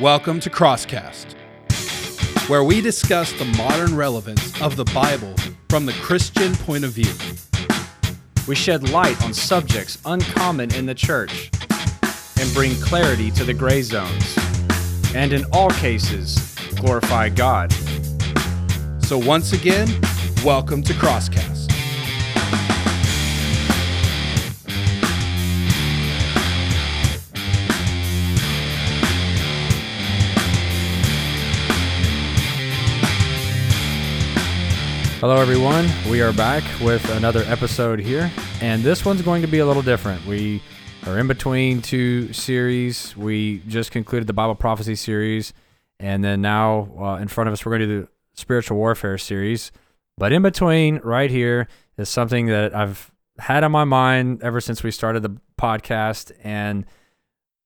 Welcome to Crosscast, where we discuss the modern relevance of the Bible from the Christian point of view. We shed light on subjects uncommon in the church and bring clarity to the gray zones. And in all cases, glorify God. So, once again, welcome to Crosscast. Hello, everyone. We are back with another episode here, and this one's going to be a little different. We are in between two series. We just concluded the Bible prophecy series, and then now uh, in front of us, we're going to do the spiritual warfare series. But in between, right here, is something that I've had on my mind ever since we started the podcast, and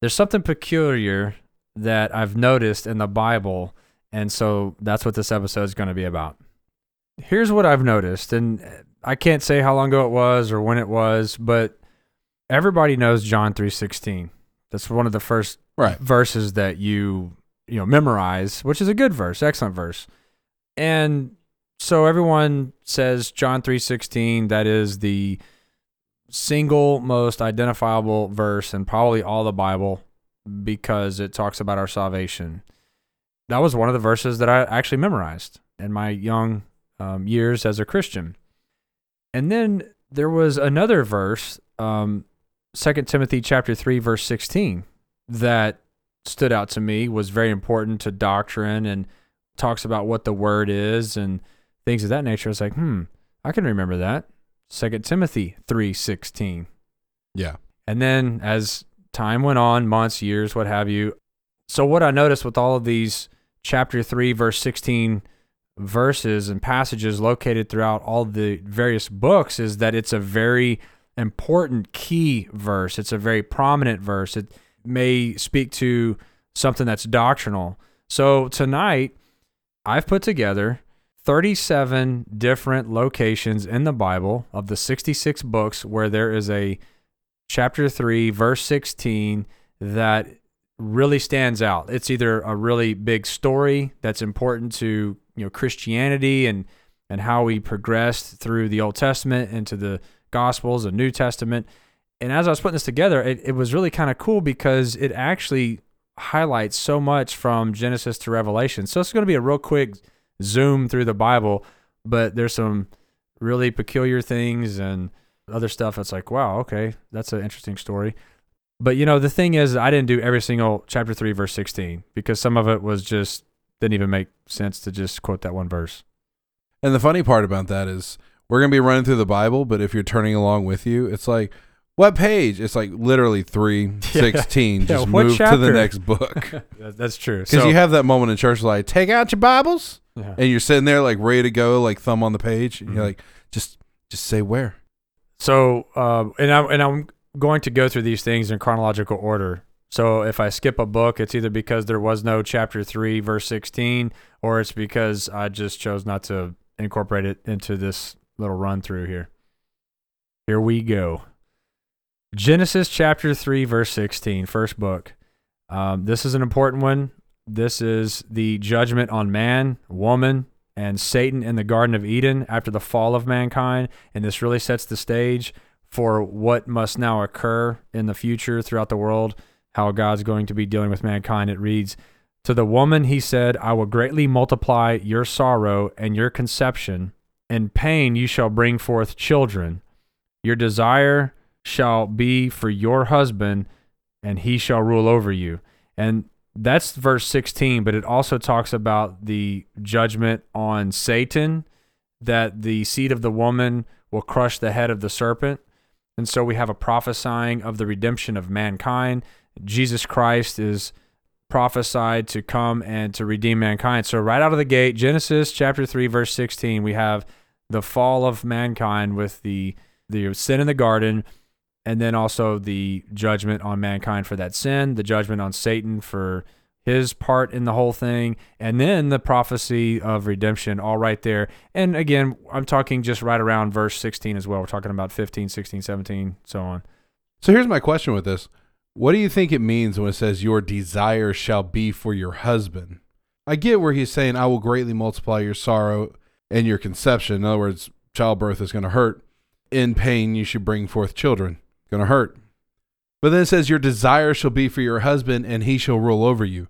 there's something peculiar that I've noticed in the Bible, and so that's what this episode is going to be about here's what I've noticed, and uh, I can't say how long ago it was or when it was, but everybody knows John three sixteen. That's one of the first Right. verses that you you know memorize, which is a good verse, excellent verse. And so everyone says John three sixteen. That is the single most identifiable verse in probably all the Bible because it talks about our salvation. That was one of the verses that I actually memorized in my young um, years as a Christian. And then there was another verse, um, 2 Timothy chapter 3, verse 16, that stood out to me, was very important to doctrine and talks about what the word is and things of that nature. I was like, hmm, I can remember that. 2 Timothy 3:16. Yeah. And then as time went on, months, years, what have you. So what I noticed with all of these chapter 3 verse 16 verses and passages located throughout all the various books is that it's a very important key verse. It's a very prominent verse. It may speak to something that's doctrinal. So tonight, I've put together 37 different locations in the Bible of the 66 books where there is a chapter 3, verse 16 that really stands out. It's either a really big story that's important to you know Christianity and and how we progressed through the Old Testament into the Gospels and New Testament. And as I was putting this together, it, it was really kind of cool because it actually highlights so much from Genesis to Revelation. So it's going to be a real quick zoom through the Bible, but there's some really peculiar things and other stuff that's like, wow, okay, that's an interesting story. But you know, the thing is, I didn't do every single chapter 3, verse 16 because some of it was just didn't even make sense to just quote that one verse. And the funny part about that is we're going to be running through the Bible, but if you're turning along with you, it's like, what page? It's like literally 316. Yeah, Just what move to the next book. That's true. Because So, you have that moment in church like, take out your Bibles. yeah. And you're sitting there like ready to go, like thumb on the page. And Mhm. you're like, just just say where. So, uh, and I'm and I'm going to go through these things in chronological order. So, if I skip a book, it's either because there was no chapter three, verse sixteen, or it's because I just chose not to incorporate it into this little run through here. Here we go. Genesis chapter 3, verse 16, first book. Um, this is an important one. This is the judgment on man, woman, and Satan in the Garden of Eden after the fall of mankind. And this really sets the stage for what must now occur in the future throughout the world, how God's going to be dealing with mankind. It reads To the woman, he said, I will greatly multiply your sorrow and your conception. In pain, you shall bring forth children. Your desire shall be for your husband, and he shall rule over you. And that's verse 16, but it also talks about the judgment on Satan, that the seed of the woman will crush the head of the serpent. And so we have a prophesying of the redemption of mankind. Jesus Christ is prophesied to come and to redeem mankind. So right out of the gate, Genesis chapter 3 verse 16, we have the fall of mankind with the the sin in the garden and then also the judgment on mankind for that sin, the judgment on Satan for his part in the whole thing, and then the prophecy of redemption all right there. And again, I'm talking just right around verse 16 as well. We're talking about 15, 16, 17, so on. So here's my question with this. What do you think it means when it says your desire shall be for your husband? I get where he's saying I will greatly multiply your sorrow and your conception. In other words, childbirth is going to hurt. In pain you should bring forth children. Going to hurt. But then it says your desire shall be for your husband and he shall rule over you.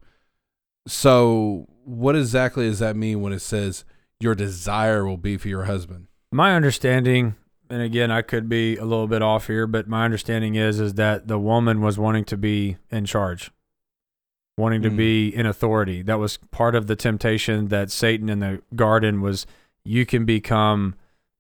So, what exactly does that mean when it says your desire will be for your husband? My understanding, and again, I could be a little bit off here, but my understanding is is that the woman was wanting to be in charge, wanting to Mm. be in authority. That was part of the temptation that Satan in the garden was. You can become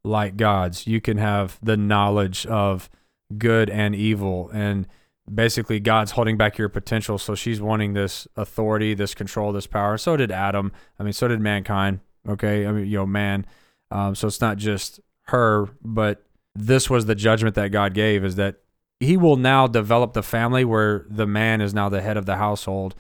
like gods. You can have the knowledge of good and evil, and basically God's holding back your potential. So she's wanting this authority, this control, this power. So did Adam. I mean, so did mankind. Okay, I mean, you know, man. Um, so it's not just her, but this was the judgment that God gave is that he will now develop the family where the man is now the head of the household.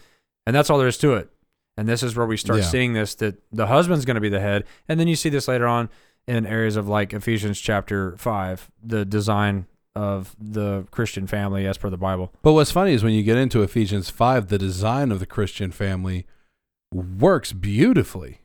And that's all there is to it. And this is where we start Yeah. seeing this that the husband's going to be the head. And then you see this later on in areas of like Ephesians chapter 5, the design of the Christian family as per the Bible. But what's funny is when you get into Ephesians 5, the design of the Christian family works beautifully.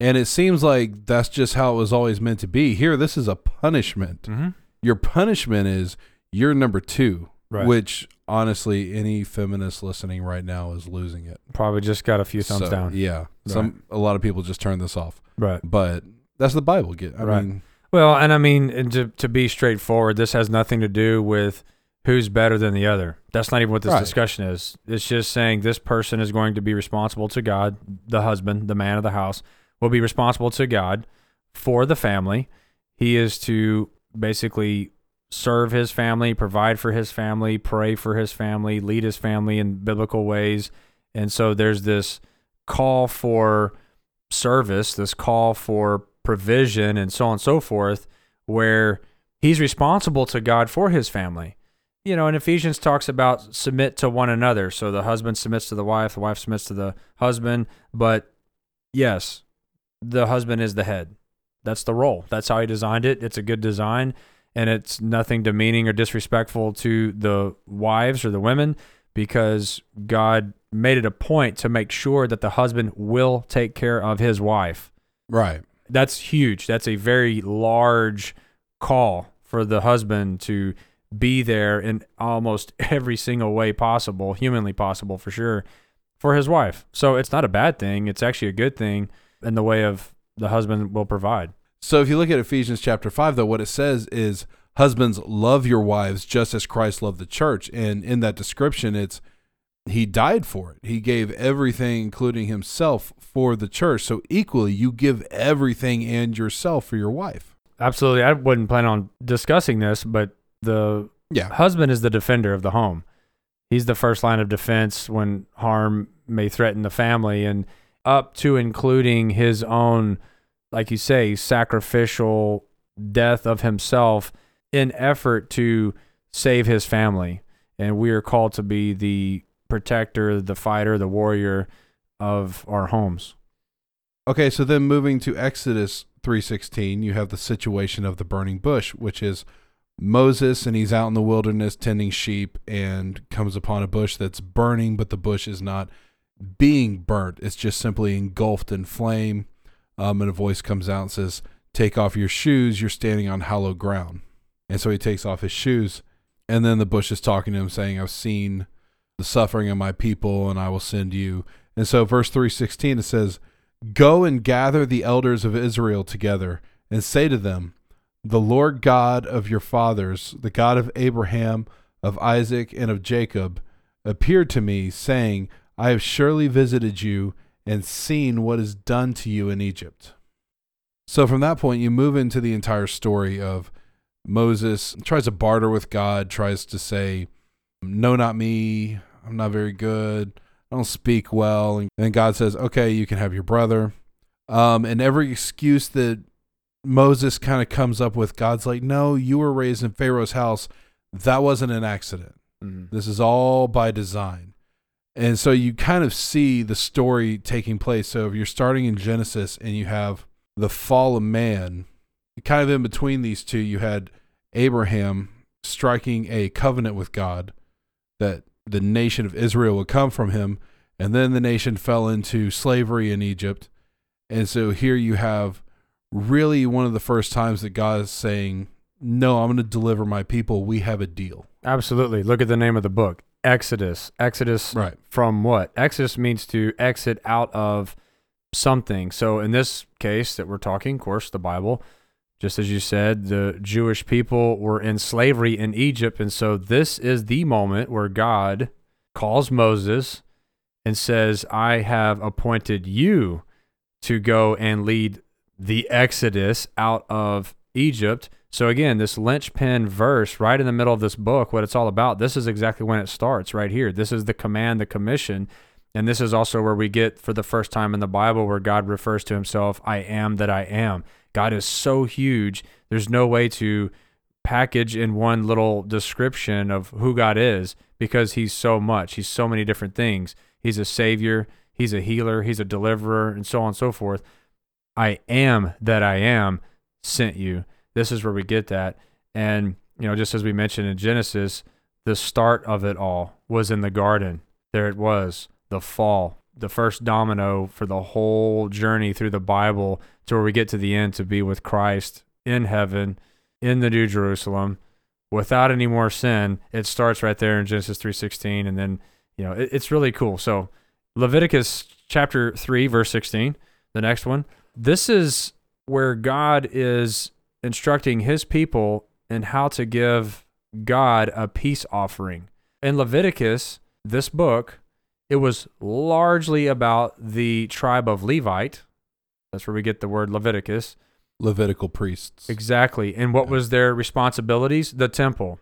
And it seems like that's just how it was always meant to be. Here, this is a punishment. Mm-hmm. Your punishment is you're number two, Right. which honestly, any feminist listening right now is losing it. Probably just got a few thumbs So, down. Yeah. Some a lot of people just turn this off. Right. But that's the Bible. Get I Right. mean, Well, and I mean, and to, to be straightforward, this has nothing to do with who's better than the other. That's not even what this Right. discussion is. It's just saying this person is going to be responsible to God, the husband, the man of the house, will be responsible to God for the family. He is to basically serve his family, provide for his family, pray for his family, lead his family in biblical ways. And so there's this call for service, this call for provision, and so on and so forth, where he's responsible to God for his family. You know, and Ephesians talks about submit to one another. So the husband submits to the wife, the wife submits to the husband. But yes, the husband is the head. That's the role. That's how he designed it. It's a good design, and it's nothing demeaning or disrespectful to the wives or the women because God made it a point to make sure that the husband will take care of his wife. right. That's huge. That's a very large call for the husband to be there in almost every single way possible, humanly possible for sure, for his wife. So it's not a bad thing. It's actually a good thing in the way of the husband will provide. So if you look at Ephesians chapter 5 though what it says is husbands love your wives just as Christ loved the church and in that description it's he died for it. He gave everything including himself for the church. So equally you give everything and yourself for your wife. Absolutely. I wouldn't plan on discussing this, but the Yeah. husband is the defender of the home. He's the first line of defense when harm may threaten the family and up to including his own like you say sacrificial death of himself in effort to save his family. And we are called to be the protector, the fighter, the warrior of our homes. Okay, so then moving to Exodus 3:16, you have the situation of the burning bush, which is Moses and he's out in the wilderness tending sheep and comes upon a bush that's burning, but the bush is not being burnt. It's just simply engulfed in flame. Um, and a voice comes out and says, "Take off your shoes. You're standing on hollow ground." And so he takes off his shoes, and then the bush is talking to him, saying, "I've seen the suffering of my people, and I will send you." And so, verse 316, it says, Go and gather the elders of Israel together, and say to them, The Lord God of your fathers, the God of Abraham, of Isaac, and of Jacob, appeared to me, saying, I have surely visited you and seen what is done to you in Egypt. So from that point, you move into the entire story of Moses tries to barter with God, tries to say, No, not me. I'm not very good. I don't speak well. And then God says, okay, you can have your brother. Um, and every excuse that Moses kind of comes up with, God's like, no, you were raised in Pharaoh's house. That wasn't an accident. This is all by design. And so you kind of see the story taking place. So if you're starting in Genesis and you have the fall of man, kind of in between these two, you had Abraham striking a covenant with God that the nation of Israel would come from him, and then the nation fell into slavery in Egypt. And so here you have really one of the first times that God is saying, No, I'm going to deliver my people. We have a deal. Absolutely. Look at the name of the book Exodus. Exodus Right. from what? Exodus means to exit out of something. So in this case that we're talking, of course, the Bible, just as you said, the Jewish people were in slavery in Egypt. And so this is the moment where God calls Moses and says, I have appointed you to go and lead the Exodus out of Egypt. So again, this linchpin verse right in the middle of this book, what it's all about, this is exactly when it starts right here. This is the command, the commission. And this is also where we get for the first time in the Bible where God refers to himself, I am that I am. God is so huge. There's no way to package in one little description of who God is because he's so much. He's so many different things. He's a savior, he's a healer, he's a deliverer, and so on and so forth. I am that I am sent you. This is where we get that. And, you know, just as we mentioned in Genesis, the start of it all was in the garden. There it was, the fall, the first domino for the whole journey through the Bible to where we get to the end to be with Christ in heaven, in the New Jerusalem, without any more sin. It starts right there in Genesis 3:16 and then, you know, it, it's really cool. So, Leviticus chapter 3 verse 16, the next one. This is where God is instructing his people in how to give God a peace offering. In Leviticus, this book, it was largely about the tribe of Levite. That's where we get the word Leviticus. Levitical priests. Exactly. And what Okay. was their responsibilities? The temple.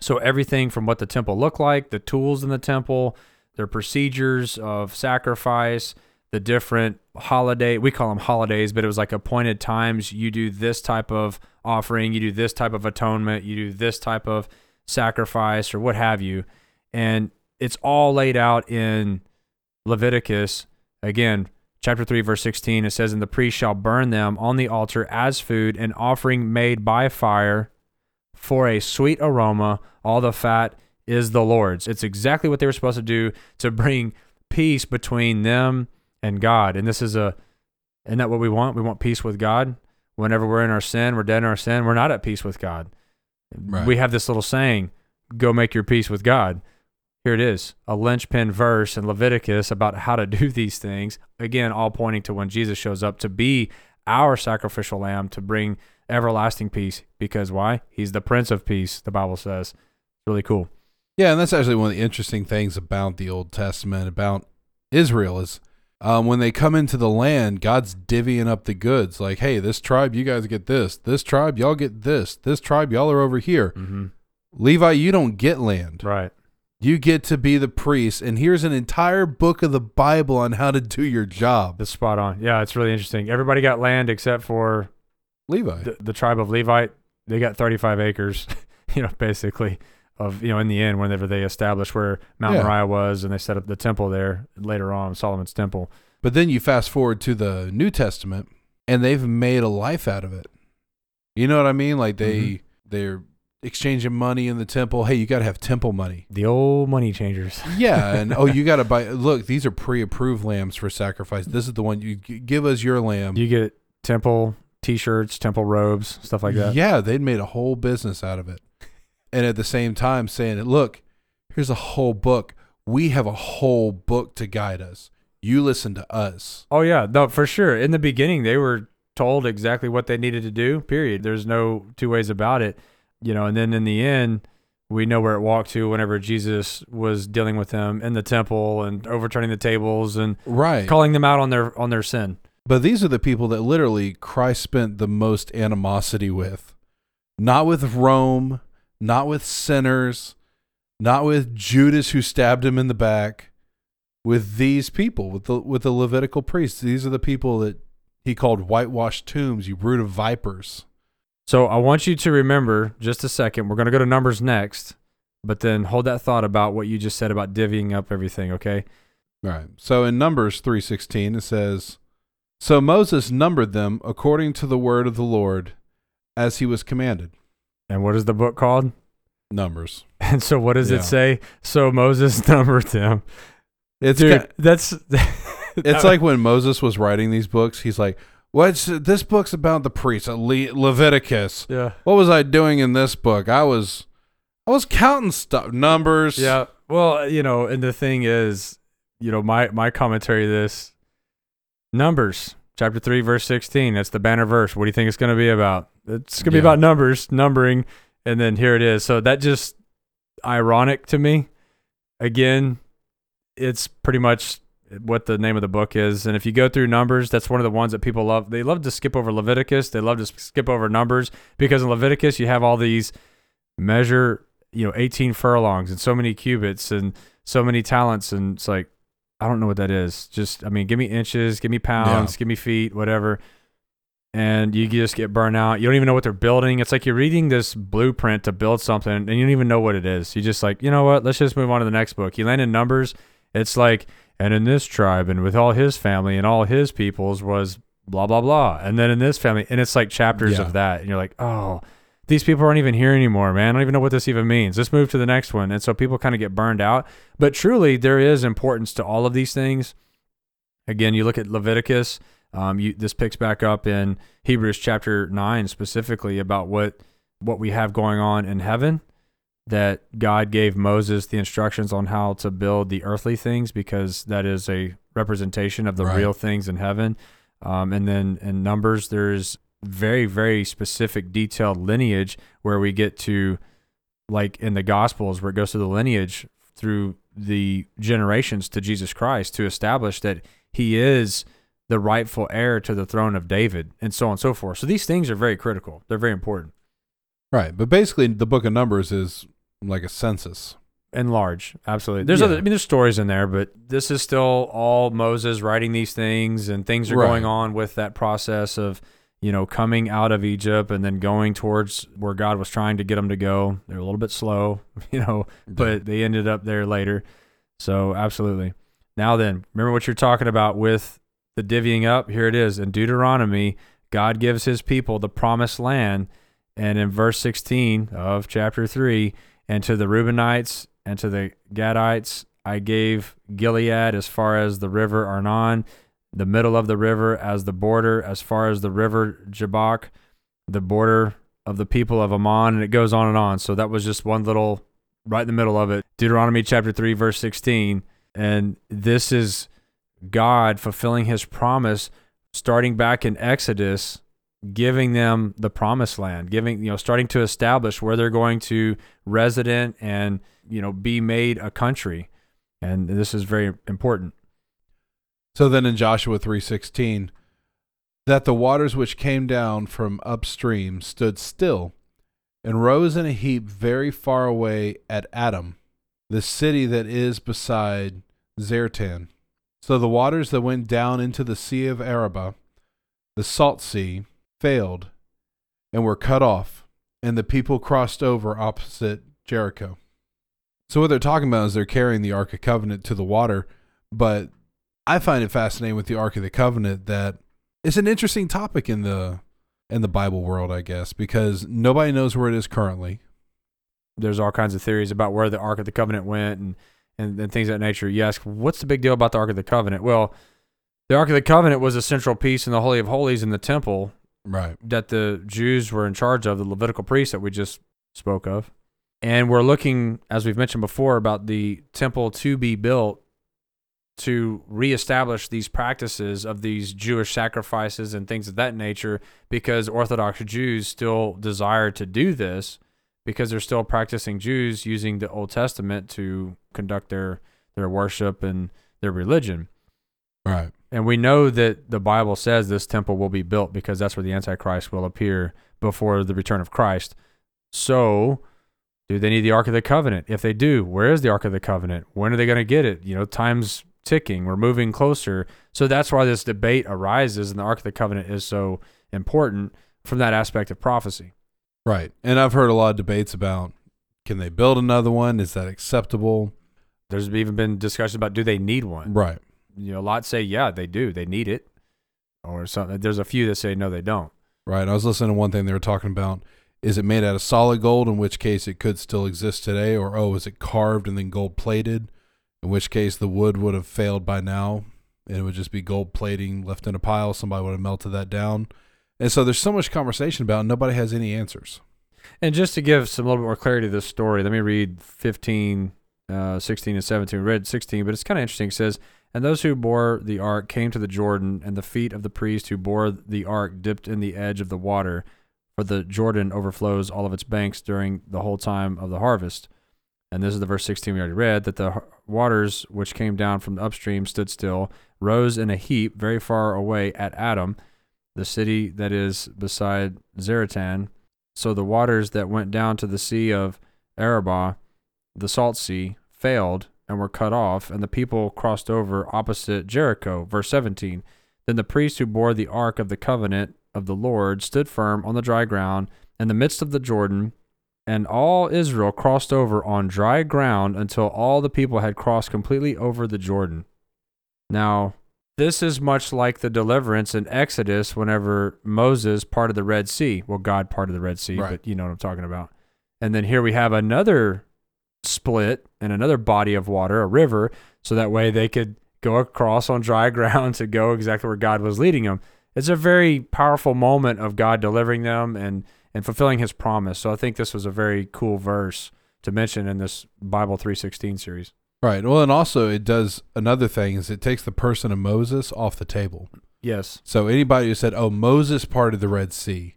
So everything from what the temple looked like, the tools in the temple, their procedures of sacrifice, the different holiday, we call them holidays, but it was like appointed times. You do this type of offering, you do this type of atonement, you do this type of sacrifice or what have you. And it's all laid out in Leviticus. Again, chapter 3 verse 16 it says and the priest shall burn them on the altar as food an offering made by fire for a sweet aroma all the fat is the lord's it's exactly what they were supposed to do to bring peace between them and god and this is a isn't that what we want we want peace with god whenever we're in our sin we're dead in our sin we're not at peace with god Right. we have this little saying go make your peace with god here it is a linchpin verse in Leviticus about how to do these things. Again, all pointing to when Jesus shows up to be our sacrificial lamb to bring everlasting peace. Because why? He's the Prince of Peace, the Bible says. Really cool. Yeah, and that's actually one of the interesting things about the Old Testament, about Israel, is um, when they come into the land, God's divvying up the goods. Like, hey, this tribe, you guys get this. This tribe, y'all get this. This tribe, y'all are over here. Mm-hmm. Levi, you don't get land. Right. You get to be the priest. And here's an entire book of the Bible on how to do your job. That's spot on. Yeah, it's really interesting. Everybody got land except for Levi. the, the tribe of Levite. They got 35 acres, you know, basically of, you know, in the end, whenever they established where Mount Yeah. Moriah was and they set up the temple there later on, Solomon's temple. But then you fast forward to the New Testament, and they've made a life out of it. You know what I mean? Like they Mhm. they're exchanging money in the temple. Hey, you got to have temple money. The old money changers. Yeah, and oh, you got to buy. Look, these are pre-approved lambs for sacrifice. This is the one you give us your lamb. You get temple t-shirts, temple robes, stuff like that. Yeah, they'd made a whole business out of it, and at the same time saying, "Look, here's a whole book. We have a whole book to guide us. You listen to us." Oh yeah, no, for sure. In the beginning, they were told exactly what they needed to do. Period. There's no two ways about it. You know, and then in the end, we know where it walked to whenever Jesus was dealing with them in the temple and overturning the tables and Right. calling them out on their on their sin. But these are the people that literally Christ spent the most animosity with. Not with Rome, not with sinners, not with Judas who stabbed him in the back, with these people, with the with the Levitical priests. These are the people that he called whitewashed tombs, you brood of vipers. So I want you to remember just a second. We're going to go to numbers next, but then hold that thought about what you just said about divvying up everything, okay? Right. So in Numbers 3:16 it says, "So Moses numbered them according to the word of the Lord as he was commanded." And what is the book called? Numbers. And so what does Yeah. it say? So Moses numbered them. It's Dude, that's it's like when Moses was writing these books, he's like, "What's this book's about the priests, Le- Leviticus. yeah. What was I doing in this book? I was I was counting stuff, numbers. Yeah. Well, you know, and the thing is, you know, my my commentary to this Numbers chapter 3 verse 16, that's the banner verse. What do you think it's going to be about? It's going to be Yeah. about numbers, numbering, and then here it is. So that just ironic to me. Again, it's pretty much what the name of the book is. And if you go through numbers, that's one of the ones that people love. They love to skip over Leviticus. They love to skip over numbers because in Leviticus you have all these measure, you know, 18 furlongs and so many cubits and so many talents. And it's like, I don't know what that is. Just, I mean, give me inches, give me pounds, give me feet, whatever. And you just get burnt out. You don't even know what they're building. It's like you're reading this blueprint to build something and you don't even know what it is. You just like, you know what? Let's just move on to the next book. You land in numbers. It's like, and in this tribe and with all his family and all his peoples was blah, blah, blah. And then in this family, and it's like chapters Yeah. of that. And you're like, oh, these people aren't even here anymore, man. I don't even know what this even means. Let's move to the next one. And so people kind of get burned out. But truly, there is importance to all of these things. Again, you look at Leviticus. Um, you, this picks back up in Hebrews chapter nine specifically about what what we have going on in heaven. That God gave Moses the instructions on how to build the earthly things because that is a representation of the Right. real things in heaven. Um, and then in Numbers, there's very very specific detailed lineage where we get to like in the gospels where it goes through the lineage through the generations to Jesus Christ to establish that he is the rightful heir to the throne of David and so on and so forth. So these things are very critical. They're very important Right. But basically the book of Numbers is like a census. and large. Absolutely. There's Yeah. other I mean there's stories in there, but this is still all Moses writing these things and things are Right. going on with that process of you know, coming out of Egypt and then going towards where God was trying to get them to go. They're a little bit slow, you know, but they ended up there later. So absolutely. Now then, remember what you're talking about with the divvying up. Here it is in Deuteronomy. God gives His people the promised land, and in verse 16 of chapter three, and to the Reubenites and to the Gadites, I gave Gilead as far as the river Arnon, the middle of the river as the border, as far as the river Jabbok, the border of the people of Ammon, and it goes on and on. So that was just one little right in the middle of it. Deuteronomy chapter 3, verse 16. And this is God fulfilling his promise starting back in Exodus, giving them the promised land, giving, you know, starting to establish where they're going to resident and, you know, be made a country. And this is very important. So then in Joshua 3:16 that the waters which came down from upstream stood still and rose in a heap very far away at Adam the city that is beside Zaretan so the waters that went down into the sea of Arabah the salt sea failed and were cut off and the people crossed over opposite Jericho so what they're talking about is they're carrying the ark of covenant to the water but I find it fascinating with the Ark of the Covenant that it's an interesting topic in the in the Bible world, I guess, because nobody knows where it is currently. there's all kinds of theories about where the Ark of the Covenant went and, and, and things of that nature. You ask, what's the big deal about the Ark of the Covenant? Well, the Ark of the Covenant was a central piece in the Holy of Holies in the temple Right. that the Jews were in charge of, the Levitical priests that we just spoke of. And we're looking, as we've mentioned before, about the temple to be built to reestablish these practices of these Jewish sacrifices and things of that nature because Orthodox Jews still desire to do this because they're still practicing Jews using the Old Testament to conduct their, their worship and their religion. Right. And we know that the Bible says this temple will be built because that's where the Antichrist will appear before the return of Christ. So, do they need the Ark of the Covenant? If they do, where is the Ark of the Covenant? When are they going to get it? You know, time's ticking. We're moving closer. So that's why this debate arises, and the Ark of the Covenant is so important from that aspect of prophecy. Right. And I've heard a lot of debates about can they build another one? Is that acceptable? There's even been discussions about do they need one? Right. You know, a lot say yeah, they do. They need it. Or something. There's a few that say no, they don't. Right. I was listening to one thing they were talking about is it made out of solid gold, in which case it could still exist today, or oh, is it carved and then gold plated, in which case the wood would have failed by now, and it would just be gold plating left in a pile. Somebody would have melted that down, and so there's so much conversation about, and nobody has any answers. And just to give some little bit more clarity to this story, let me read 15, uh, 16, and 17. We read 16, but it's kind of interesting. It says, And those who bore the ark came to the Jordan, and the feet of the priest who bore the ark dipped in the edge of the water, for the Jordan overflows all of its banks during the whole time of the harvest. And this is the verse 16 we already read that the waters which came down from the upstream stood still, rose in a heap very far away at Adam, the city that is beside Zaretan so the waters that went down to the sea of Arabah, the salt sea, failed and were cut off, and the people crossed over opposite Jericho. Verse 17. Then the priest who bore the ark of the covenant of the Lord stood firm on the dry ground in the midst of the Jordan, and all Israel crossed over on dry ground until all the people had crossed completely over the Jordan. Now, this is much like the deliverance in Exodus whenever Moses parted the Red Sea. Well, God parted the Red Sea, Right. but you know what I'm talking about. And then here we have another split and another body of water, a river, so that way they could go across on dry ground to go exactly where God was leading them. It's a very powerful moment of God delivering them and, and fulfilling his promise. So I think this was a very cool verse to mention in this Bible 316 series. Right. Well, and also it does another thing is it takes the person of Moses off the table. Yes. So anybody who said, "Oh, Moses parted the Red Sea,"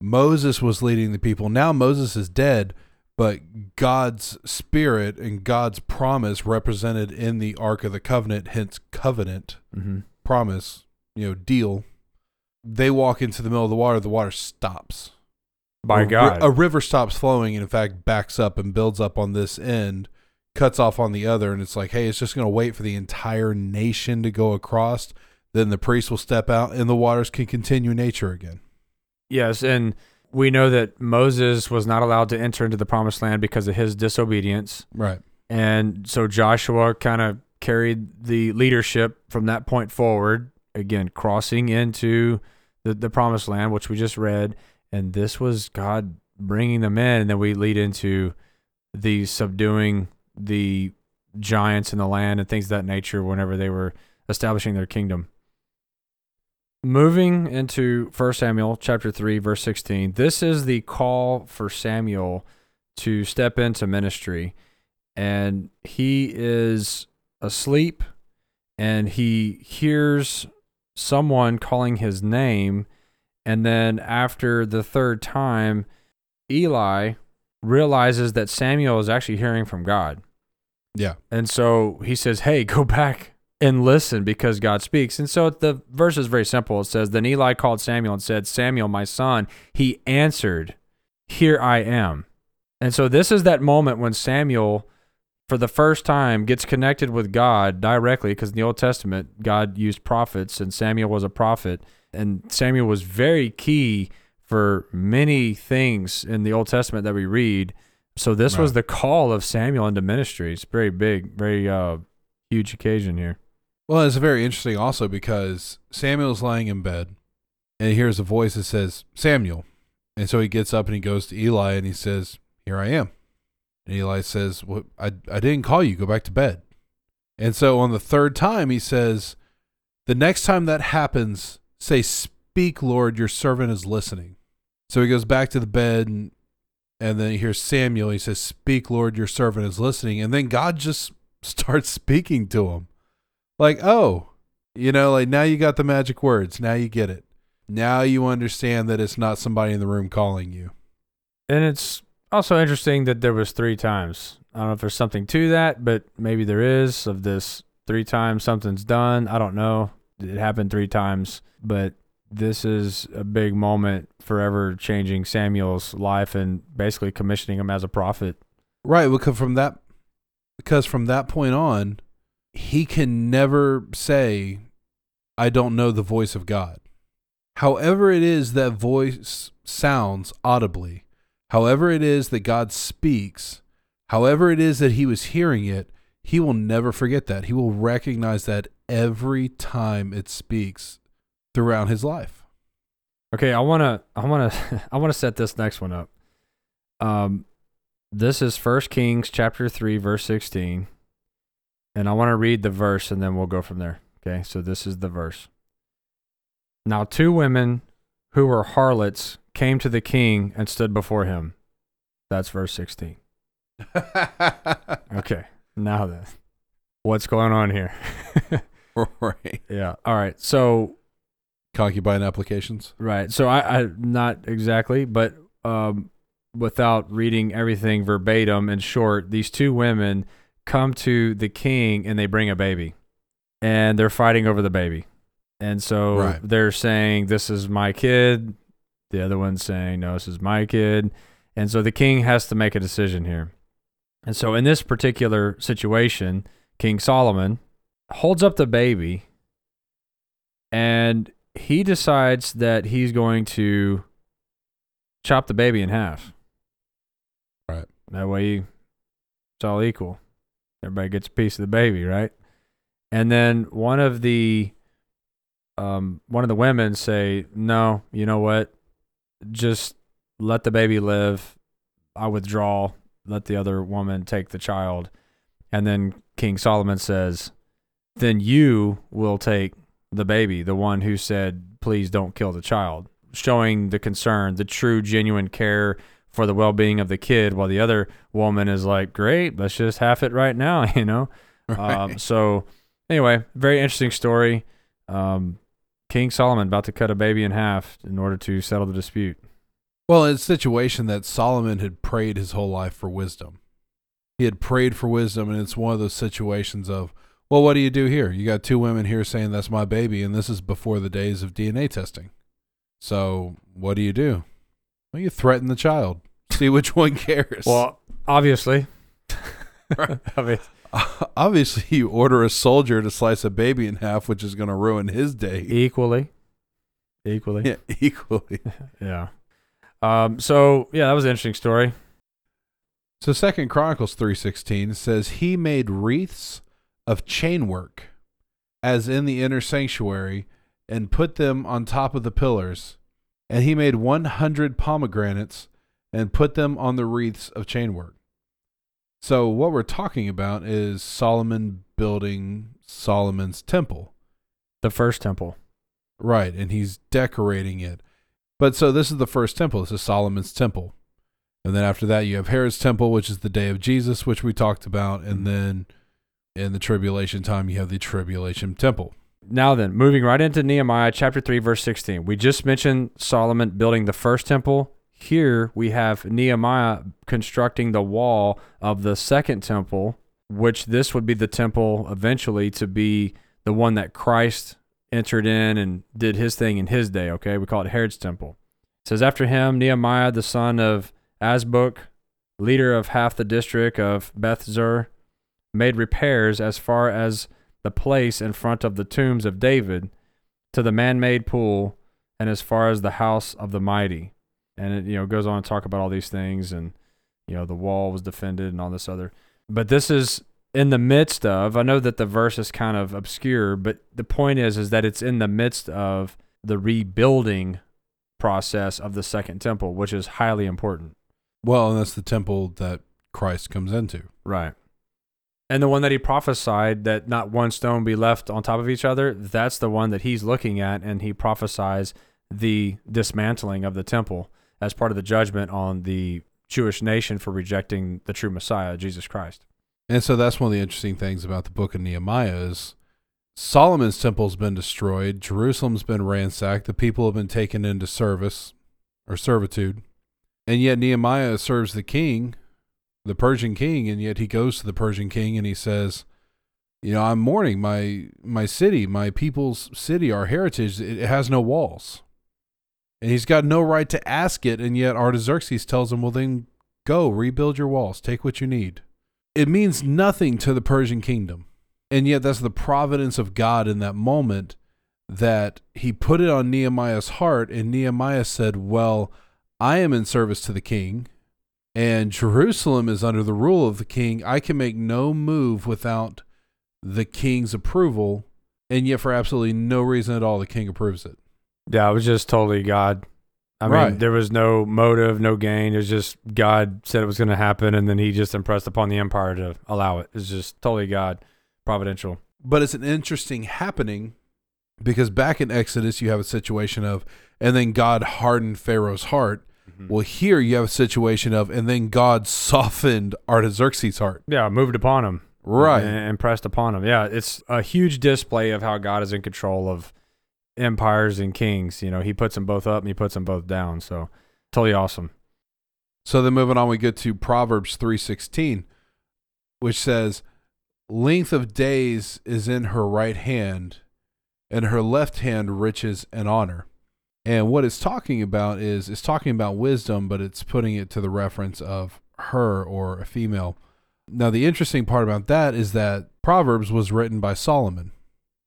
Moses was leading the people. Now Moses is dead, but God's spirit and God's promise represented in the Ark of the Covenant, hence covenant, Mm-hmm. promise, you know, deal. They walk into the middle of the water, the water stops. By a, God. a river stops flowing and in fact backs up and builds up on this end, cuts off on the other, and it's like, hey, it's just going to wait for the entire nation to go across. Then the priest will step out, and the waters can continue nature again. Yes, and we know that Moses was not allowed to enter into the promised land because of his disobedience. Right. And so Joshua kind of carried the leadership from that point forward, again, crossing into the, the promised land, which we just read. And this was God bringing them in. And then we lead into the subduing the giants in the land and things of that nature whenever they were establishing their kingdom. Moving into 1 Samuel chapter 3 verse 16. This is the call for Samuel to step into ministry and he is asleep and he hears someone calling his name and then after the third time Eli realizes that Samuel is actually hearing from God. Yeah. And so he says, Hey, go back and listen because God speaks. And so the verse is very simple. It says, Then Eli called Samuel and said, Samuel, my son. He answered, Here I am. And so this is that moment when Samuel, for the first time, gets connected with God directly because in the Old Testament, God used prophets and Samuel was a prophet. And Samuel was very key for many things in the Old Testament that we read. So this was the call of Samuel into ministry. It's very big, very uh, huge occasion here. Well, it's very interesting also because Samuel's lying in bed and he hears a voice that says, Samuel. And so he gets up and he goes to Eli and he says, Here I am. And Eli says, well, I, I didn't call you. Go back to bed. And so on the third time, he says, The next time that happens, say, Speak, Lord, your servant is listening. So he goes back to the bed and, and then he hears Samuel. He says, Speak, Lord, your servant is listening. And then God just starts speaking to him. Like, oh, you know, like now you got the magic words. Now you get it. Now you understand that it's not somebody in the room calling you. And it's also interesting that there was three times. I don't know if there's something to that, but maybe there is of this three times something's done. I don't know. It happened three times, but this is a big moment forever changing Samuel's life and basically commissioning him as a prophet. Right, because from that because from that point on, he can never say I don't know the voice of God. However it is that voice sounds audibly, however it is that God speaks, however it is that he was hearing it, he will never forget that. He will recognize that every time it speaks throughout his life. Okay, I want to I want to I want to set this next one up. Um, this is First Kings chapter three, verse sixteen, and I want to read the verse, and then we'll go from there. Okay, so this is the verse. Now, two women who were harlots came to the king and stood before him. That's verse sixteen. Okay, now then, what's going on here? right. yeah. All right. So Concubine applications. Right. So I, I not exactly, but um, without reading everything verbatim in short, these two women come to the king and they bring a baby, and they're fighting over the baby, and so Right. they're saying this is my kid, the other one's saying no, this is my kid, and so the king has to make a decision here, and so in this particular situation, King Solomon holds up the baby and he decides that he's going to chop the baby in half. Right. That way it's all equal. Everybody gets a piece of the baby, right? And then one of the um one of the women say, "No, you know what? Just let the baby live. I withdraw. Let the other woman take the child." And then King Solomon says, "Then you will take the baby, the one who said, please don't kill the child, showing the concern, the true, genuine care for the well being of the kid, while the other woman is like, great, let's just have it right now, you know? Um, so, anyway, very interesting story. Um, King Solomon about to cut a baby in half in order to settle the dispute. Well, it's a situation that Solomon had prayed his whole life for wisdom. He had prayed for wisdom, and it's one of those situations of, well, what do you do here? You got two women here saying that's my baby, and this is before the days of DNA testing. So, what do you do? Well, you threaten the child. See which one cares. Well, obviously. I mean, obviously, you order a soldier to slice a baby in half, which is going to ruin his day. equally. Equally. Yeah, equally. Yeah. Um, so yeah, that was an interesting story. So Second Chronicles three sixteen says he made wreaths of chainwork, as in the inner sanctuary, and put them on top of the pillars. And he made one hundred pomegranates and put them on the wreaths of chainwork. So what we're talking about is Solomon building Solomon's temple. The first temple. Right, and he's decorating it. But so this is the first temple. This is Solomon's temple. And then after that, you have Herod's temple, which is the day of Jesus, which we talked about. And mm-hmm. then in the tribulation time, you have the tribulation temple. Now then, moving right into Nehemiah chapter 3 verse 16. We just mentioned Solomon building the first temple. Here we have Nehemiah constructing the wall of the second temple, which this would be the temple eventually to be the one that Christ entered in and did his thing in his day, okay? We call it Herod's temple. It says after him Nehemiah the son of Azbuk, leader of half the district of Beth Zur, made repairs as far as the place in front of the tombs of David to the man-made pool and as far as the house of the mighty. And it you know goes on to talk about all these things and you know the wall was defended and all this other. But this is in the midst of I know that the verse is kind of obscure, but the point is is that it's in the midst of the rebuilding process of the second temple, which is highly important. Well, and that's the temple that Christ comes into. Right. And the one that he prophesied that not one stone be left on top of each other, that's the one that he's looking at, and he prophesies the dismantling of the temple as part of the judgment on the Jewish nation for rejecting the true Messiah, Jesus Christ. And so that's one of the interesting things about the book of Nehemiah is Solomon's temple's been destroyed, Jerusalem's been ransacked, the people have been taken into service or servitude. And yet Nehemiah serves the king, the Persian king, and yet he goes to the Persian king and he says, you know, I'm mourning my my city, my people's city, our heritage, it has no walls. And he's got no right to ask it, and yet Artaxerxes tells him, Well then go, rebuild your walls, take what you need it means nothing to the Persian kingdom. And yet, that's the providence of God in that moment that he put it on Nehemiah's heart. And Nehemiah said, Well, I am in service to the king, and Jerusalem is under the rule of the king. I can make no move without the king's approval. And yet, for absolutely no reason at all, the king approves it. Yeah, it was just totally God I mean, Right. there was no motive, no gain. It was just God said it was going to happen, and then He just impressed upon the empire to allow it. It's just totally God, providential. But it's an interesting happening because back in Exodus, you have a situation of, and then God hardened Pharaoh's heart. Mm-hmm. Well, here you have a situation of, and then God softened Artaxerxes' heart. Yeah, moved upon him. Right. And pressed upon him. Yeah, it's a huge display of how God is in control of empires and kings. You know, He puts them both up and He puts them both down. So totally awesome. So then moving on, we get to Proverbs 3.16, which says, length of days is in her right hand, and her left hand riches and honor. And what it's talking about is it's talking about wisdom, but it's putting it to the reference of her or a female. Now, the interesting part about that is that Proverbs was written by Solomon.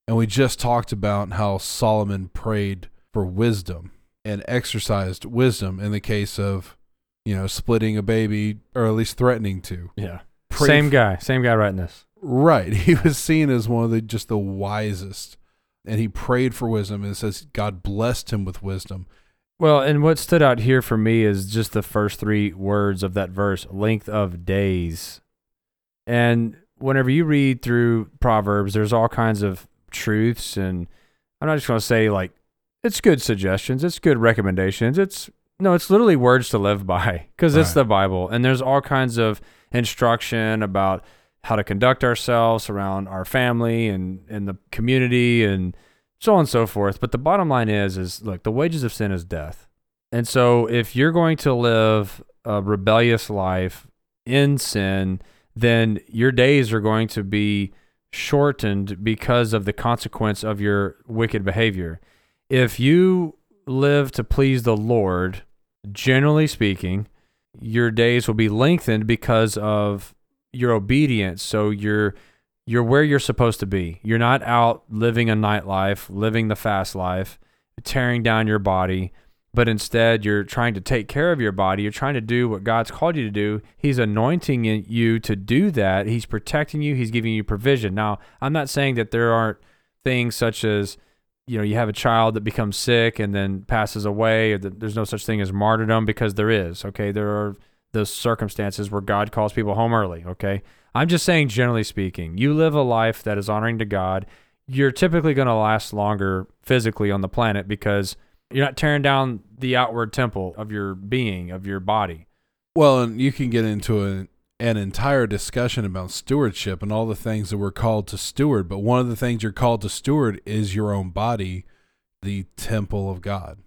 And we just talked about how Solomon prayed for wisdom and exercised wisdom in the case of, you know, splitting a baby or at least threatening to. Yeah. Prayed Same guy. Same guy writing this. Right. He was seen as one of the just the wisest. And he prayed for wisdom and it says God blessed him with wisdom. Well, and what stood out here for me is just the first three words of that verse length of days. And whenever you read through Proverbs, there's all kinds of truths. And I'm not just going to say, like, it's good suggestions, it's good recommendations. It's no, it's literally words to live by because it's the Bible. And there's all kinds of instruction about how to conduct ourselves around our family and, and the community and so on and so forth. But the bottom line is, is look, the wages of sin is death. And so if you're going to live a rebellious life in sin, then your days are going to be shortened because of the consequence of your wicked behavior. If you live to please the Lord, generally speaking, your days will be lengthened because of your obedient, So you're you're where you're supposed to be. You're not out living a nightlife, living the fast life, tearing down your body, but instead you're trying to take care of your body. You're trying to do what God's called you to do. He's anointing you to do that. He's protecting you. He's giving you provision. Now, I'm not saying that there aren't things such as you know you have a child that becomes sick and then passes away or there's no such thing as martyrdom because there is okay there are those circumstances where god calls people home early okay i'm just saying generally speaking you live a life that is honoring to god you're typically going to last longer physically on the planet because you're not tearing down the outward temple of your being of your body Well, and you can get into a, an entire discussion about stewardship and all the things that we're called to steward. But one of the things you're called to steward is your own body, the temple of God.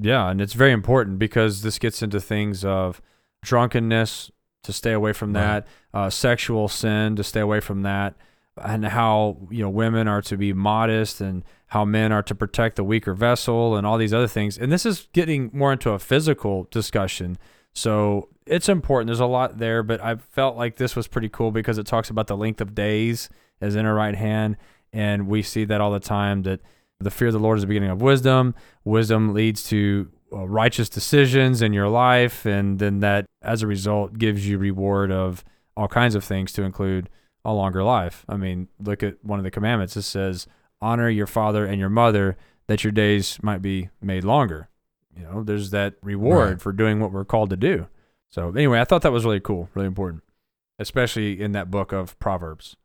Yeah, and it's very important because this gets into things of drunkenness to stay away from Right. that, uh, sexual sin to stay away from that, and how you know women are to be modest and how men are to protect the weaker vessel and all these other things. And this is getting more into a physical discussion. So it's important. There's a lot there, but I felt like this was pretty cool because it talks about the length of days as in her right hand, and we see that all the time that the fear of the Lord is the beginning of wisdom. Wisdom leads to Uh, righteous decisions in your life, and then that, as a result, gives you reward of all kinds of things to include a longer life. I mean, look at one of the commandments. It says, "Honor your father and your mother, that your days might be made longer." You know, there's that reward Right. for doing what we're called to do. So anyway, I thought that was really cool, really important, especially in that book of Proverbs.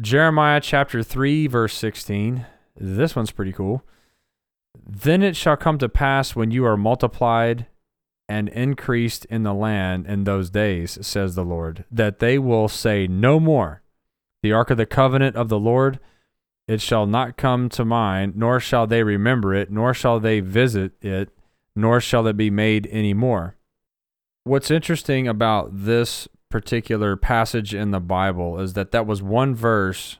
Jeremiah chapter 3, verse 16. This one's pretty cool. Then it shall come to pass when you are multiplied and increased in the land in those days, says the Lord, that they will say no more, The ark of the covenant of the Lord, it shall not come to mind, nor shall they remember it, nor shall they visit it, nor shall it be made any more. What's interesting about this particular passage in the Bible is that that was one verse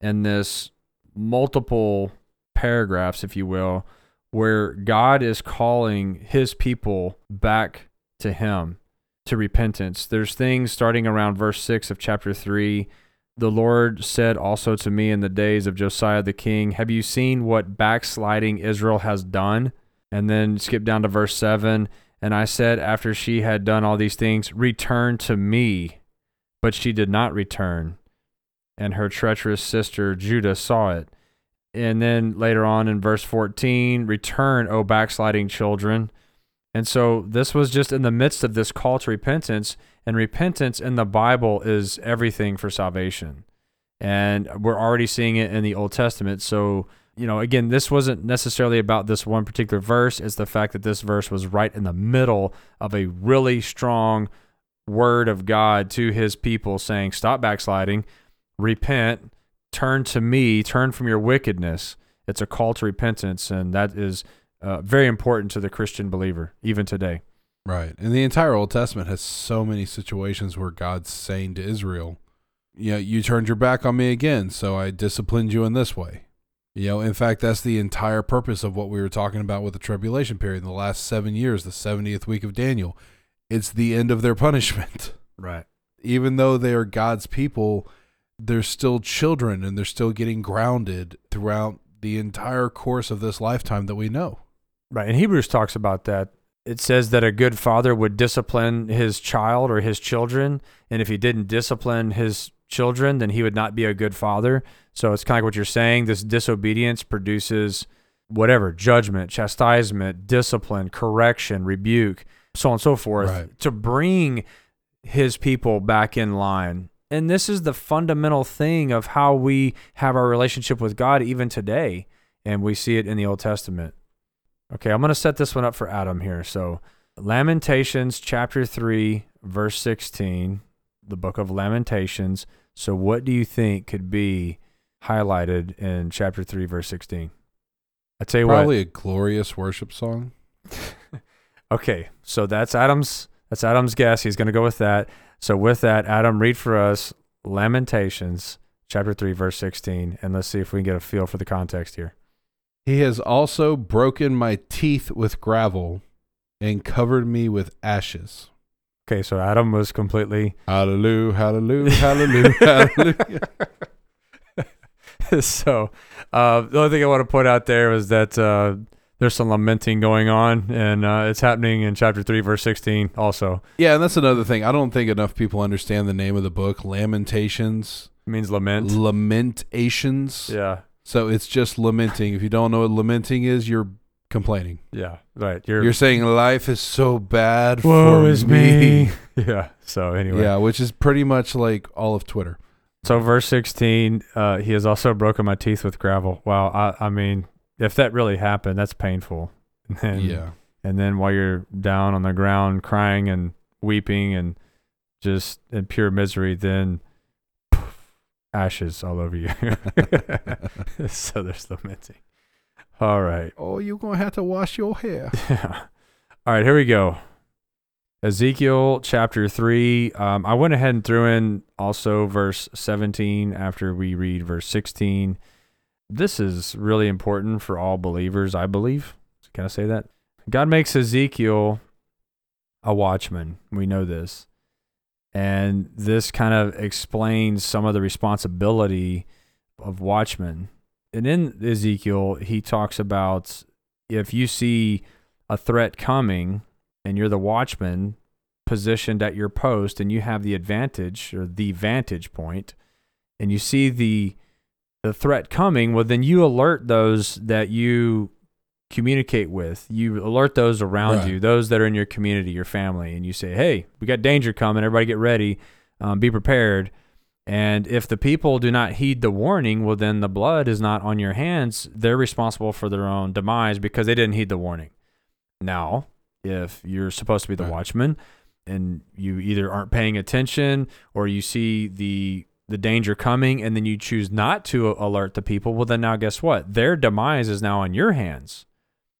in this multiple paragraphs, if you will, where God is calling his people back to him to repentance. There's things starting around verse 6 of chapter 3. The Lord said also to me in the days of Josiah the king, Have you seen what backsliding Israel has done? And then skip down to verse 7. And I said, after she had done all these things, Return to me. But she did not return. And her treacherous sister Judah saw it. And then later on in verse 14, Return, O backsliding children. And so this was just in the midst of this call to repentance, and repentance in the Bible is everything for salvation. And we're already seeing it in the Old Testament. So, you know, again, this wasn't necessarily about this one particular verse. It's the fact that this verse was right in the middle of a really strong word of God to his people saying, stop backsliding, repent, turn to me, turn from your wickedness. It's a call to repentance. And that is uh, very important to the Christian believer, even today. Right. And the entire Old Testament has so many situations where God's saying to Israel, you know, you turned your back on me again, so I disciplined you in this way. You know, in fact, that's the entire purpose of what we were talking about with the tribulation period in the last seven years, the 70th week of Daniel. It's the end of their punishment. Right. Even though they are God's people, they're still children and they're still getting grounded throughout the entire course of this lifetime that we know. Right. And Hebrews talks about that. It says that a good father would discipline his child or his children. And if he didn't discipline his children, then he would not be a good father. So it's kind of like what you're saying. This disobedience produces whatever judgment, chastisement, discipline, correction, rebuke, so on and so forth Right. to bring his people back in line. And this is the fundamental thing of how we have our relationship with God even today. And we see it in the Old Testament. Okay, I'm going to set this one up for Adam here. So, Lamentations chapter 3, verse 16, the book of Lamentations. So, what do you think could be highlighted in chapter 3, verse 16? I tell you what Probably a glorious worship song. Okay, so that's Adam's that's Adam's guess. He's going to go with that. So, with that, Adam, read for us Lamentations chapter 3, verse 16, and let's see if we can get a feel for the context here. He has also broken my teeth with gravel and covered me with ashes. Okay, so Adam was completely Hallelujah, hallelujah, hallelujah, hallelujah. so uh, the only thing I want to point out there was that uh, there's some lamenting going on, and uh, it's happening in chapter three, verse sixteen. Also, Yeah, and that's another thing. I don't think enough people understand the name of the book, Lamentations, it means lament. Lamentations. Yeah, So it's just lamenting. If you don't know what lamenting is, you're complaining. yeah, right. You're, You're saying life is so bad woe for is me. yeah. So anyway, Yeah, which is pretty much like all of Twitter. so verse sixteen, uh, he has also broken my teeth with gravel. Wow, I, I mean, if that really happened, that's painful. And, yeah. and then while you're down on the ground crying and weeping and just in pure misery, then poof, ashes all over you. so there's lamenting. All right. Oh, you're going to have to wash your hair. Yeah. all right, here we go. Ezekiel chapter 3. Um, I went ahead and threw in also verse 17 after we read verse 16. This is really important for all believers, I believe. Can I say that? God makes Ezekiel a watchman. We know this. And this kind of explains some of the responsibility of watchmen. And in Ezekiel, he talks about if you see a threat coming and you're the watchman positioned at your post and you have the advantage or the vantage point and you see the the threat coming, well then you alert those that you communicate with. You alert those around Right. you, those that are in your community, your family, and you say, "Hey, we got danger coming. Everybody get ready. Um, be prepared." And if the people do not heed the warning, well, then the blood is not on your hands. They're responsible for their own demise because they didn't heed the warning. Now, if you're supposed to be the Right. watchman and you either aren't paying attention or you see the the danger coming and then you choose not to alert the people, well then now guess what? Their demise is now on your hands.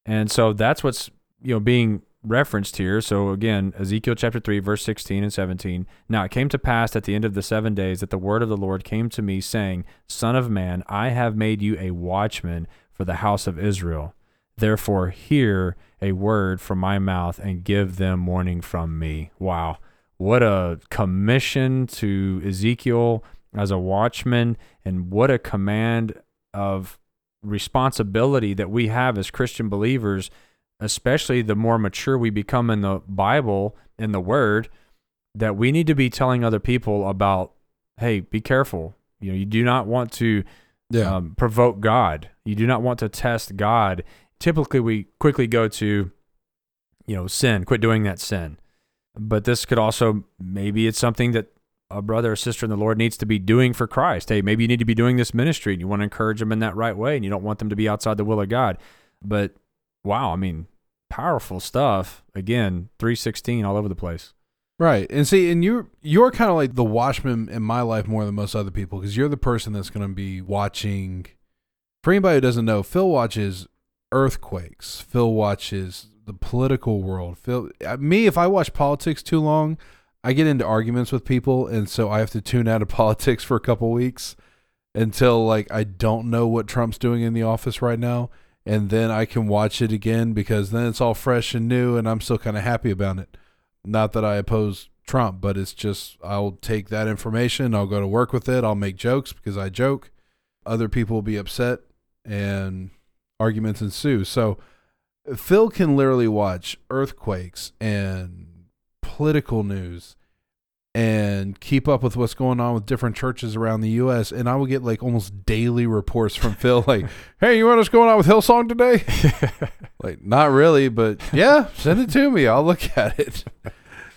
And so that's what's you know being referenced here. So again, Ezekiel chapter 3 verse 16 and 17. Now it came to pass at the end of the 7 days that the word of the Lord came to me saying, "Son of man, I have made you a watchman for the house of Israel. Therefore hear a word from my mouth and give them warning from me." Wow. What a commission to Ezekiel as a watchman and what a command of responsibility that we have as Christian believers, especially the more mature we become in the Bible, in the Word, that we need to be telling other people about, hey, be careful. You know, you do not want to Yeah. um, provoke God. You do not want to test God. Typically, we quickly go to, you know, sin, quit doing that sin. But this could also maybe it's something that a brother or sister in the Lord needs to be doing for Christ. Hey, maybe you need to be doing this ministry and you want to encourage them in that right way and you don't want them to be outside the will of God. But wow, I mean, powerful stuff. Again, 316 all over the place. Right. And see, and you're you're kind of like the watchman in my life more than most other people because you're the person that's going to be watching. For anybody who doesn't know, Phil watches earthquakes. Phil watches the political world. Phil, uh, me, if I watch politics too long, I get into arguments with people, and so I have to tune out of politics for a couple weeks until like I don't know what Trump's doing in the office right now, and then I can watch it again because then it's all fresh and new, and I'm still kind of happy about it. Not that I oppose Trump, but it's just I'll take that information, I'll go to work with it, I'll make jokes because I joke. Other people will be upset and arguments ensue. So Phil can literally watch earthquakes and political news and keep up with what's going on with different churches around the U.S. And I will get like almost daily reports from Phil, like, "Hey, you want what's going on with Hillsong today?" like, not really, but yeah, send it to me. I'll look at it.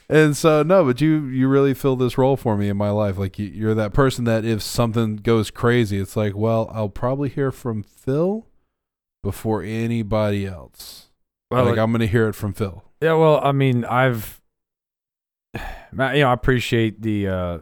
And so, no, but you you really fill this role for me in my life. Like, you, you're that person that if something goes crazy, it's like, well, I'll probably hear from Phil before anybody else. Well, like, I'm going to hear it from Phil. Yeah, well, I mean, I've, you know, I appreciate the uh,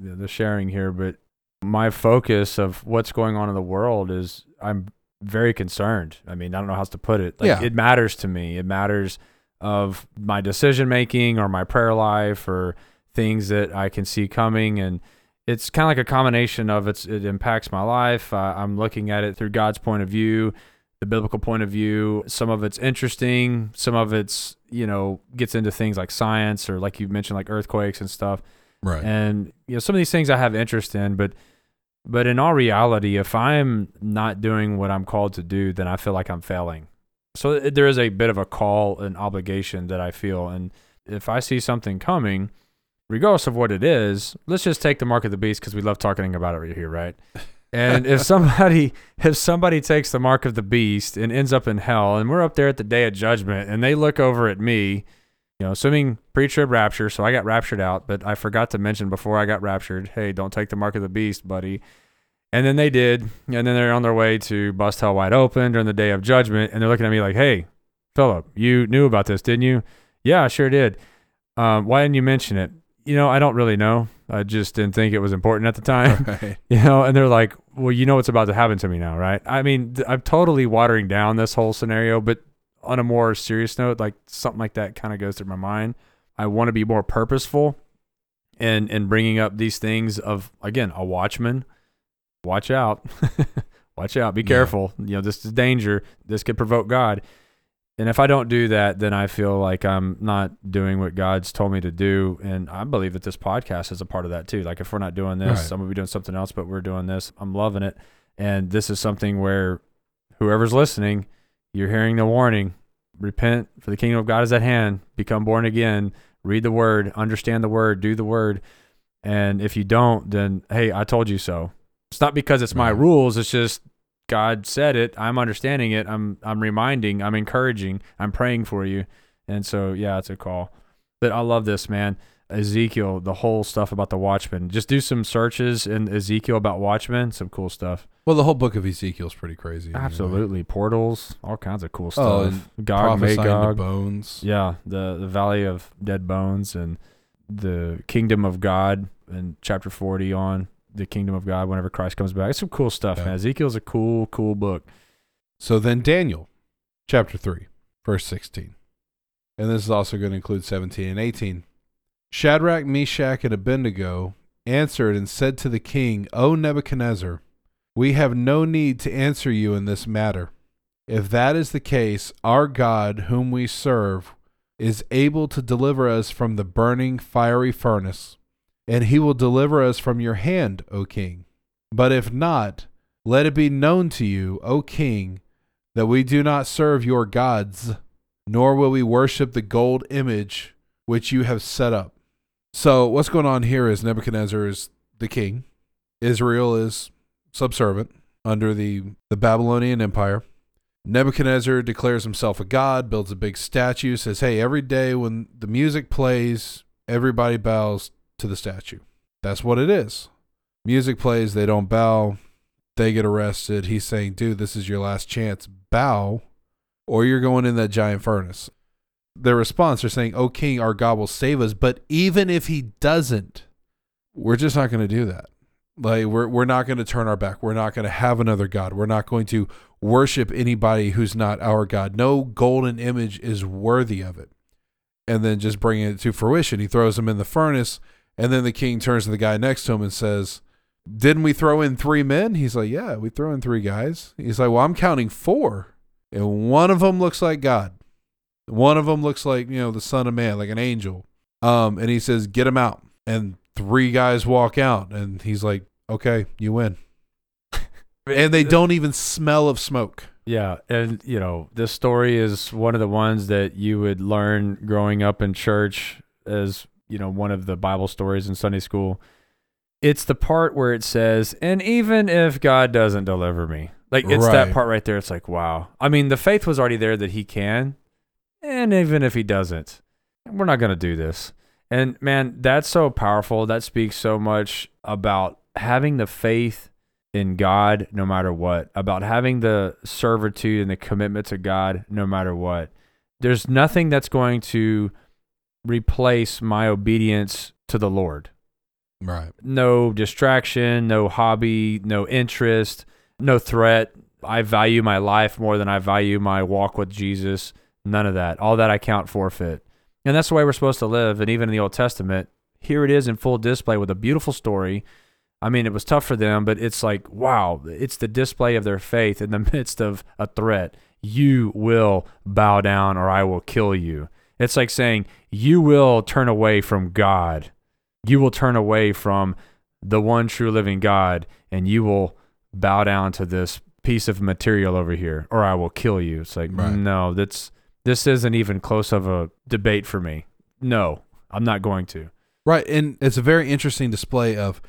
the sharing here, but my focus of what's going on in the world is I'm very concerned. I mean, I don't know how else to put it. Like, Yeah. it matters to me. It matters of my decision making or my prayer life or things that I can see coming, and it's kind of like a combination of it's it impacts my life. Uh, I'm looking at it through God's point of view the biblical point of view. Some of it's interesting, some of it's, you know, gets into things like science or like you mentioned like earthquakes and stuff. Right. And you know, some of these things I have interest in, but but in all reality, if I'm not doing what I'm called to do, then I feel like I'm failing. So it- there is a bit of a call and obligation that I feel and if I see something coming, regardless of what it is, let's just take the mark of the beast because we love talking about it right here, right? And if somebody if somebody takes the mark of the beast and ends up in hell, and we're up there at the day of judgment, and they look over at me, you know, assuming pre-trib rapture, so I got raptured out, but I forgot to mention before I got raptured, hey, don't take the mark of the beast, buddy. And then they did, and then they're on their way to bust hell wide open during the day of judgment, and they're looking at me like, hey, Philip, you knew about this, didn't you? Yeah, I sure did. Um, why didn't you mention it? You know, I don't really know. I just didn't think it was important at the time. right. you know and they're like well you know what's about to happen to me now right i mean th- i'm totally watering down this whole scenario but on a more serious note like something like that kind of goes through my mind i want to be more purposeful in in bringing up these things of again a watchman watch out watch out be Yeah. careful you know this is danger this could provoke god and if i don't do that then i feel like i'm not doing what god's told me to do. And i believe that this podcast is a part of that too. Like if we're not doing this Right. some will be doing something else but we're doing this i'm loving it. And this is something where whoever's listening you're hearing the warning. Repent for the kingdom of god is at hand. Become born again. Read the word. Understand the word. Do the word. And if you don't then hey i told you so. It's not because it's my Right. rules. It's just god said it i'm understanding it i'm i'm reminding i'm encouraging i'm praying for you. And so yeah it's a call. But i love this man. Ezekiel the whole stuff about the watchman just do some searches in ezekiel about watchmen some cool stuff. Well, the whole book of Ezekiel's pretty crazy. absolutely. Portals all kinds of cool Oh, stuff. Gog Prophesying to magog. bones. yeah, the the valley of dead bones and the kingdom of God in chapter 40 on the kingdom of God whenever Christ comes back. It's some cool stuff, Yeah. man. Ezekiel's a cool, cool book. So then Daniel, chapter 3, verse 16. And this is also going to include 17 and 18. Shadrach, Meshach, and Abednego answered and said to the king, O Nebuchadnezzar, we have no need to answer you in this matter. If that is the case, our God, whom we serve, is able to deliver us from the burning fiery furnace, and he will deliver us from your hand, O king. But if not, let it be known to you, O king, that we do not serve your gods, nor will we worship the gold image which you have set up. So, what's going on here is Nebuchadnezzar is the king, Israel is subservient under the, the Babylonian Empire. Nebuchadnezzar declares himself a god, builds a big statue, says, Hey, every day when the music plays, everybody bows to the statue. That's what it is. Music plays, they don't bow, they get arrested. He's saying, Dude, this is your last chance. Bow, or you're going in that giant furnace. Their response, they're saying, Oh, king, our God will save us. But even if he doesn't, we're just not going to do that. Like we're we're not going to turn our back. We're not going to have another god. We're not going to worship anybody who's not our god. No golden image is worthy of it. And then just bringing it to fruition, he throws him in the furnace, and then the king turns to the guy next to him and says, "Didn't we throw in three men?" He's like, "Yeah, we throw in three guys." He's like, "Well, I'm counting four, and one of them looks like God. One of them looks like you know the Son of Man, like an angel." Um, and he says, "Get him out." And three guys walk out and he's like okay you win and they don't even smell of smoke Yeah, and you know, this story is one of the ones that you would learn growing up in church as, you know, one of the Bible stories in Sunday school. It's the part where it says, "And even if God doesn't deliver me." Like it's that part right there. It's like, wow. I mean, the faith was already there that he can, and even if he doesn't, we're not going to do this. And man, that's so powerful. That speaks so much about having the faith in God no matter what, about having the servitude and the commitment to God no matter what. There's nothing that's going to replace my obedience to the Lord. right No distraction, no hobby, no interest, no threat. I value my life more than I value my walk with Jesus. None of that. All that I count forfeit. And that's the way we're supposed to live. And even in the Old Testament, here it is in full display with a beautiful story. I mean, it was tough for them, but it's like, wow, it's the display of their faith in the midst of a threat. You will bow down or I will kill you. It's like saying, you will turn away from God. You will turn away from the one true living God and you will bow down to this piece of material over here or I will kill you. It's like, Right. no, that's this isn't even close of a debate for me. No, I'm not going to. right and it's a very interesting display of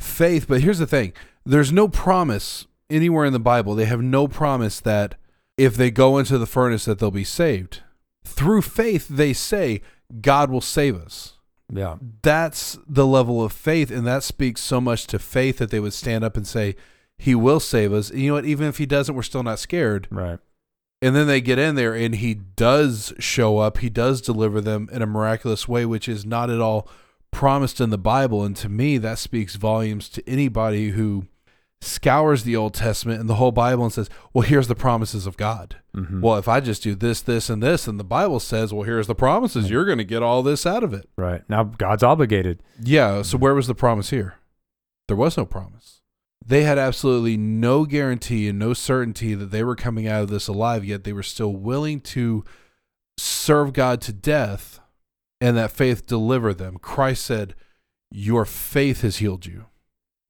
faith but here's the thing there's no promise anywhere in the bible they have no promise that if they go into the furnace that they'll be saved through faith they say god will save us. Yeah. that's the level of faith and that speaks so much to faith that they would stand up and say he will save us. And you know what? Even if he doesn't we're still not scared. Right. and then they get in there and he does show up. He does deliver them in a miraculous way which is not at all promised in the bible. And to me that speaks volumes to anybody who scours the old testament and the whole bible and says well here's the promises of god Mhm. well if i just do this this and this and the bible says well here's the promises you're going to get all this out of it right. Now God's obligated. yeah. So where was the promise here? There was no promise. They had absolutely no guarantee and no certainty that they were coming out of this alive, yet they were still willing to serve God to death and that faith delivered them. Christ said, Your faith has healed you.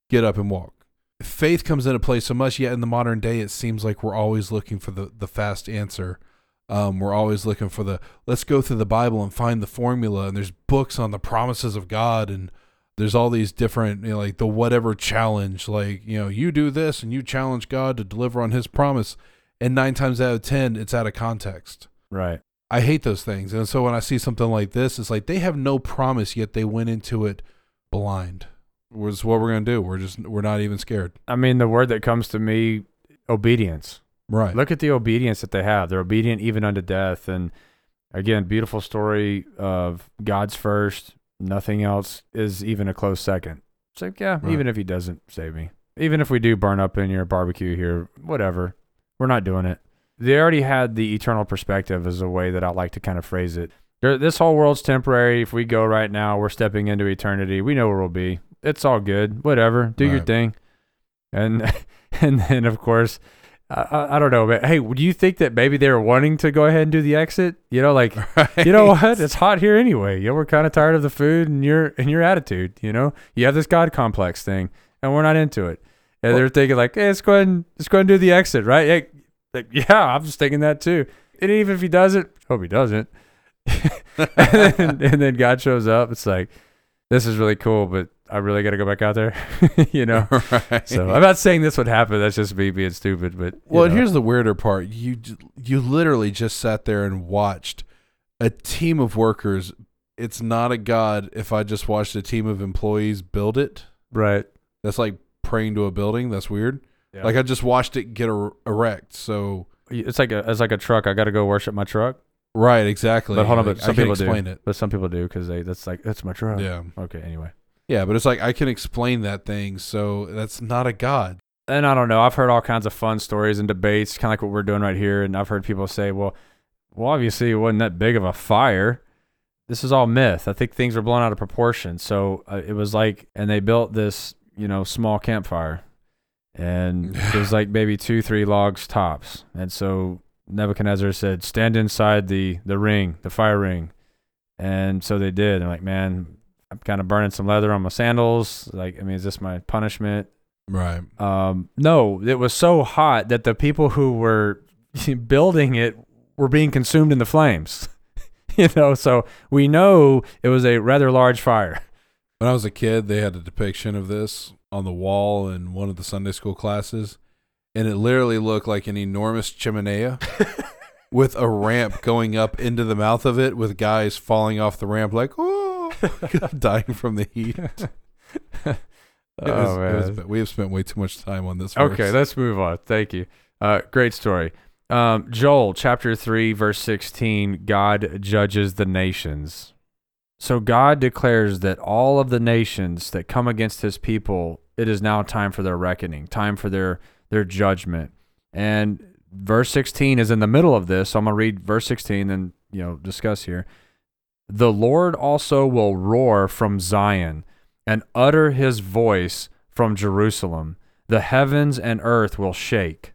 Get up and walk. Faith comes into play so much, yet in the modern day, it seems like we're always looking for the, the fast answer. Um, we're always looking for the let's go through the Bible and find the formula. And there's books on the promises of God, and there's all these different, you know, like the whatever challenge. Like, you know, you do this and you challenge God to deliver on his promise. And nine times out of 10, it's out of context. Right. I hate those things. And so when I see something like this, it's like they have no promise, yet they went into it blind. Was what we're going to do. We're just, we're not even scared. I mean, the word that comes to me, obedience. Right. Look at the obedience that they have. They're obedient even unto death. And again, beautiful story of God's first. Nothing else is even a close second. It's like, yeah, Right. even if he doesn't save me, even if we do burn up in your barbecue here, whatever, we're not doing it. They already had the eternal perspective, as a way that I like to kind of phrase it. This whole world's temporary. If we go right now, we're stepping into eternity. We know where we'll be. It's all good. Whatever. Do your thing. And and then of course, I, I, don't know, but hey, do you think that maybe they were wanting to go ahead and do the exit? You know, like you know what? It's hot here anyway. You know, we're kind of tired of the food and your and your attitude. You know, you have this God complex thing, and we're not into it. And Well- they're thinking like, hey, let's go ahead and let's go ahead and do the exit, right? Yeah, like, yeah, I'm just thinking that too. And even if he doesn't, hope he doesn't. and, then, and then God shows up. It's like, this is really cool, but I really got to go back out there, you know. right. So I'm not saying this would happen. That's just me being stupid. But Well, know. here's the weirder part. You you literally just sat there and watched a team of workers. It's not a god if I just watched a team of employees build it. right. That's like praying to a building. That's weird. Yeah. Like I just watched it get er- erect. So It's like a it's like a truck. I got to go worship my truck. right, exactly. But hold on, Like, but some people explain do. it. But some people do because they that's like that's my truck. Yeah, Okay. Anyway. Yeah, but it's like I can explain that thing. So that's not a god. and I don't know. I've heard all kinds of fun stories and debates, kind of like what we're doing right here. And I've heard people say, "Well, well, obviously it wasn't that big of a fire. This is all myth. I think things were blown out of proportion." So uh, it was like, and they built this, you know, small campfire, and it was like maybe two, three logs tops. And so Nebuchadnezzar said, "Stand inside the the ring, the fire ring," and so they did. And like, man, I'm kind of burning some leather on my sandals. Like, I mean, is this my punishment? Right. Um, no, it was so hot that the people who were building it were being consumed in the flames. you know, so we know it was a rather large fire. When I was a kid, they had a depiction of this on the wall in one of the Sunday school classes, and it literally looked like an enormous chimenea with a ramp going up into the mouth of it, with guys falling off the ramp like, oh, dying from the heat. Oh was man. bad. we have spent way too much time on this. Okay, let's move on. Thank you. Uh, great story. Um, Joel chapter 3, verse 16 God judges the nations. So God declares that all of the nations that come against his people, it is now time for their reckoning, time for their, their judgment. And verse 16 is in the middle of this. So I'm going to read verse 16 and you know discuss here. The Lord also will roar from Zion and utter his voice from Jerusalem. The heavens and earth will shake,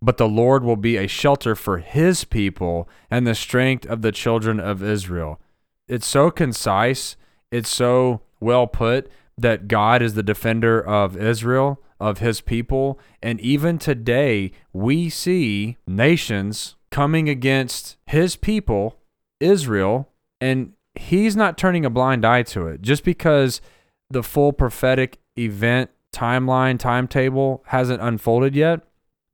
but the Lord will be a shelter for his people and the strength of the children of Israel. It's so concise, it's so well put that God is the defender of Israel, of his people. And even today, we see nations coming against his people, Israel, and he's not turning a blind eye to it. Just because the full prophetic event timeline, timetable hasn't unfolded yet,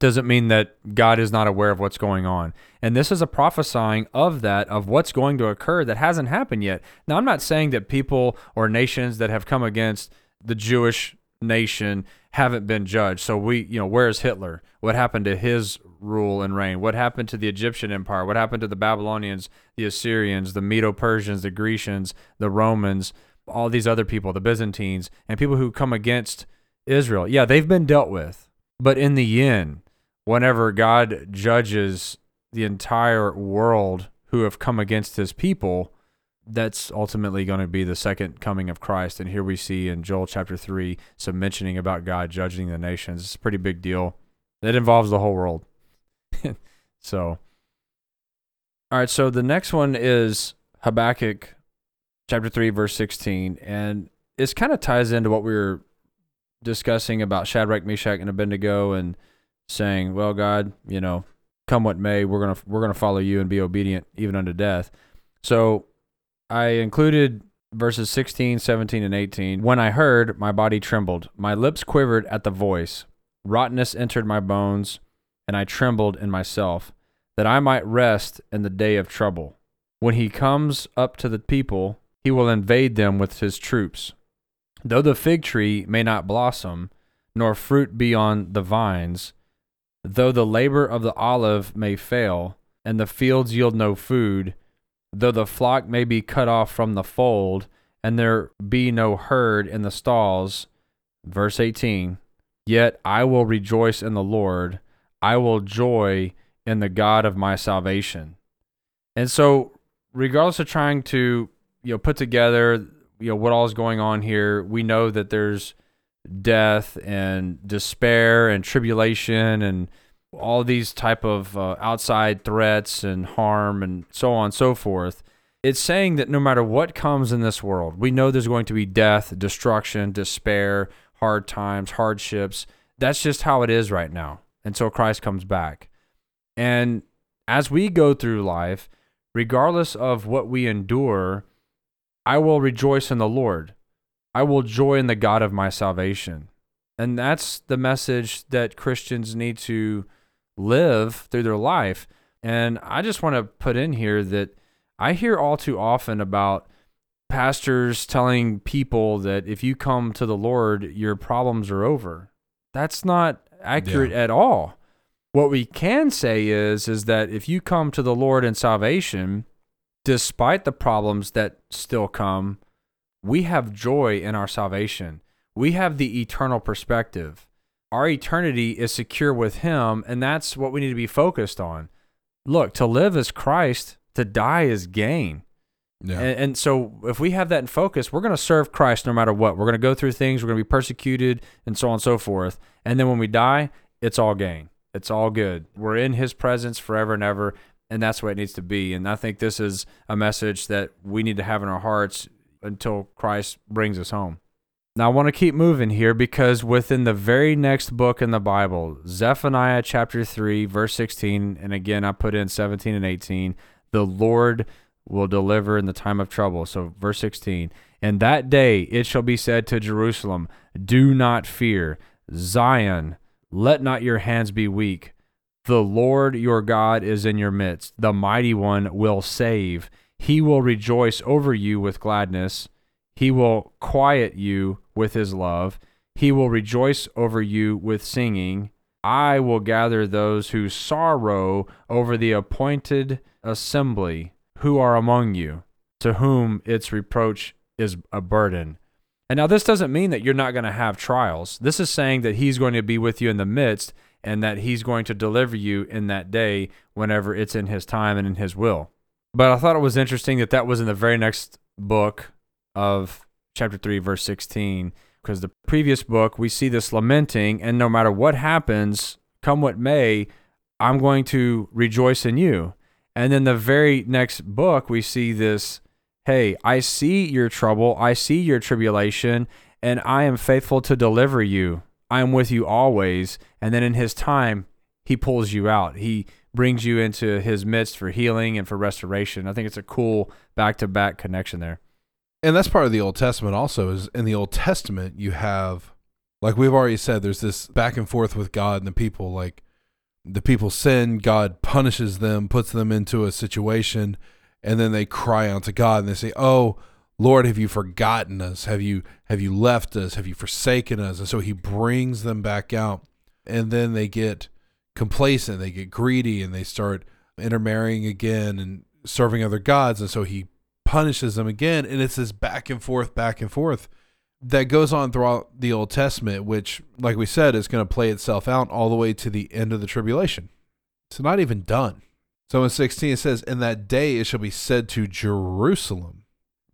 doesn't mean that God is not aware of what's going on. And this is a prophesying of that, of what's going to occur that hasn't happened yet. Now, I'm not saying that people or nations that have come against the Jewish nation haven't been judged. So we, you know, where's Hitler? What happened to his rule and reign? What happened to the Egyptian empire? What happened to the Babylonians, the Assyrians, the Medo-Persians, the Grecians, the Romans, all these other people, the Byzantines, and people who come against Israel? Yeah, they've been dealt with. But in the end, whenever God judges the entire world who have come against his people, that's ultimately going to be the second coming of Christ. And here we see in Joel chapter 3 some mentioning about God judging the nations. It's a pretty big deal. It involves the whole world. so, all right. So the next one is Habakkuk chapter 3, verse 16. And this kind of ties into what we were discussing about Shadrach, Meshach, and Abednego and saying, well, God, you know, come what may, we're going to, we're going to follow you and be obedient even unto death. So I included verses 16, 17, and 18. When I heard, my body trembled. My lips quivered at the voice. Rottenness entered my bones, and I trembled in myself, that I might rest in the day of trouble. When he comes up to the people, he will invade them with his troops. Though the fig tree may not blossom, nor fruit be on the vines, though the labor of the olive may fail, and the fields yield no food, though the flock may be cut off from the fold, and there be no herd in the stalls. Verse 18 Yet I will rejoice in the Lord, I will joy in the God of my salvation. And so, regardless of trying to you know put together you know what all is going on here, we know that there's death and despair and tribulation and all these type of uh, outside threats and harm and so on and so forth it's saying that no matter what comes in this world we know there's going to be death destruction despair hard times hardships. That's just how it is right now until christ comes back. And as we go through life regardless of what we endure i will rejoice in the lord. I will joy in the God of my salvation. And that's the message that Christians need to live through their life. And I just want to put in here that I hear all too often about pastors telling people that if you come to the Lord, your problems are over. That's not accurate Yeah. at all. What we can say is is that if you come to the Lord in salvation, despite the problems that still come, we have joy in our salvation. We have the eternal perspective. Our eternity is secure with Him, and that's what we need to be focused on. Look, to live is Christ, to die is gain. Yeah. And, and so, if we have that in focus, we're going to serve Christ no matter what. We're going to go through things, we're going to be persecuted, and so on and so forth. And then when we die, it's all gain. It's all good. We're in His presence forever and ever, and that's what it needs to be. And I think this is a message that we need to have in our hearts until Christ brings us home. Now, I want to keep moving here because within the very next book in the Bible, Zephaniah chapter 3, verse 16, and again, I put in 17 and 18, the Lord will deliver in the time of trouble. So, verse 16, and that day it shall be said to Jerusalem, Do not fear. Zion, let not your hands be weak. The Lord your God is in your midst. The mighty one will save. He will rejoice over you with gladness. He will quiet you with his love. He will rejoice over you with singing. I will gather those who sorrow over the appointed assembly who are among you, to whom its reproach is a burden. And now, this doesn't mean that you're not going to have trials. This is saying that he's going to be with you in the midst and that he's going to deliver you in that day whenever it's in his time and in his will. But I thought it was interesting that that was in the very next book of chapter 3, verse 16, because the previous book, we see this lamenting, and no matter what happens, come what may, I'm going to rejoice in you. And then the very next book, we see this hey, I see your trouble, I see your tribulation, and I am faithful to deliver you. I am with you always. And then in his time, he pulls you out. He brings you into his midst for healing and for restoration. I think it's a cool back to back connection there. And that's part of the Old Testament also is in the Old Testament you have like we've already said there's this back and forth with God and the people like the people sin God punishes them puts them into a situation and then they cry out to God and they say oh Lord have you forgotten us? Have you have you left us? Have you forsaken us? And so he brings them back out and then they get complacent they get greedy and they start intermarrying again and serving other gods and so he punishes them again and it's this back and forth back and forth that goes on throughout the old testament which like we said is going to play itself out all the way to the end of the tribulation. It's not even done. So in 16 it says in that day it shall be said to jerusalem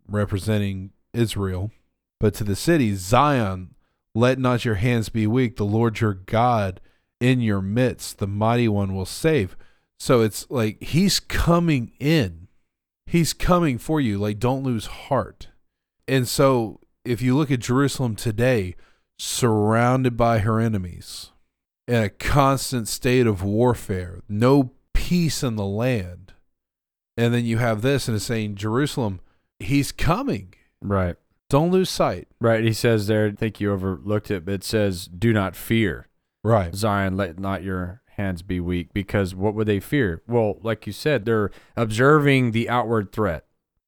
representing israel but to the city zion let not your hands be weak. The lord your god in your midst the mighty one will save. So it's like he's coming in he's coming for you like don't lose heart and so if you look at jerusalem today surrounded by her enemies in a constant state of warfare no peace in the land and then you have this and it's saying jerusalem he's coming Right. don't lose sight Right. He says there, I think you overlooked it, but it says, Do not fear. right Zion, let not your hands be weak. Because what would they fear? Well, like you said, they're observing the outward threat.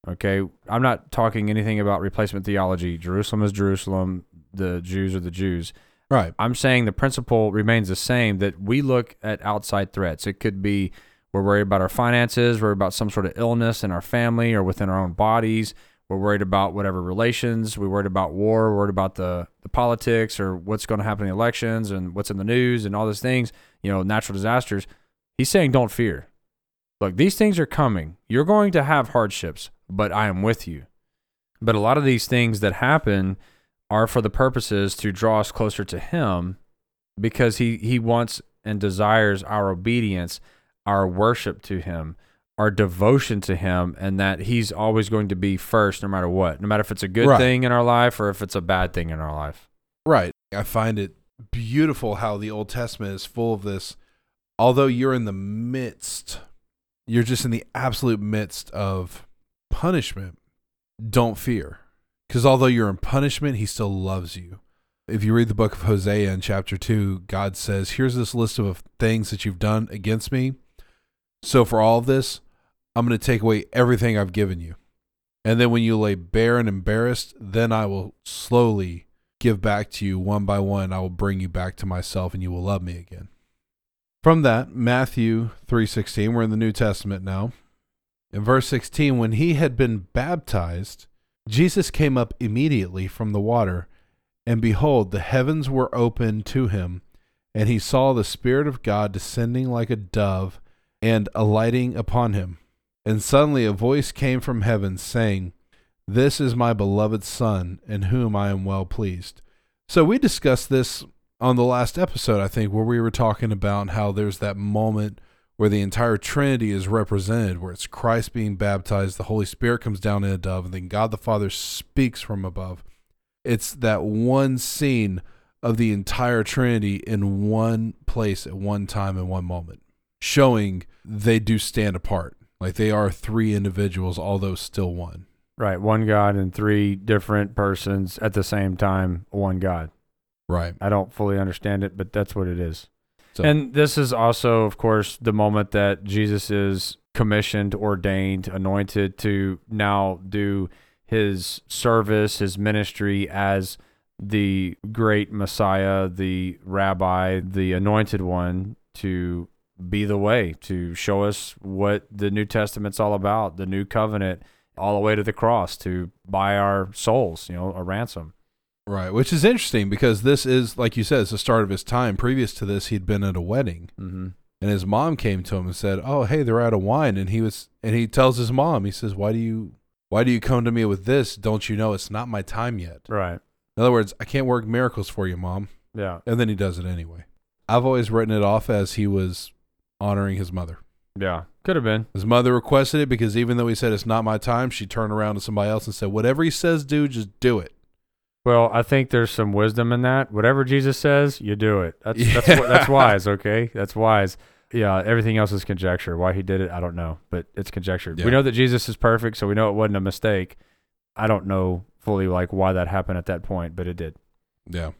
Okay. I'm not talking anything about replacement theology. Jerusalem is Jerusalem. The Jews are the Jews. right I'm saying the principle remains the same that we look at outside threats. It could be we're worried about our finances, we're about some sort of illness in our family or within our own bodies. We're worried about whatever relations. We're worried about war. Worried about the, the politics or what's going to happen in the elections and what's in the news and all those things, you know, natural disasters. He's saying, don't fear. Look, these things are coming. You're going to have hardships, but I am with you. But a lot of these things that happen are for the purposes to draw us closer to Him because He, he wants and desires our obedience, our worship to Him, our devotion to Him, and that He's always going to be first no matter what, no matter if it's a good Right. thing in our life or if it's a bad thing in our life. Right. I find it beautiful how the Old Testament is full of this. Although you're in the midst, you're just in the absolute midst of punishment. Don't fear Because although you're in punishment, he still loves you. If you read the book of Hosea in chapter 2, God says, Here's this list of things that you've done against me. So for all of this, I'm going to take away everything I've given you. And then when you lay bare and embarrassed, then I will slowly give back to you one by one. I will bring you back to myself and you will love me again. From that, Matthew 3:16, we're in the New Testament now. In verse 16, when he had been baptized, Jesus came up immediately from the water, and behold, the heavens were opened to him, and he saw the Spirit of God descending like a dove and alighting upon him. And suddenly a voice came from heaven saying, This is my beloved Son, in whom I am well pleased. So we discussed this on the last episode, I think, where we were talking about how there's that moment where the entire Trinity is represented, where it's Christ being baptized, the Holy Spirit comes down in a dove, and then God the Father speaks from above. It's that one scene of the entire Trinity in one place at one time in one moment, showing they do stand apart. Like they are three individuals, although still one. Right. One God and three different persons at the same time, one God. Right. I don't fully understand it, but that's what it is. So- and this is also, of course, the moment that Jesus is commissioned, ordained, anointed to now do his service, his ministry as the great Messiah, the rabbi, the anointed one to be the way, to show us what the New Testament's all about, the new covenant, all the way to the cross to buy our souls, you know, a ransom. Right. Which is interesting because this is, like you said, it's the start of his time. Previous to this, he'd been at a wedding. Mm-hmm. and his mom came to him and said, "Oh, hey, they're out of wine." And he was, and he tells his mom, he says, "Why do you, why do you come to me with this? Don't you know it's not my time yet?" Right. In other words, I can't work miracles for you, mom. Yeah. And then he does it anyway. I've always written it off as he was honoring his mother. Yeah. Could have been. His mother requested it because even though he said it's not my time, she turned around to somebody else and said, "Whatever he says, do, just do it." Well, I think there's some wisdom in that. Whatever Jesus says, you do it. That's that's Yeah. what that's wise, okay? That's wise. Yeah, everything else is conjecture. Why he did it, I don't know, but it's conjecture. Yeah. We know that Jesus is perfect, so we know it wasn't a mistake. I don't know fully like why that happened at that point, but it did. Yeah.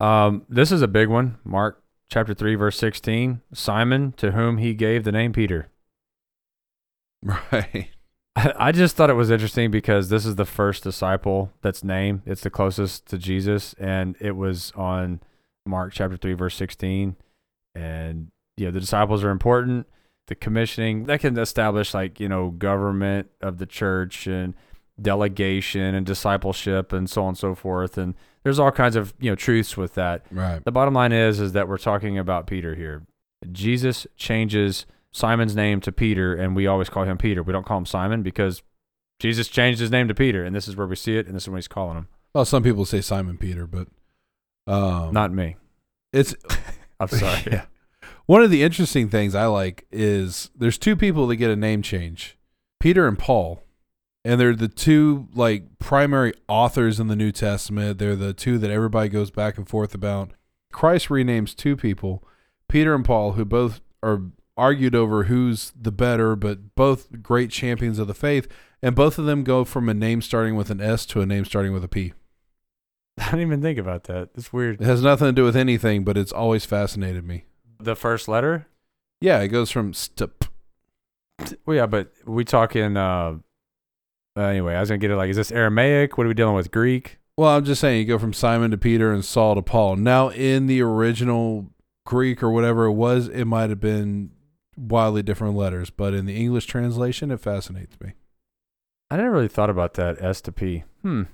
Um, this is a big one. Mark chapter 3 verse 16. Simon to whom he gave the name Peter. Right. I just thought it was interesting because this is the first disciple that's named. It's the closest to Jesus, and it was on Mark chapter 3, verse 16. And, you know, the disciples are important. The commissioning, that can establish, like, you know, government of the church and delegation and discipleship and so on and so forth. And there's all kinds of, you know, truths with that. Right. The bottom line is is that we're talking about Peter here. Jesus changes Simon's name to Peter, and we always call him Peter. We don't call him Simon because Jesus changed his name to Peter, and this is where we see it, and this is what he's calling him. Well, some people say Simon Peter, but um, Not me. it's I'm sorry. Yeah. One of the interesting things I like is there's two people that get a name change, Peter and Paul, and they're the two like primary authors in the New Testament. They're the two that everybody goes back and forth about. Christ renames two people, Peter and Paul, who both are argued over who's the better, but both great champions of the faith, and both of them go from a name starting with an S to a name starting with a P. I didn't even think about that. It's weird. It has nothing to do with anything, but it's always fascinated me. The first letter? Yeah, it goes from st- Well, yeah, but we talking. Uh, anyway, I was gonna get it. Like, is this Aramaic? What are we dealing with? Greek? Well, I'm just saying you go from Simon to Peter and Saul to Paul. Now, in the original Greek or whatever it was, it might have been wildly different letters, but in the English translation, it fascinates me. I never really thought about that. S to P. Hmm.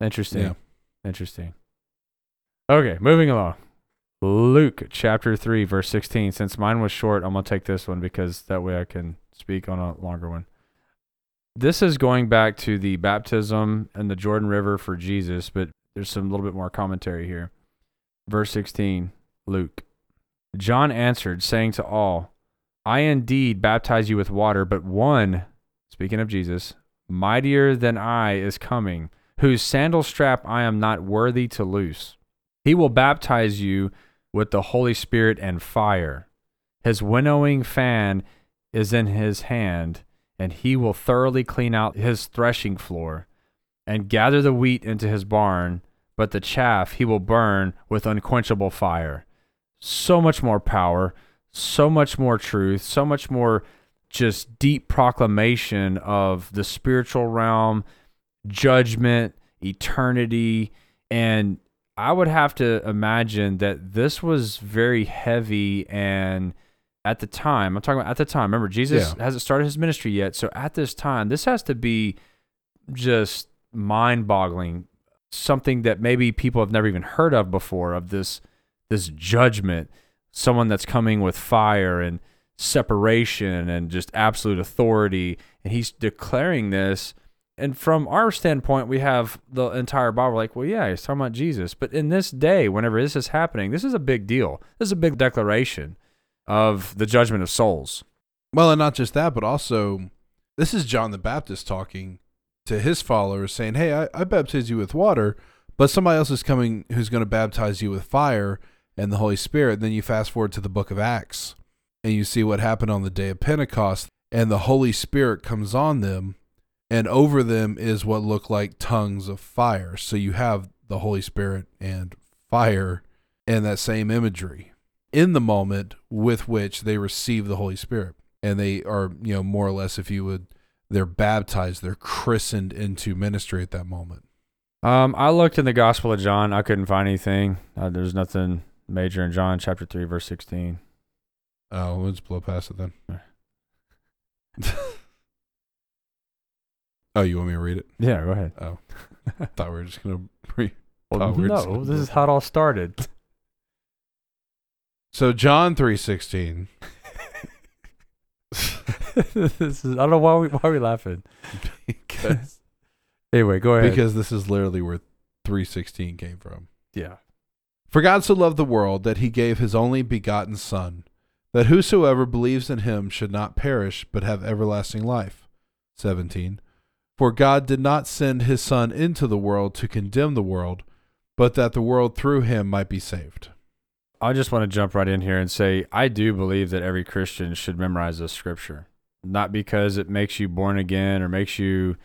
Interesting. Yeah. Interesting. Okay, moving along. Luke chapter 3, verse 16. Since mine was short, I'm going to take this one because that way I can speak on a longer one. This is going back to the baptism and the Jordan River for Jesus, but there's some little bit more commentary here. Verse 16, Luke. John answered, saying to all, I indeed baptize you with water, but one, speaking of Jesus, mightier than I is coming, whose sandal strap I am not worthy to loose. He will baptize you with the Holy Spirit and fire. His winnowing fan is in his hand, and he will thoroughly clean out his threshing floor, and gather the wheat into his barn, but the chaff he will burn with unquenchable fire. So much more power, so much more truth, so much more just deep proclamation of the spiritual realm, judgment, eternity. And I would have to imagine that this was very heavy and at the time, I'm talking about at the time. Remember, Jesus Yeah. hasn't started his ministry yet. So at this time, this has to be just mind boggling. Something that maybe people have never even heard of before of this this judgment, someone that's coming with fire and separation and just absolute authority. And he's declaring this. And from our standpoint, we have the entire Bible like, well, yeah, he's talking about Jesus. But in this day, whenever this is happening, this is a big deal. This is a big declaration of the judgment of souls. Well, and not just that, but also this is John the Baptist talking to his followers, saying, "Hey, I, I baptize you with water, but somebody else is coming who's going to baptize you with fire and the Holy Spirit." And Then you fast forward to the Book of Acts, and you see what happened on the day of Pentecost, and the Holy Spirit comes on them, and over them is what look like tongues of fire. So you have the Holy Spirit and fire and that same imagery in the moment with which they receive the Holy Spirit. And they are, you know, more or less, if you would, they're baptized, they're christened into ministry at that moment. Um, I looked in the Gospel of John. I couldn't find anything. Uh, there's nothing major in John chapter 3, verse 16. Oh, let's blow past it then. oh, you want me to read it? Yeah, go ahead. Oh, I thought we were just gonna read. Well, we're just- no, this is how it all started. So John three sixteen. this is, I don't know why we, why are we laughing. because Anyway, go ahead. because this is literally where three sixteen came from. yeah. For God so loved the world that he gave his only begotten Son, that whosoever believes in him should not perish, but have everlasting life. 17. For God did not send his Son into the world to condemn the world, but that the world through him might be saved. I just want to jump right in here and say I do believe that every Christian should memorize this scripture, not because it makes you born again or makes you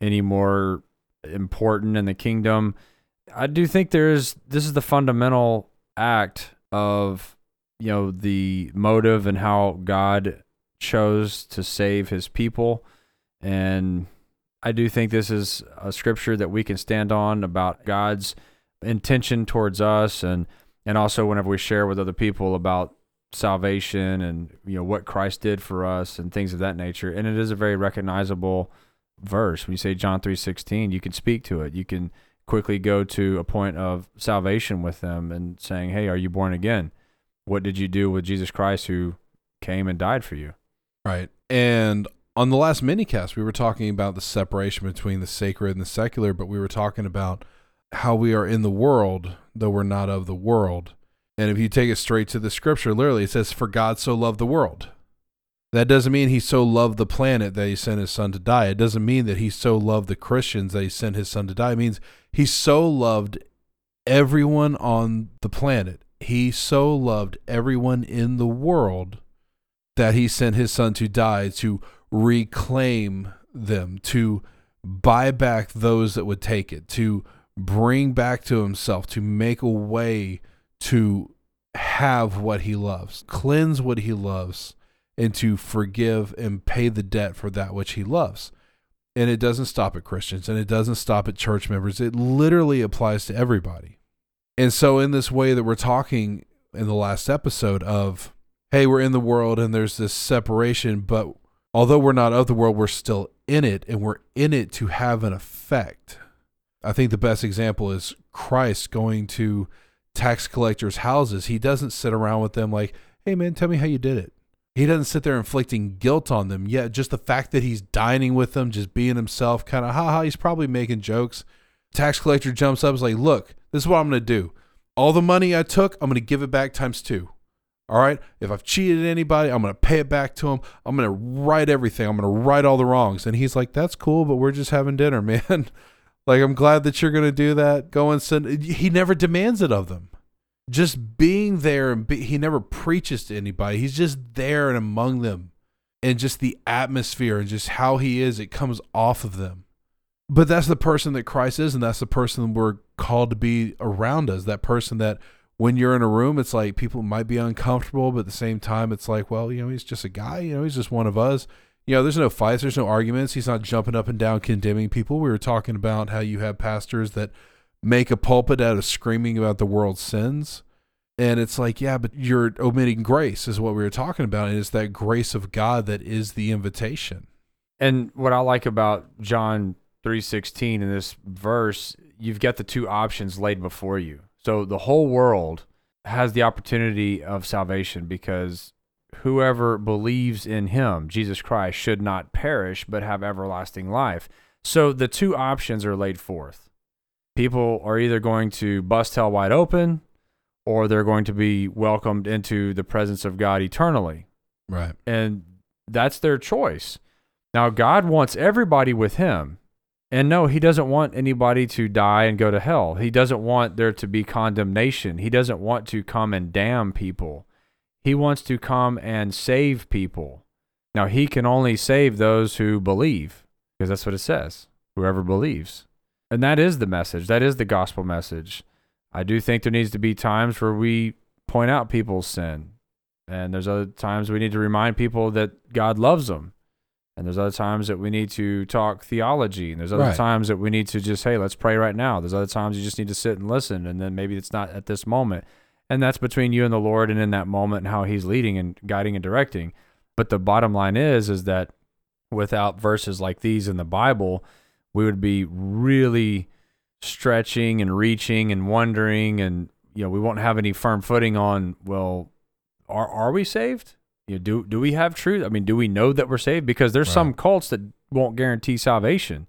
any more important in the kingdom. I do think there is this is the fundamental act of you know the motive and how God chose to save his people and I do think this is a scripture that we can stand on about God's intention towards us and and also whenever we share with other people about salvation and you know what Christ did for us and things of that nature. And it is a very recognizable verse. When you say John 3:16 you can speak to it. You can quickly go to a point of salvation with them and saying hey are you born again? What did you do with Jesus Christ who came and died for you? Right. And on the last minicast, we were talking about the separation between the sacred and the secular, but we were talking about how we are in the world, though we're not of the world. And if you take it straight to the scripture, literally, it says, For God so loved the world. That doesn't mean he so loved the planet that he sent his son to die. It doesn't mean that he so loved the Christians that he sent his son to die. It means he so loved everyone on the planet. He so loved everyone in the world that he sent his son to die to reclaim them, to buy back those that would take it, to bring back to himself, to make a way to have what he loves, cleanse what he loves, and to forgive and pay the debt for that which he loves. And it doesn't stop at Christians and it doesn't stop at church members. It literally applies to everybody. And so, in this way that we're talking in the last episode of, hey, we're in the world and there's this separation, but although we're not of the world, we're still in it and we're in it to have an effect. I think the best example is Christ going to tax collectors' houses. He doesn't sit around with them like, hey, man, tell me how you did it. He doesn't sit there inflicting guilt on them. Yet, just the fact that he's dining with them, just being himself, kind of, haha, he's probably making jokes. Tax collector jumps up, is like, look, this is what I'm going to do. All the money I took, I'm going to give it back times two. All right. If I've cheated anybody, I'm going to pay it back to him. I'm going to right everything. I'm going to right all the wrongs. And he's like, that's cool, but we're just having dinner, man. Like, I'm glad that you're to do that. Go and send. He never demands it of them. Just being there and be, he never preaches to anybody. He's just there and among them. And just the atmosphere and just how he is, it comes off of them. But that's the person that Christ is, and that's the person we're called to be around us. That person that when you're in a room, it's like people might be uncomfortable, but at the same time, it's like, well, you know, he's just a guy. You know, he's just one of us. You know, there's no fights, there's no arguments. He's not jumping up and down condemning people. We were talking about how you have pastors that make a pulpit out of screaming about the world's sins. And it's like, yeah, but you're omitting grace, is what we were talking about. And it's that grace of God that is the invitation. And what I like about John 3:16 in this verse, you've got the two options laid before you. So the whole world has the opportunity of salvation because whoever believes in him, Jesus Christ, should not perish but have everlasting life. So the two options are laid forth. People are either going to bust hell wide open or they're going to be welcomed into the presence of God eternally. Right. And that's their choice. Now, God wants everybody with him. And no, he doesn't want anybody to die and go to hell. He doesn't want there to be condemnation. He doesn't want to come and damn people. He wants to come and save people. Now, he can only save those who believe, because that's what it says whoever believes. And that is the message. That is the gospel message. I do think there needs to be times where we point out people's sin. And there's other times we need to remind people that God loves them. And there's other times that we need to talk theology. And there's other Right. times that we need to just, hey, let's pray right now. There's other times you just need to sit and listen. And then maybe it's not at this moment. And that's between you and the Lord and in that moment and how he's leading and guiding and directing. But the bottom line is, is that without verses like these in the Bible, we would be really stretching and reaching and wondering and you know we won't have any firm footing on well are are we saved? You know, do do we have truth? I mean do we know that we're saved? Because there's some cults that won't guarantee salvation.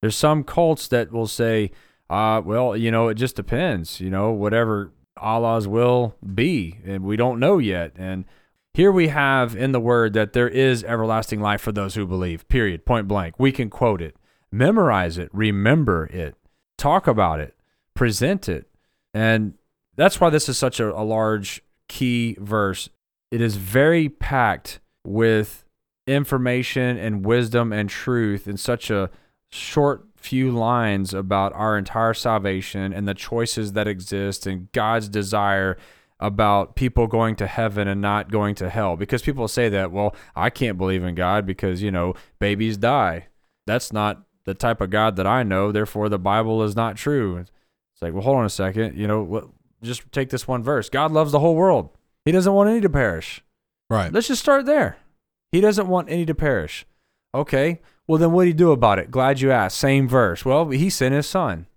There's some cults that will say uh well you know it just depends you know whatever allah's will be and we don't know yet and here we have in the word that there is everlasting life for those who believe period point blank we can quote it memorize it remember it talk about it, present it. And that's why this is such a, a large key verse. It is very packed with information and wisdom and truth in such a short few lines about our entire salvation and the choices that exist and God's desire about people going to heaven and not going to hell. Because people say that, well, I can't believe in God because, you know, babies die. That's not the type of God that I know. Therefore, the Bible is not true. It's like, well, hold on a second. You know, what, just take this one verse. God loves the whole world. He doesn't want any to perish. Right. Let's just start there. He doesn't want any to perish. Okay. Well, then what do you do about it? Glad you asked. Same verse. Well, he sent his son.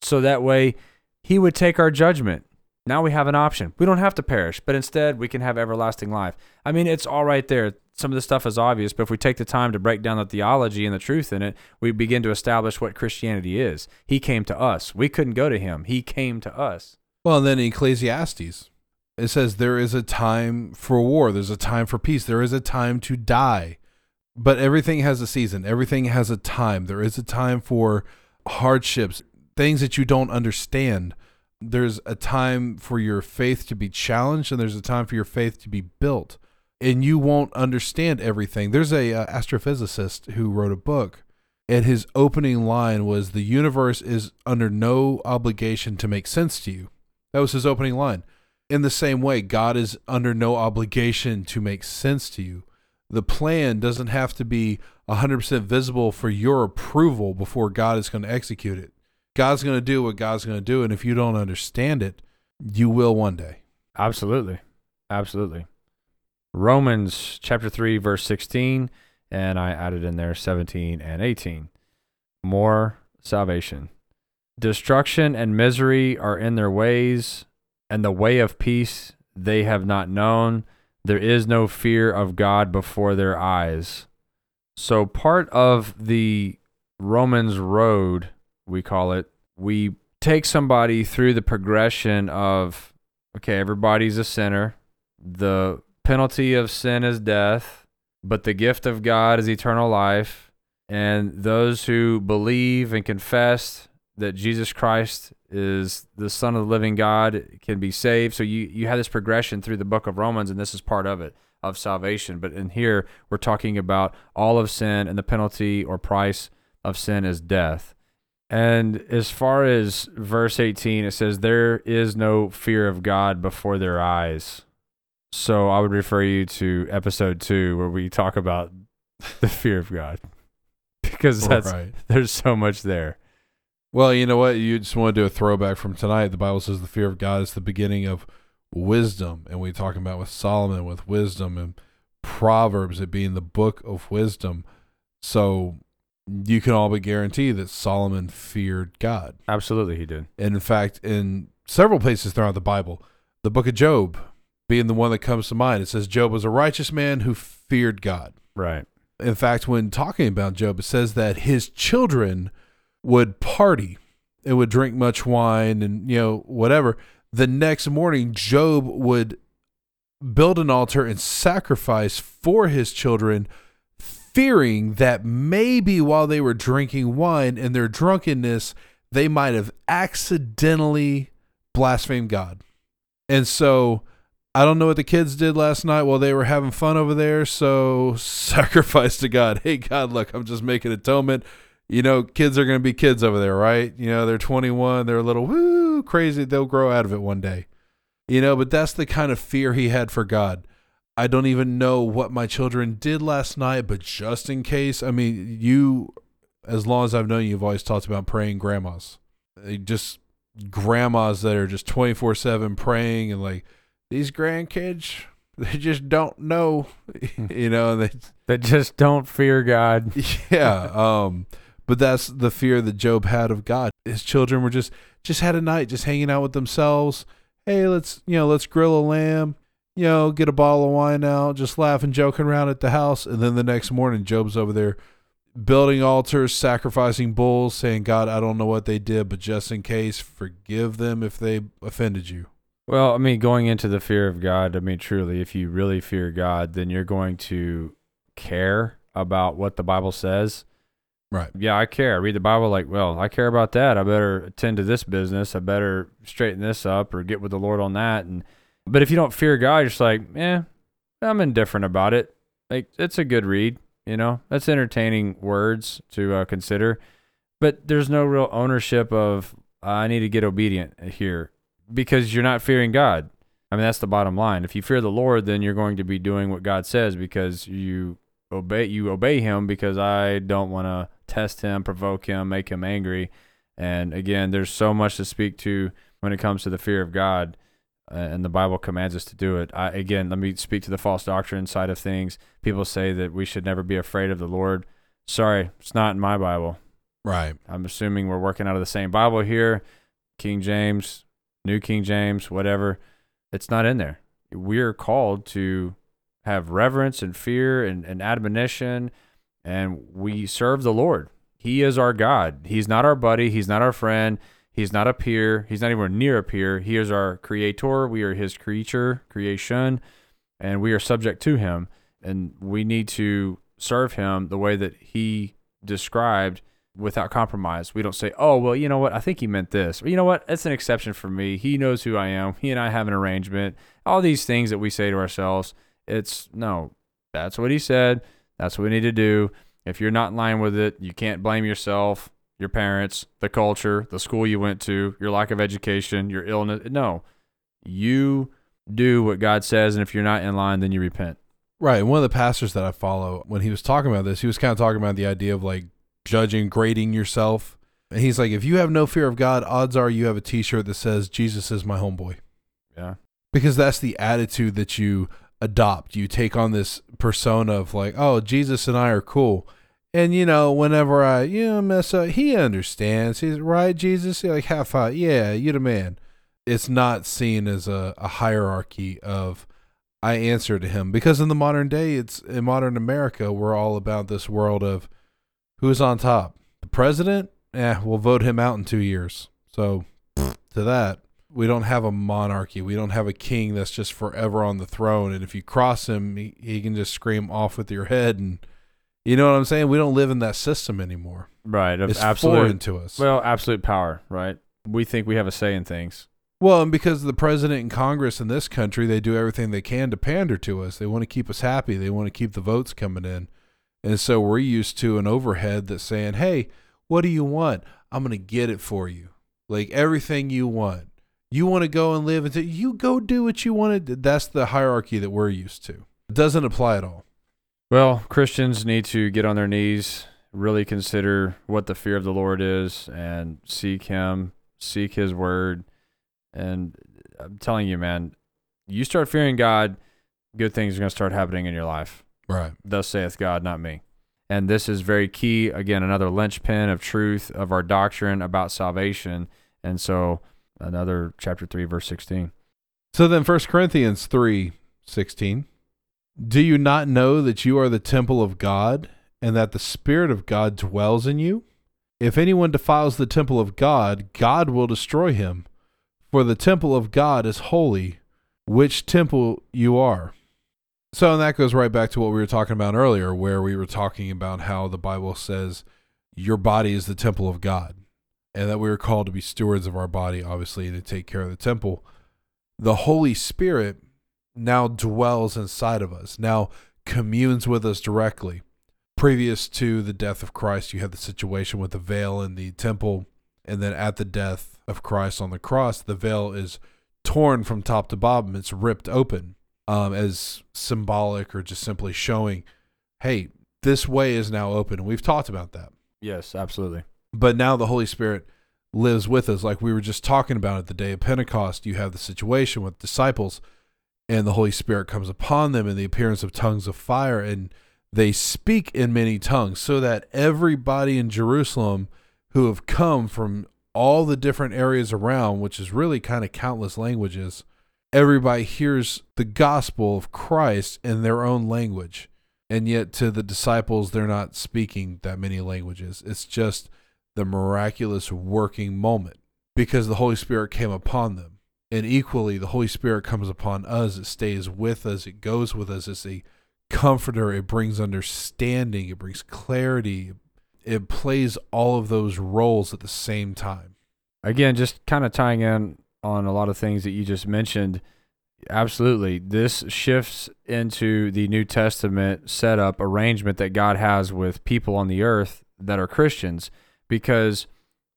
So that way he would take our judgment. Now we have an option. We don't have to perish, but instead we can have everlasting life. I mean, it's all right there. Some of the stuff is obvious, but if we take the time to break down the theology and the truth in it, we begin to establish what Christianity is. He came to us. We couldn't go to him. He came to us. Well, and then Ecclesiastes, it says there is a time for war, there's a time for peace, there is a time to die. But everything has a season, everything has a time. There is a time for hardships, things that you don't understand. There's a time for your faith to be challenged, and there's a time for your faith to be built. And you won't understand everything. There's a uh, astrophysicist who wrote a book and his opening line was the universe is under no obligation to make sense to you. That was his opening line. In the same way, God is under no obligation to make sense to you. The plan doesn't have to be 100% visible for your approval before God is going to execute it. God's going to do what God's going to do. And if you don't understand it, you will one day. Absolutely. Absolutely. Romans chapter 3, verse 16, and I added in there 17 and 18. More salvation. Destruction and misery are in their ways, and the way of peace they have not known. There is no fear of God before their eyes. So, part of the Romans road, we call it, we take somebody through the progression of okay, everybody's a sinner. The penalty of sin is death, but the gift of God is eternal life. And those who believe and confess that Jesus Christ is the Son of the living God can be saved. So you, you have this progression through the book of Romans, and this is part of it of salvation. But in here, we're talking about all of sin and the penalty or price of sin is death. And as far as verse 18, it says, There is no fear of God before their eyes. So I would refer you to episode two, where we talk about the fear of God, because that's right. there's so much there. Well, you know what? You just want to do a throwback from tonight. The Bible says the fear of God is the beginning of wisdom, and we talking about with Solomon with wisdom and Proverbs, it being the book of wisdom. So you can all but guarantee that Solomon feared God. Absolutely, he did. And in fact, in several places throughout the Bible, the book of Job being the one that comes to mind, it says Job was a righteous man who feared God. Right. In fact, when talking about Job, it says that his children would party and would drink much wine and, you know, whatever. The next morning, Job would build an altar and sacrifice for his children, fearing that maybe while they were drinking wine in their drunkenness, they might have accidentally blasphemed God. And so I don't know what the kids did last night while they were having fun over there. So sacrifice to God. Hey, God, look, I'm just making atonement. You know, kids are going to be kids over there, right? You know, they're 21, they're a little woo crazy. They'll grow out of it one day. You know, but that's the kind of fear he had for God. I don't even know what my children did last night, but just in case, I mean, you, as long as I've known you, you've always talked about praying grandmas. Just grandmas that are just 24 7 praying and like, these grandkids, they just don't know, you know, they, That just don't fear God. yeah. Um, but that's the fear that Job had of God. His children were just just had a night, just hanging out with themselves. Hey, let's you know, let's grill a lamb. You know, get a bottle of wine out, just laughing, joking around at the house, and then the next morning, Job's over there building altars, sacrificing bulls, saying, "God, I don't know what they did, but just in case, forgive them if they offended you." Well, I mean, going into the fear of God, I mean, truly, if you really fear God, then you're going to care about what the Bible says. Right. Yeah, I care. I read the Bible like, well, I care about that. I better attend to this business. I better straighten this up or get with the Lord on that. And but if you don't fear God, you're just like, eh, I'm indifferent about it. Like it's a good read, you know. That's entertaining words to uh, consider, but there's no real ownership of I need to get obedient here because you're not fearing God. I mean, that's the bottom line. If you fear the Lord, then you're going to be doing what God says because you obey you obey him because I don't want to test him, provoke him, make him angry. And again, there's so much to speak to when it comes to the fear of God, uh, and the Bible commands us to do it. I, again, let me speak to the false doctrine side of things. People say that we should never be afraid of the Lord. Sorry, it's not in my Bible. Right. I'm assuming we're working out of the same Bible here, King James, New King James, whatever. It's not in there. We're called to have reverence and fear and, and admonition, and we serve the Lord. He is our God. He's not our buddy. He's not our friend. He's not a peer. He's not even near a peer. He is our creator. We are his creature, creation, and we are subject to him. And we need to serve him the way that he described without compromise. We don't say, oh, well, you know what? I think he meant this. Or, you know what? That's an exception for me. He knows who I am. He and I have an arrangement. All these things that we say to ourselves. It's no, that's what he said. That's what we need to do. If you're not in line with it, you can't blame yourself, your parents, the culture, the school you went to, your lack of education, your illness. No, you do what God says. And if you're not in line, then you repent. Right. And one of the pastors that I follow, when he was talking about this, he was kind of talking about the idea of like judging, grading yourself. And he's like, if you have no fear of God, odds are you have a t shirt that says, Jesus is my homeboy. Yeah. Because that's the attitude that you adopt. You take on this persona of like, oh, Jesus and I are cool. And you know, whenever I you know mess up, he understands. He's right, Jesus. You're like half five, yeah, you the man. It's not seen as a, a hierarchy of I answer to him because in the modern day, it's in modern America, we're all about this world of who's on top. The president, eh, we'll vote him out in two years. So to that, we don't have a monarchy. We don't have a king that's just forever on the throne. And if you cross him, he, he can just scream off with your head. And you know what I'm saying? We don't live in that system anymore. Right. It's absolute. foreign to us. Well, absolute power, right? We think we have a say in things. Well, and because the president and Congress in this country, they do everything they can to pander to us. They want to keep us happy. They want to keep the votes coming in. And so we're used to an overhead that's saying, hey, what do you want? I'm going to get it for you. Like everything you want. You want to go and live until you go do what you want to do. That's the hierarchy that we're used to. It doesn't apply at all. Well, Christians need to get on their knees, really consider what the fear of the Lord is, and seek Him, seek His word. And uh, I'm telling you, man, you start fearing God, good things are going to start happening in your life. Right. Thus saith God, not me. And this is very key. Again, another linchpin of truth of our doctrine about salvation. And so, another chapter 3, verse 16. So then 1 Corinthians 3 16. Do you not know that you are the temple of God and that the Spirit of God dwells in you? If anyone defiles the temple of God, God will destroy him. For the temple of God is holy, which temple you are. So, and that goes right back to what we were talking about earlier, where we were talking about how the Bible says your body is the temple of God, and that we are called to be stewards of our body, obviously, to take care of the temple. The Holy Spirit now dwells inside of us, now communes with us directly. Previous to the death of Christ, you had the situation with the veil in the temple, and then at the death of Christ on the cross, the veil is torn from top to bottom, it's ripped open um, as symbolic or just simply showing, hey, this way is now open. And we've talked about that. Yes, absolutely. But now the Holy Spirit lives with us. Like we were just talking about at the day of Pentecost, you have the situation with disciples, and the Holy Spirit comes upon them in the appearance of tongues of fire, and they speak in many tongues, so that everybody in Jerusalem who have come from all the different areas around, which is really kind of countless languages, everybody hears the gospel of Christ in their own language. And yet, to the disciples, they're not speaking that many languages. It's just the miraculous working moment because the Holy Spirit came upon them. And equally, the Holy Spirit comes upon us. It stays with us, it goes with us. It's a comforter, it brings understanding, it brings clarity, it plays all of those roles at the same time. Again, just kind of tying in on a lot of things that you just mentioned. Absolutely. This shifts into the New Testament setup arrangement that God has with people on the earth that are Christians because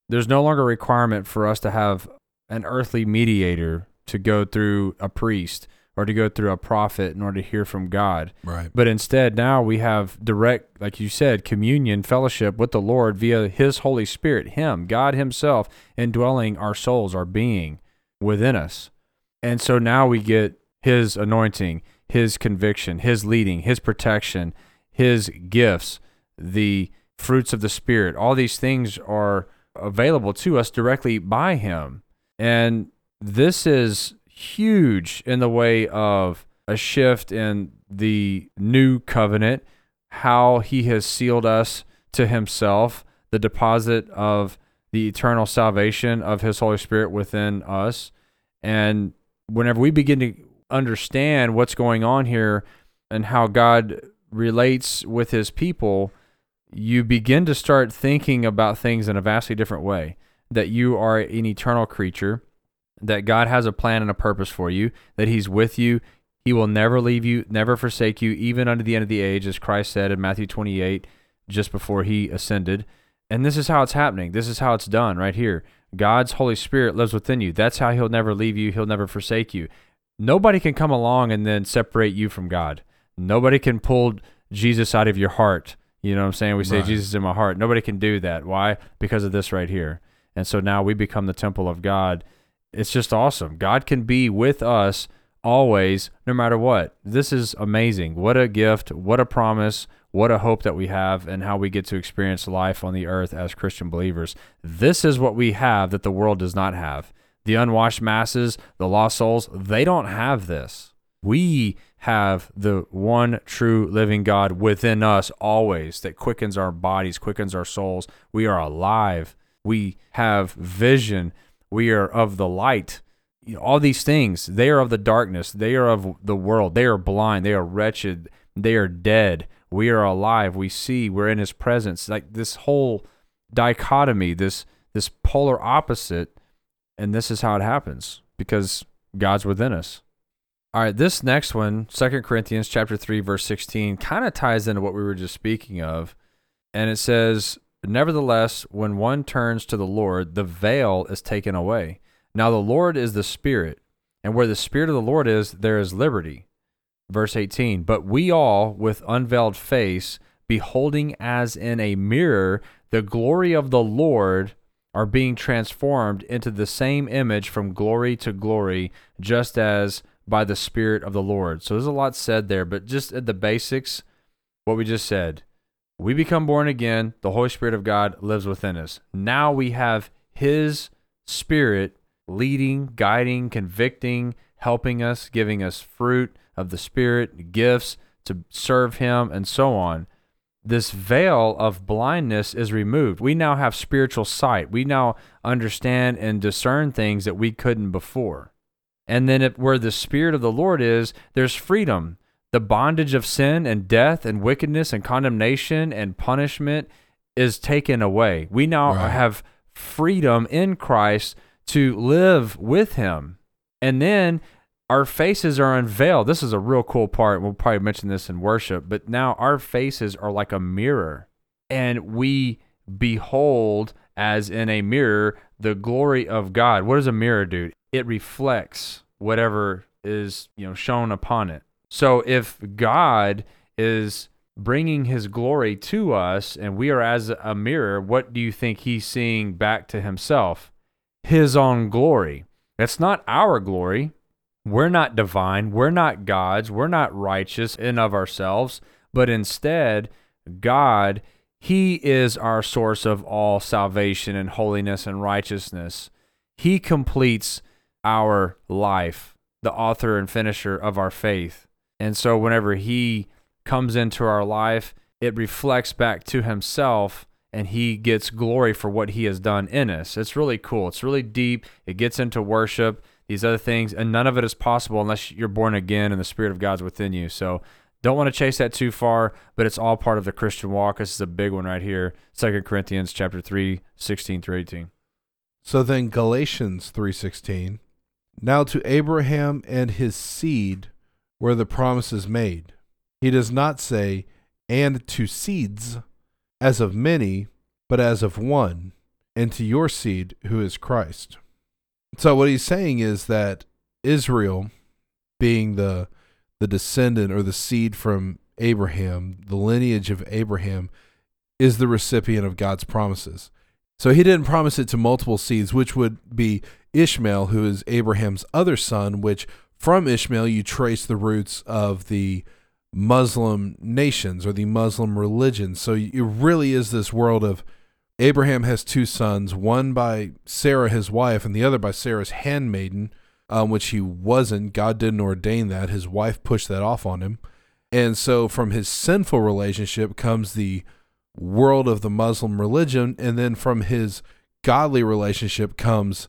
there's no longer a requirement for us to have an earthly mediator to go through a priest or to go through a prophet in order to hear from God. Right. But instead, now we have direct, like you said, communion, fellowship with the Lord via His Holy Spirit, Him, God Himself, indwelling our souls, our being within us. And so now we get His anointing, His conviction, His leading, His protection, His gifts, the fruits of the Spirit. All these things are available to us directly by Him. And this is huge in the way of a shift in the new covenant, how he has sealed us to himself, the deposit of the eternal salvation of his Holy Spirit within us. And whenever we begin to understand what's going on here and how God relates with his people, you begin to start thinking about things in a vastly different way. That you are an eternal creature, that God has a plan and a purpose for you, that He's with you. He will never leave you, never forsake you, even unto the end of the age, as Christ said in Matthew 28, just before He ascended. And this is how it's happening. This is how it's done right here. God's Holy Spirit lives within you. That's how He'll never leave you, He'll never forsake you. Nobody can come along and then separate you from God. Nobody can pull Jesus out of your heart. You know what I'm saying? We say Right. Jesus is in my heart. Nobody can do that. Why? Because of this right here. And so now we become the temple of God. It's just awesome. God can be with us always, no matter what. This is amazing. What a gift. What a promise. What a hope that we have, and how we get to experience life on the earth as Christian believers. This is what we have that the world does not have. The unwashed masses, the lost souls, they don't have this. We have the one true living God within us always that quickens our bodies, quickens our souls. We are alive. We have vision. We are of the light. You know, all these things, they are of the darkness. They are of the world. They are blind. They are wretched. They are dead. We are alive. We see. We're in his presence. Like this whole dichotomy, this this polar opposite, and this is how it happens because God's within us. All right, this next one, 2 Corinthians chapter 3 verse 16, kind of ties into what we were just speaking of. And it says, "Nevertheless, when one turns to the Lord, the veil is taken away. Now the Lord is the Spirit, and where the Spirit of the Lord is, there is liberty." Verse 18, "But we all with unveiled face, beholding as in a mirror the glory of the Lord, are being transformed into the same image from glory to glory, just as by the Spirit of the Lord. So there's a lot said there, but just at the basics, what we just said. We become born again. The Holy Spirit of God lives within us. Now we have His Spirit leading, guiding, convicting, helping us, giving us fruit of the Spirit, gifts to serve Him, and so on. This veil of blindness is removed. We now have spiritual sight. We now understand and discern things that we couldn't before. And then it, where the Spirit of the Lord is, there's freedom. The bondage of sin and death and wickedness and condemnation and punishment is taken away. We now Right. have freedom in Christ to live with Him. And then our faces are unveiled. This is a real cool part. We'll probably mention this in worship, but now our faces are like a mirror, and we behold as in a mirror the glory of God. What does a mirror do? It reflects whatever is, you know, shown upon it. So if God is bringing his glory to us and we are as a mirror, what do you think he's seeing back to himself? His own glory. It's not our glory. We're not divine. We're not gods. We're not righteous in of ourselves, but instead, God, He is our source of all salvation and holiness and righteousness. He completes our life, the author and finisher of our faith. And so, whenever He comes into our life, it reflects back to Himself and He gets glory for what He has done in us. It's really cool. It's really deep. It gets into worship these other things, and none of it is possible unless you're born again and the Spirit of God's within you. So don't want to chase that too far, but it's all part of the Christian walk. This is a big one right here. Second Corinthians chapter 3, 16 through 18. So then Galatians 3:16 Now to Abraham and his seed were the promises made. He does not say and to seeds as of many, but as of one, and to your seed who is Christ. So what he's saying is that Israel being the the descendant or the seed from Abraham, the lineage of Abraham is the recipient of God's promises. So he didn't promise it to multiple seeds, which would be Ishmael, who is Abraham's other son, which from Ishmael you trace the roots of the Muslim nations or the Muslim religion. So it really is this world of Abraham has two sons, one by Sarah, his wife, and the other by Sarah's handmaiden, um, which he wasn't. God didn't ordain that. His wife pushed that off on him. And so from his sinful relationship comes the world of the Muslim religion, and then from his godly relationship comes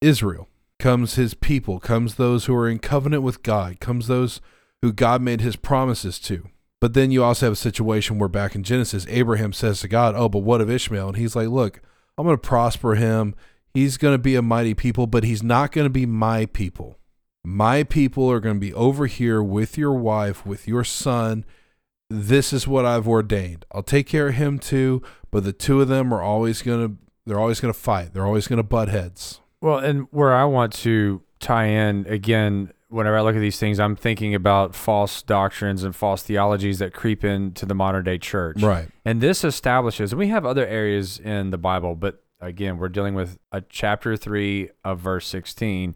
Israel, comes his people, comes those who are in covenant with God, comes those who God made his promises to. But then you also have a situation where back in Genesis, Abraham says to God, Oh, but what of Ishmael? And he's like, Look, I'm going to prosper him. He's going to be a mighty people, but he's not going to be my people. My people are going to be over here with your wife, with your son. This is what I've ordained. I'll take care of him too, but the two of them are always going to they're always going to fight. They're always going to butt heads. Well, and where I want to tie in again, whenever I look at these things, I'm thinking about false doctrines and false theologies that creep into the modern day church. Right. And this establishes, and we have other areas in the Bible, but again, we're dealing with a chapter 3 of verse 16.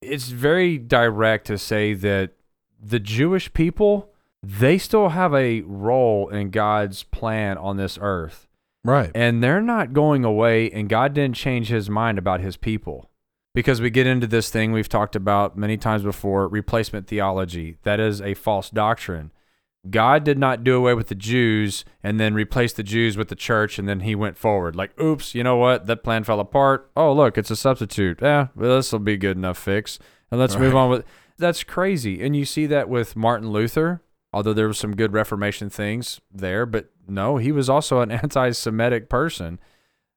It's very direct to say that the Jewish people, they still have a role in God's plan on this earth. Right. And they're not going away, and God didn't change his mind about his people. Because we get into this thing we've talked about many times before replacement theology. That is a false doctrine. God did not do away with the Jews and then replace the Jews with the church, and then he went forward. Like, oops, you know what? That plan fell apart. Oh, look, it's a substitute. Yeah, well, this will be good enough fix. And let's move on with that's crazy. And you see that with Martin Luther, although there was some good Reformation things there, but no, he was also an anti Semitic person.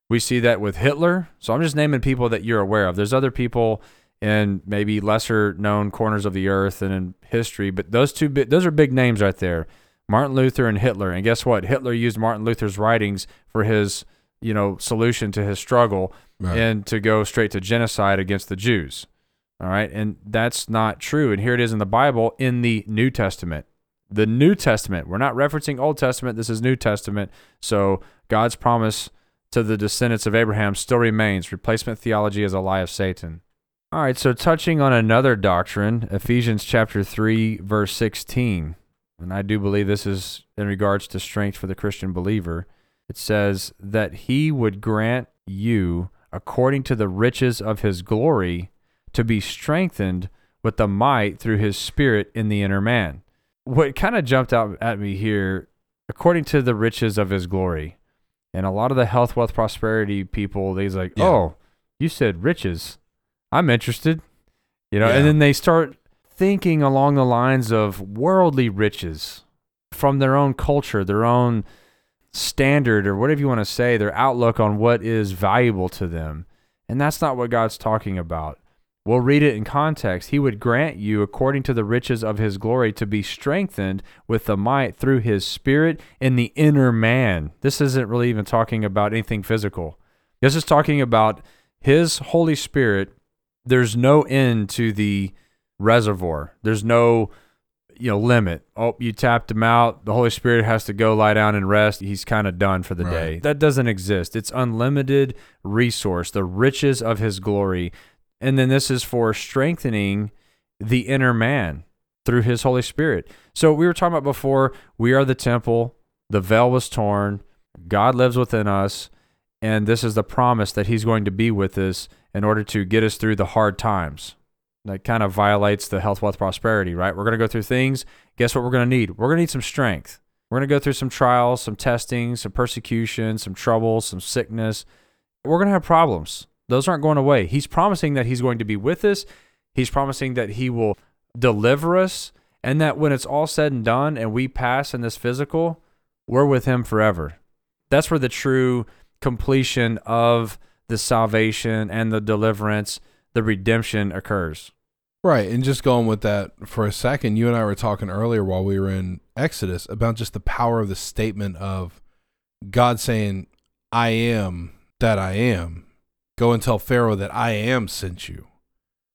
We see that with Hitler. So I'm just naming people that you're aware of. There's other people in maybe lesser known corners of the earth and in history. But those two those are big names right there. Martin Luther and Hitler. And guess what? Hitler used Martin Luther's writings for his, you know, solution to his struggle Right. and to go straight to genocide against the Jews. All right. And that's not true. And here it is in the Bible in the New Testament. The New Testament. We're not referencing Old Testament. This is New Testament. So God's promise to the descendants of Abraham still remains. Replacement theology is a lie of Satan. All right. So touching on another doctrine, Ephesians chapter 3, verse 16. And I do believe this is in regards to strength for the Christian believer. It says that he would grant you, according to the riches of his glory, to be strengthened with the might through his spirit in the inner man. What kind of jumped out at me here, according to the riches of his glory. And a lot of the health, wealth, prosperity people, they's like, Yeah. oh, you said riches. I'm interested. You know, Yeah. and then they start thinking along the lines of worldly riches from their own culture, their own standard, or whatever you want to say, their outlook on what is valuable to them. And that's not what God's talking about. We'll read it in context. He would grant you, according to the riches of his glory, to be strengthened with the might through his spirit in the inner man. This isn't really even talking about anything physical. This is talking about his Holy Spirit. There's no end to the reservoir. There's no you know limit. Oh, you tapped him out. The Holy Spirit has to go lie down and rest. He's kind of done for the Right. day. That doesn't exist. It's unlimited resource, the riches of his glory. And then this is for strengthening the inner man through his Holy Spirit. So we were talking about before, we are the temple, the veil was torn, God lives within us, and this is the promise that he's going to be with us in order to get us through the hard times. That kind of violates the health, wealth, prosperity, right? We're going to go through things. Guess what we're going to need? We're going to need some strength. We're going to go through some trials, some testing, some persecution, some troubles, some sickness. We're going to have problems. Those aren't going away. He's promising that he's going to be with us. He's promising that he will deliver us and that when it's all said and done and we pass in this physical, we're with him forever. That's where the true completion of the salvation and the deliverance, the redemption occurs. Right. And just going with that for a second, you and I were talking earlier while we were in Exodus about just the power of the statement of God saying, I am that I am. Go and tell Pharaoh that I am sent you.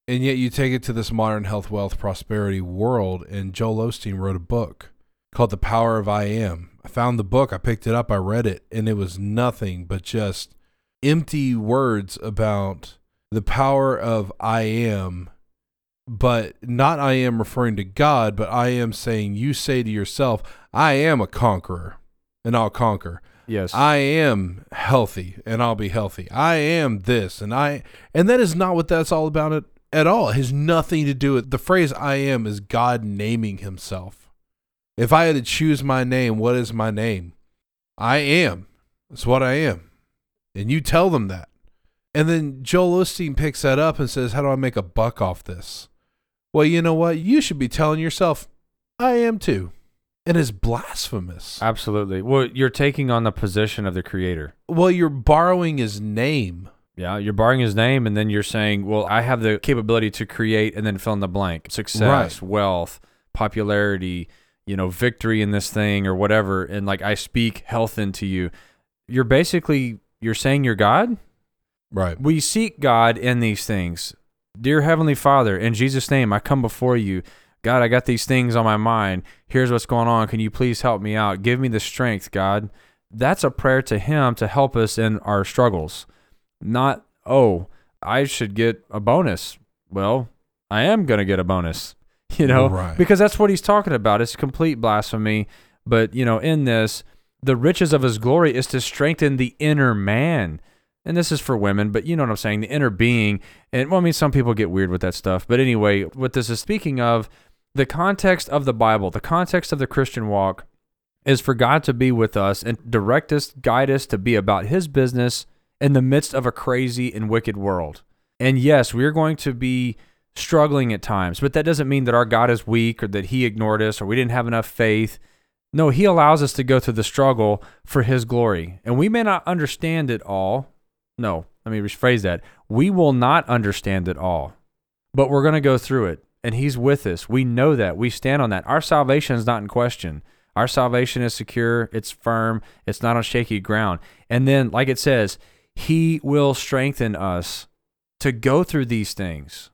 And yet you take it to this modern health, wealth, prosperity world, and Joel Osteen wrote a book called The Power of I Am. I found the book, I picked it up, I read it, and it was nothing but just empty words about the power of I am but not I am referring to God, but I am saying you say to yourself, I am a conqueror and I'll conquer. Yes. I am healthy and I'll be healthy. I am this and I and that is not what that's all about it at all. It has nothing to do with the phrase I am is God naming himself. If I had to choose my name, what is my name? I am. That's what I am. And you tell them that. And then Joel Osteen picks that up and says, How do I make a buck off this? Well, you know what? You should be telling yourself, I am too. And it's blasphemous. Absolutely. Well, you're taking on the position of the creator. Well, you're borrowing his name. Yeah, you're borrowing his name, and then you're saying, "Well, I have the capability to create," and then fill in the blank: success, wealth, popularity, you know, victory in this thing or whatever. And like, I speak health into you. You're basically you're saying you're God. Right. We seek God in these things. Dear Heavenly Father, in Jesus' name, I come before you. God, I got these things on my mind. Here's what's going on. Can you please help me out? Give me the strength, God. That's a prayer to Him to help us in our struggles. Not, oh, I should get a bonus. Well, I am going to get a bonus, you know, Right. because that's what He's talking about. It's complete blasphemy. But, you know, in this, the riches of His glory is to strengthen the inner man and this is for women, but you know what I'm saying, the inner being. And well, I mean, some people get weird with that stuff. But anyway, what this is speaking of, the context of the Bible, the context of the Christian walk is for God to be with us and direct us, guide us to be about his business in the midst of a crazy and wicked world. And yes, we're going to be struggling at times, but that doesn't mean that our God is weak or that he ignored us or we didn't have enough faith. No, he allows us to go through the struggle for his glory. And we may not understand it all, no, let me rephrase that. We will not understand it all. but we're going to go through it. And He's with us. We know that. We stand on that. Our salvation is not in question. Our salvation is secure, it's firm, it's not on shaky ground. And then, like it says, He will strengthen us to go through these things.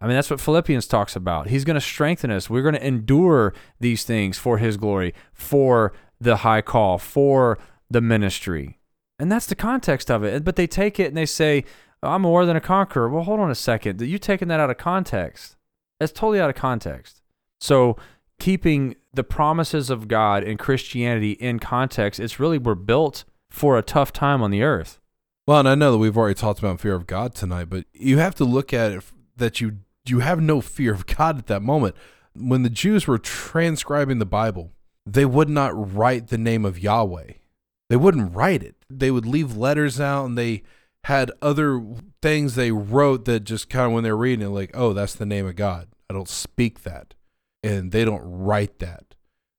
I mean, that's what Philippians talks about. He's going to strengthen us. We're going to endure these things for His glory, for the high call, for the ministry. And that's the context of it. But they take it and they say, I'm more than a conqueror. Well, hold on a second. You're taking that out of context. That's totally out of context. So, keeping the promises of God and Christianity in context, it's really we're built for a tough time on the earth. Well, and I know that we've already talked about fear of God tonight, but you have to look at it that you you have no fear of God at that moment. When the Jews were transcribing the Bible, they would not write the name of Yahweh. They wouldn't write it. They would leave letters out and they had other things they wrote that just kind of when they're reading it, like, oh, that's the name of God. I don't speak that. And they don't write that.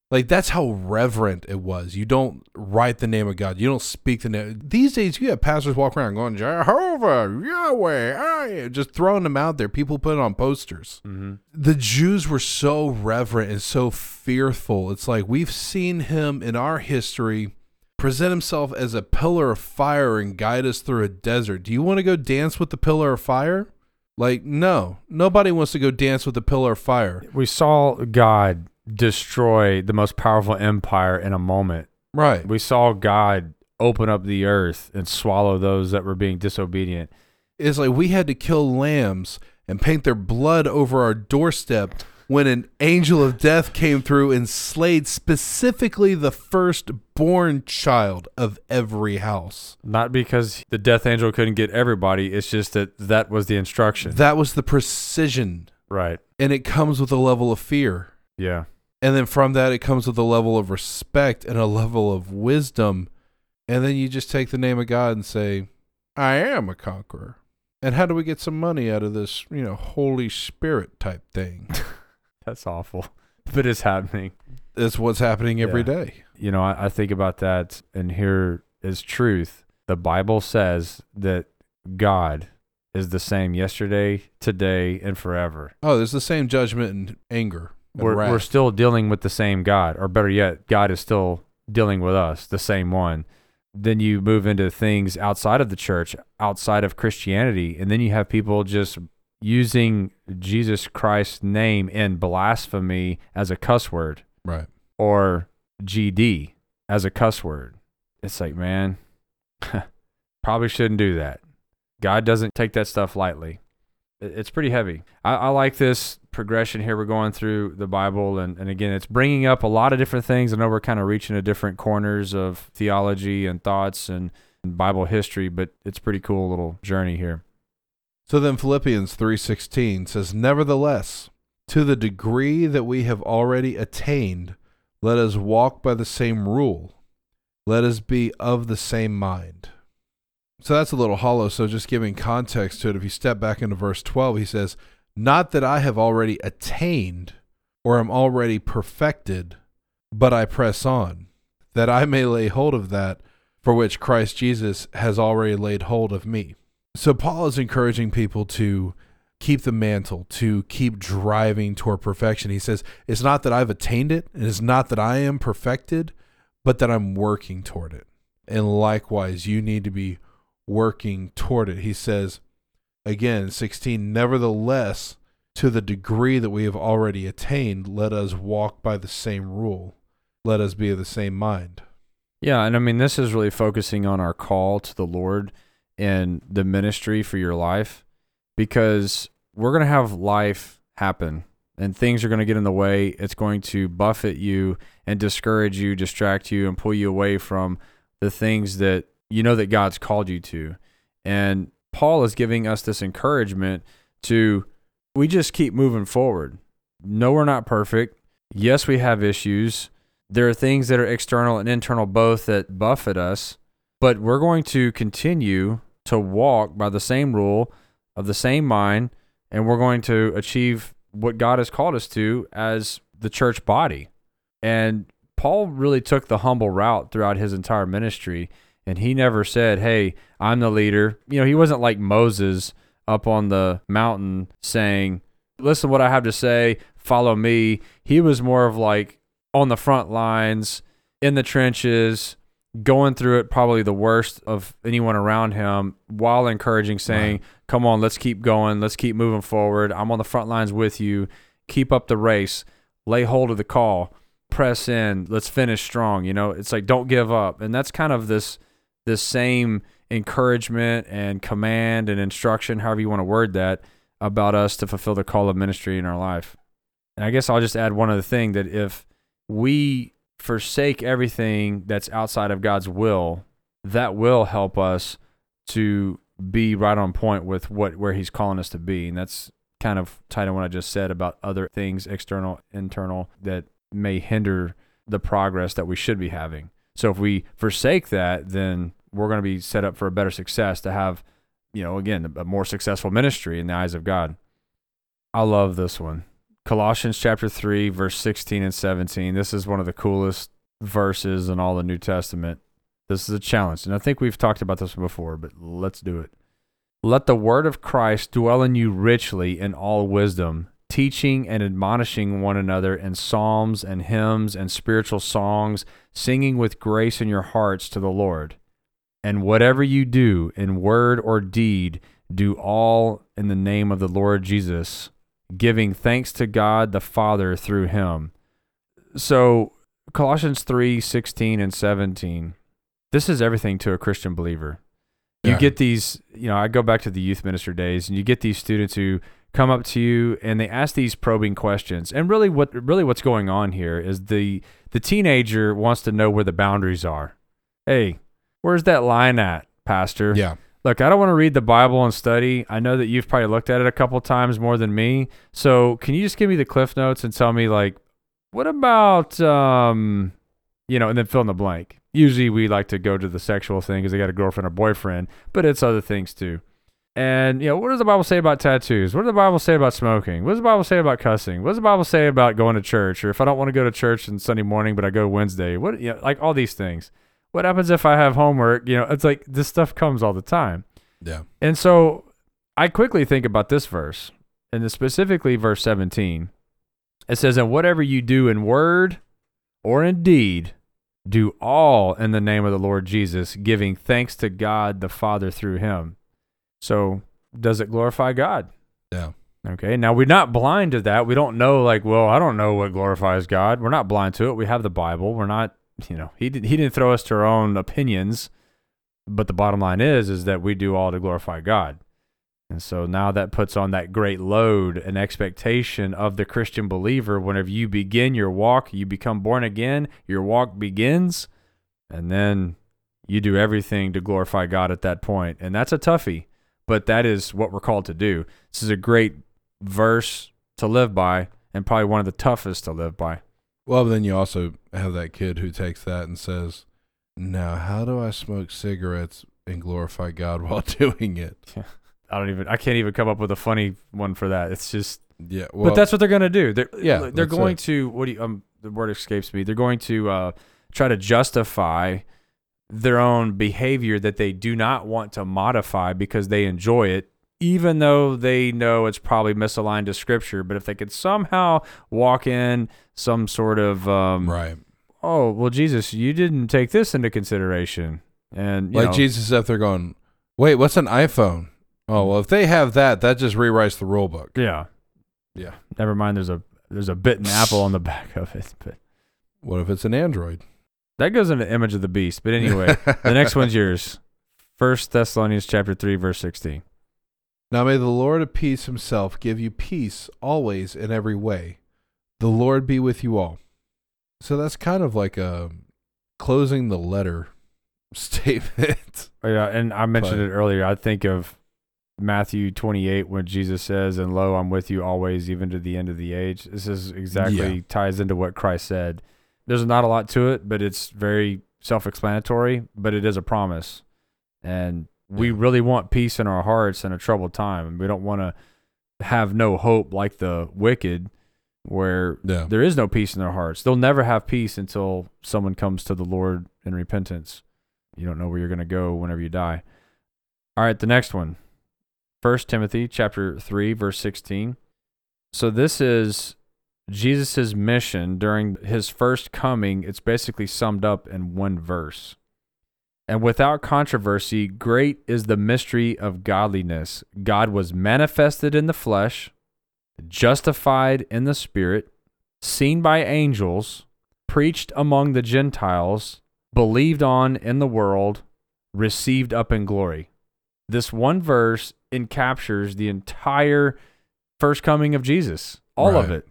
Like that's how reverent it was. You don't write the name of God. You don't speak the name. These days, you have pastors walk around going Jehovah, Yahweh, I, just throwing them out there. People put it on posters. Mm-hmm. The Jews were so reverent and so fearful. It's like we've seen him in our history present himself as a pillar of fire and guide us through a desert. Do you want to go dance with the pillar of fire? Like, no, nobody wants to go dance with the pillar of fire. We saw God destroy the most powerful empire in a moment. Right. We saw God open up the earth and swallow those that were being disobedient. It's like we had to kill lambs and paint their blood over our doorstep when an angel of death came through and slayed specifically the firstborn child of every house. Not because the death angel couldn't get everybody, it's just that that was the instruction. That was the precision, right. and it comes with a level of fear. Yeah. And then from that, it comes with a level of respect and a level of wisdom. And then you just take the name of God and say, I am a conqueror. And how do we get some money out of this, you know, Holy Spirit type thing? That's awful. But it's happening. That's what's happening every Yeah. day. You know, I, I think about that, and here is truth. The Bible says that God is the same yesterday, today, and forever. Oh, there's the same judgment and anger. And We're, wrath. we're still dealing with the same God, or better yet, God is still dealing with us, the same one. Then you move into things outside of the church, outside of Christianity, and then you have people just using Jesus Christ's name in blasphemy as a cuss word right. or GD as a cuss word. It's like, man, probably shouldn't do that. God doesn't take that stuff lightly. It's pretty heavy. I, I like this progression here. We're going through the Bible, and, and again, it's bringing up a lot of different things. I know we're kind of reaching to different corners of theology and thoughts and, and Bible history, but it's pretty cool little journey here. So then Philippians 3:16 says, "Nevertheless, to the degree that we have already attained, let us walk by the same rule. Let us be of the same mind." So that's a little hollow, so just giving context to it, if you step back into verse 12, he says, "Not that I have already attained or am already perfected, but I press on, that I may lay hold of that for which Christ Jesus has already laid hold of me." So Paul is encouraging people to keep the mantle, to keep driving toward perfection. He says, It's not that I've attained it, and it is not that I am perfected, but that I'm working toward it. And likewise, you need to be working toward it. He says, again, 16, nevertheless, to the degree that we have already attained, let us walk by the same rule. Let us be of the same mind. Yeah, and I mean this is really focusing on our call to the Lord and the ministry for your life because we're going to have life happen and things are going to get in the way. It's going to buffet you and discourage you, distract you and pull you away from the things that you know that God's called you to. And Paul is giving us this encouragement to we just keep moving forward. No, we're not perfect. Yes, we have issues. There are things that are external and internal both that buffet us, but we're going to continue to walk by the same rule of the same mind, and we're going to achieve what God has called us to as the church body. And Paul really took the humble route throughout his entire ministry, and he never said, Hey, I'm the leader. You know, he wasn't like Moses up on the mountain saying, Listen what I have to say, follow me. He was more of like on the front lines, in the trenches, going through it probably the worst of anyone around him while encouraging saying, Right. "Come on, let's keep going. Let's keep moving forward. I'm on the front lines with you. Keep up the race. Lay hold of the call. Press in. Let's finish strong." You know, it's like don't give up. And that's kind of this this same encouragement and command and instruction, however you want to word that, about us to fulfill the call of ministry in our life. And I guess I'll just add one other thing that if we forsake everything that's outside of God's will, that will help us to be right on point with what where He's calling us to be. And that's kind of tied in what I just said about other things, external, internal, that may hinder the progress that we should be having. So if we forsake that, then we're going to be set up for a better success to have, you know, again, a more successful ministry in the eyes of God. I love this one. Colossians chapter 3, verse 16 and 17. This is one of the coolest verses in all the New Testament. This is a challenge. And I think we've talked about this before, but let's do it. Let the word of Christ dwell in you richly in all wisdom, teaching and admonishing one another in psalms and hymns and spiritual songs, singing with grace in your hearts to the Lord. And whatever you do in word or deed, do all in the name of the Lord Jesus, giving thanks to God the Father through him. So Colossians 3, 16 and 17. This is everything to a Christian believer. You Yeah. get these, you know, I go back to the youth minister days and you get these students who come up to you and they ask these probing questions. And really what really what's going on here is the the teenager wants to know where the boundaries are. Hey, where's that line at, pastor? Yeah. Look, I don't want to read the Bible and study. I know that you've probably looked at it a couple times more than me. So, can you just give me the cliff notes and tell me like what about um you know, and then fill in the blank. Usually we like to go to the sexual thing because they got a girlfriend or boyfriend, but it's other things too. And you know, what does the Bible say about tattoos? What does the Bible say about smoking? What does the Bible say about cussing? What does the Bible say about going to church? Or if I don't want to go to church on Sunday morning, but I go Wednesday, what you know, like all these things. What happens if I have homework? You know, it's like this stuff comes all the time. Yeah. And so I quickly think about this verse, and specifically verse 17. It says, And whatever you do in word or in deed, do all in the name of the Lord Jesus, giving thanks to God the Father through him. So, does it glorify God? Yeah. Okay. Now, we're not blind to that. We don't know, like, well, I don't know what glorifies God. We're not blind to it. We have the Bible. We're not, you know, he, did, he didn't throw us to our own opinions. But the bottom line is, is that we do all to glorify God. And so now that puts on that great load and expectation of the Christian believer. Whenever you begin your walk, you become born again, your walk begins, and then you do everything to glorify God at that point. And that's a toughie, but that is what we're called to do. This is a great verse to live by and probably one of the toughest to live by. Well, but then you also have that kid who takes that and says, "Now, how do I smoke cigarettes and glorify God while doing it?" I don't even I can't even come up with a funny one for that. It's just Yeah. Well, but that's what they're going to do. They're Yeah, they're going it. to what do you um the word escapes me. They're going to uh try to justify their own behavior that they do not want to modify because they enjoy it even though they know it's probably misaligned to scripture, but if they could somehow walk in some sort of um right. oh, well Jesus, you didn't take this into consideration. And you Like know, Jesus up there going, "Wait, what's an iPhone?" Oh, well, if they have that, that just rewrites the rule book. Yeah. Yeah. Never mind there's a there's a bitten apple on the back of it, but What if it's an Android? That goes into image of the beast. But anyway, the next one's yours. First Thessalonians chapter three, verse sixteen. Now may the Lord of peace himself give you peace always in every way. The Lord be with you all. So that's kind of like a closing the letter statement. Oh, yeah, and I mentioned But- it earlier. I think of Matthew twenty eight when Jesus says, "And lo, I'm with you always, even to the end of the age." This is exactly Yeah. ties into what Christ said. There's not a lot to it, but it's very self explanatory. But it is a promise, and we really want peace in our hearts in a troubled time, and we don't want to have no hope like the wicked, where Yeah. there is no peace in their hearts. They'll never have peace until someone comes to the Lord in repentance. You don't know where you're going to go whenever you die. All right, the next one. First Timothy chapter 3 verse 16. So this is Jesus' mission during his first coming. It's basically summed up in one verse. And without controversy, great is the mystery of godliness. God was manifested in the flesh, justified in the spirit, seen by angels, preached among the Gentiles, believed on in the world, received up in glory. This one verse encaptures the entire first coming of Jesus, all of Right.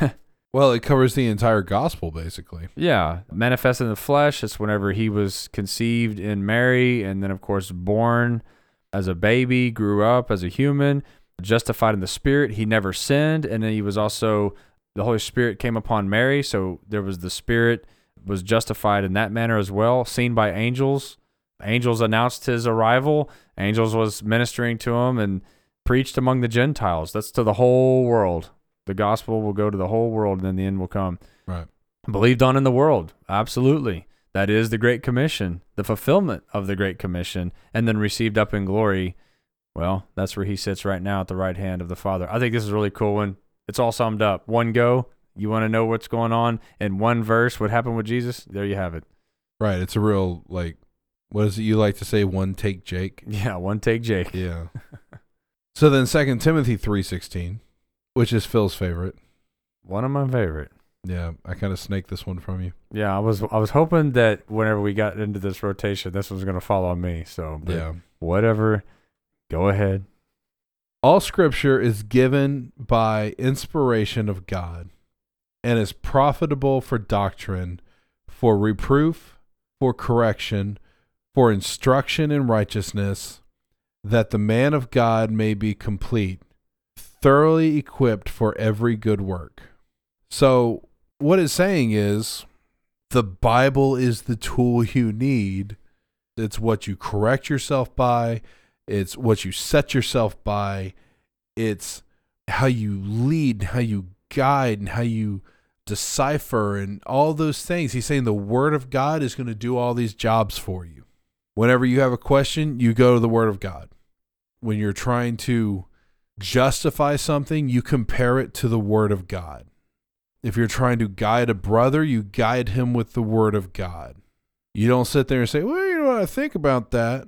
it. Well, it covers the entire gospel basically. Yeah, manifested in the flesh. It's whenever he was conceived in Mary, and then of course born as a baby, grew up as a human, justified in the Spirit. He never sinned, and then he was also the Holy Spirit came upon Mary, so there was the Spirit was justified in that manner as well. Seen by angels, angels announced his arrival. Angels was ministering to him and preached among the Gentiles. That's to the whole world. The gospel will go to the whole world, and then the end will come Right. believed on in the world. Absolutely. That is the Great Commission, the fulfillment of the Great Commission, and then received up in glory. Well, that's where he sits right now at the right hand of the Father. I think this is a really cool one. It's all summed up. One go. You want to know what's going on in one verse, what happened with Jesus? There you have it. Right. It's a real like what is it you like to say one take Jake? Yeah, one take Jake. Yeah. so then second Timothy 3:16, which is Phil's favorite. One of my favorite. Yeah, I kind of snaked this one from you. Yeah, I was I was hoping that whenever we got into this rotation, this was going to fall on me. So, but Yeah. whatever. Go ahead. All scripture is given by inspiration of God and is profitable for doctrine, for reproof, for correction, for instruction in righteousness, that the man of God may be complete, thoroughly equipped for every good work. So, what it's saying is the Bible is the tool you need. It's what you correct yourself by, it's what you set yourself by, it's how you lead, how you guide, and how you decipher, and all those things. He's saying the Word of God is going to do all these jobs for you. Whenever you have a question, you go to the Word of God. When you're trying to justify something, you compare it to the Word of God. If you're trying to guide a brother, you guide him with the Word of God. You don't sit there and say, Well, you know what I think about that.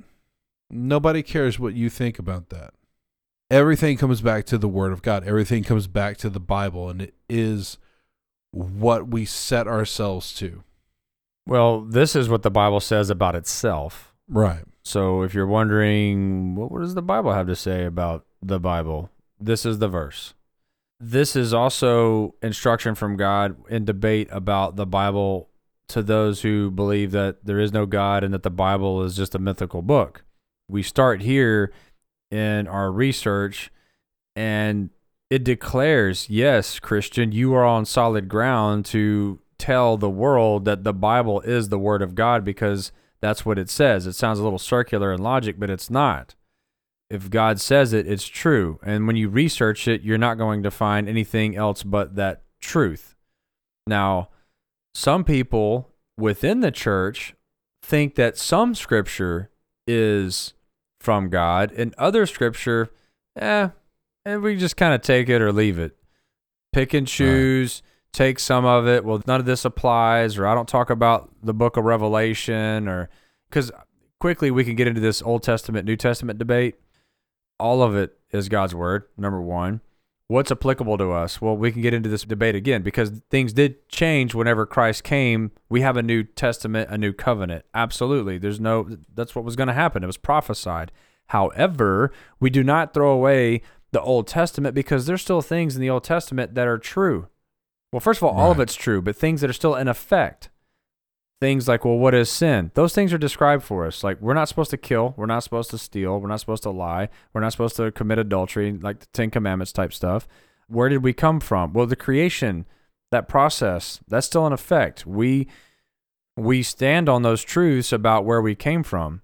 Nobody cares what you think about that. Everything comes back to the Word of God. Everything comes back to the Bible, and it is what we set ourselves to. Well, this is what the Bible says about itself. Right. So if you're wondering, what, what does the Bible have to say about the Bible? This is the verse. This is also instruction from God in debate about the Bible to those who believe that there is no God and that the Bible is just a mythical book. We start here in our research and it declares, yes, Christian, you are on solid ground to tell the world that the Bible is the Word of God because that's what it says. It sounds a little circular in logic, but it's not. If God says it, it's true. And when you research it, you're not going to find anything else but that truth. Now, some people within the church think that some scripture is from God and other scripture, eh, and we just kind of take it or leave it. Pick and choose, take some of it. Well, none of this applies, or I don't talk about the book of Revelation, or because quickly we can get into this Old Testament, New Testament debate. All of it is God's word, number one. What's applicable to us? Well, we can get into this debate again because things did change whenever Christ came. We have a new testament, a new covenant. Absolutely. There's no, that's what was going to happen. It was prophesied. However, we do not throw away the Old Testament because there's still things in the Old Testament that are true. Well, first of all, all of it's true, but things that are still in effect. Things like, well, what is sin? Those things are described for us. Like, we're not supposed to kill. We're not supposed to steal. We're not supposed to lie. We're not supposed to commit adultery, like the Ten Commandments type stuff. Where did we come from? Well, the creation, that process, that's still in effect. We we stand on those truths about where we came from.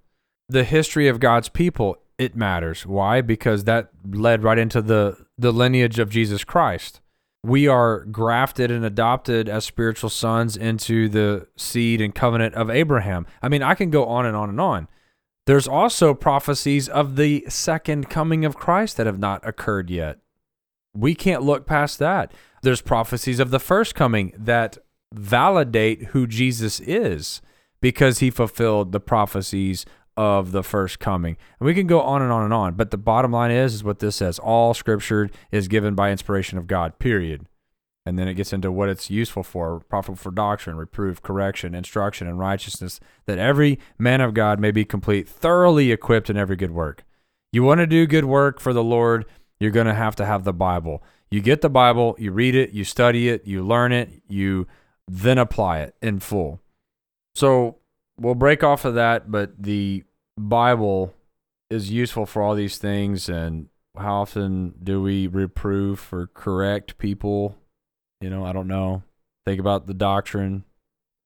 The history of God's people, it matters. Why? Because that led right into the the lineage of Jesus Christ we are grafted and adopted as spiritual sons into the seed and covenant of Abraham. I mean, I can go on and on and on. There's also prophecies of the second coming of Christ that have not occurred yet. We can't look past that. There's prophecies of the first coming that validate who Jesus is because he fulfilled the prophecies of the first coming. And we can go on and on and on, but the bottom line is is what this says. All scripture is given by inspiration of God. Period. And then it gets into what it's useful for, profitable for doctrine, reproof, correction, instruction, and righteousness, that every man of God may be complete, thoroughly equipped in every good work. You want to do good work for the Lord, you're going to have to have the Bible. You get the Bible, you read it, you study it, you learn it, you then apply it in full. So we'll break off of that, but the Bible is useful for all these things. And how often do we reprove or correct people? You know, I don't know. Think about the doctrine.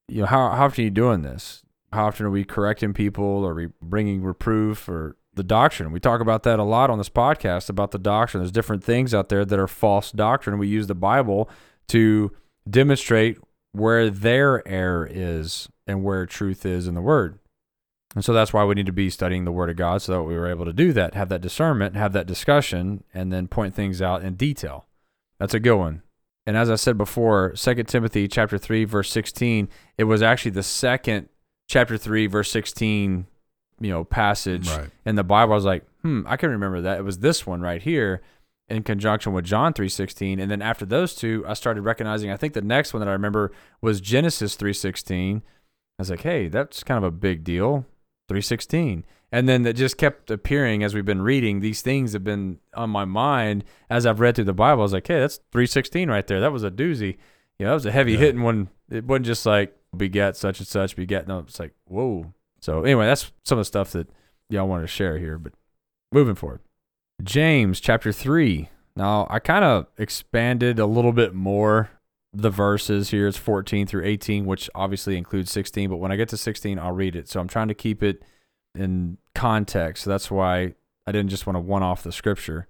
You know, how, how often are you doing this? How often are we correcting people or we bringing reproof or the doctrine? We talk about that a lot on this podcast about the doctrine. There's different things out there that are false doctrine. We use the Bible to demonstrate where their error is and where truth is in the Word. And so that's why we need to be studying the Word of God so that we were able to do that, have that discernment, have that discussion, and then point things out in detail. That's a good one. And as I said before, 2 Timothy chapter 3, verse 16, it was actually the second chapter 3, verse 16, you know, passage Right. in the Bible. I was like, hmm, I can remember that. It was this one right here in conjunction with John 3:16 and then after those two I started recognizing I think the next one that I remember was Genesis 3:16 I was like hey that's kind of a big deal 3:16 and then it just kept appearing as we've been reading. These things have been on my mind as I've read through the Bible. I was like hey that's 3:16 right there. That was a doozy. You know that was a heavy Yeah. hitting one. It wasn't just like beget such and such beget no it's like whoa. So anyway that's some of the stuff that y'all wanted to share here but moving forward James chapter 3. Now, I kind of expanded a little bit more the verses here. It's 14 through 18, which obviously includes 16, but when I get to 16, I'll read it. So I'm trying to keep it in context. So that's why I didn't just want to one off the scripture.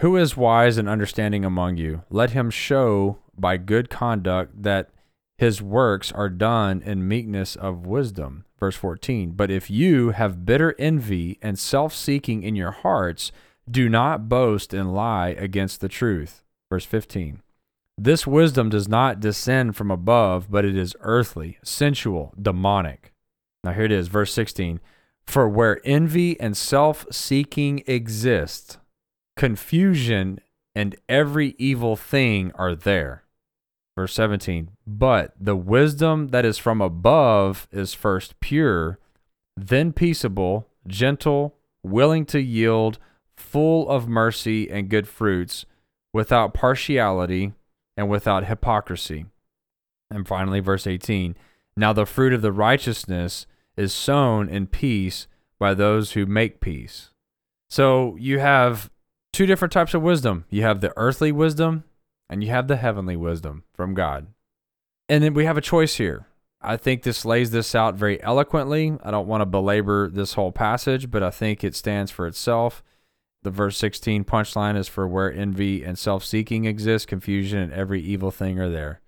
Who is wise and understanding among you? Let him show by good conduct that his works are done in meekness of wisdom. Verse 14. But if you have bitter envy and self seeking in your hearts, do not boast and lie against the truth. Verse 15. This wisdom does not descend from above, but it is earthly, sensual, demonic. Now here it is, verse 16. For where envy and self seeking exist, confusion and every evil thing are there. Verse 17. But the wisdom that is from above is first pure, then peaceable, gentle, willing to yield, full of mercy and good fruits, without partiality and without hypocrisy. And finally, verse 18 Now the fruit of the righteousness is sown in peace by those who make peace. So you have two different types of wisdom you have the earthly wisdom and you have the heavenly wisdom from God. And then we have a choice here. I think this lays this out very eloquently. I don't want to belabor this whole passage, but I think it stands for itself. The verse 16 punchline is for where envy and self seeking exist, confusion and every evil thing are there.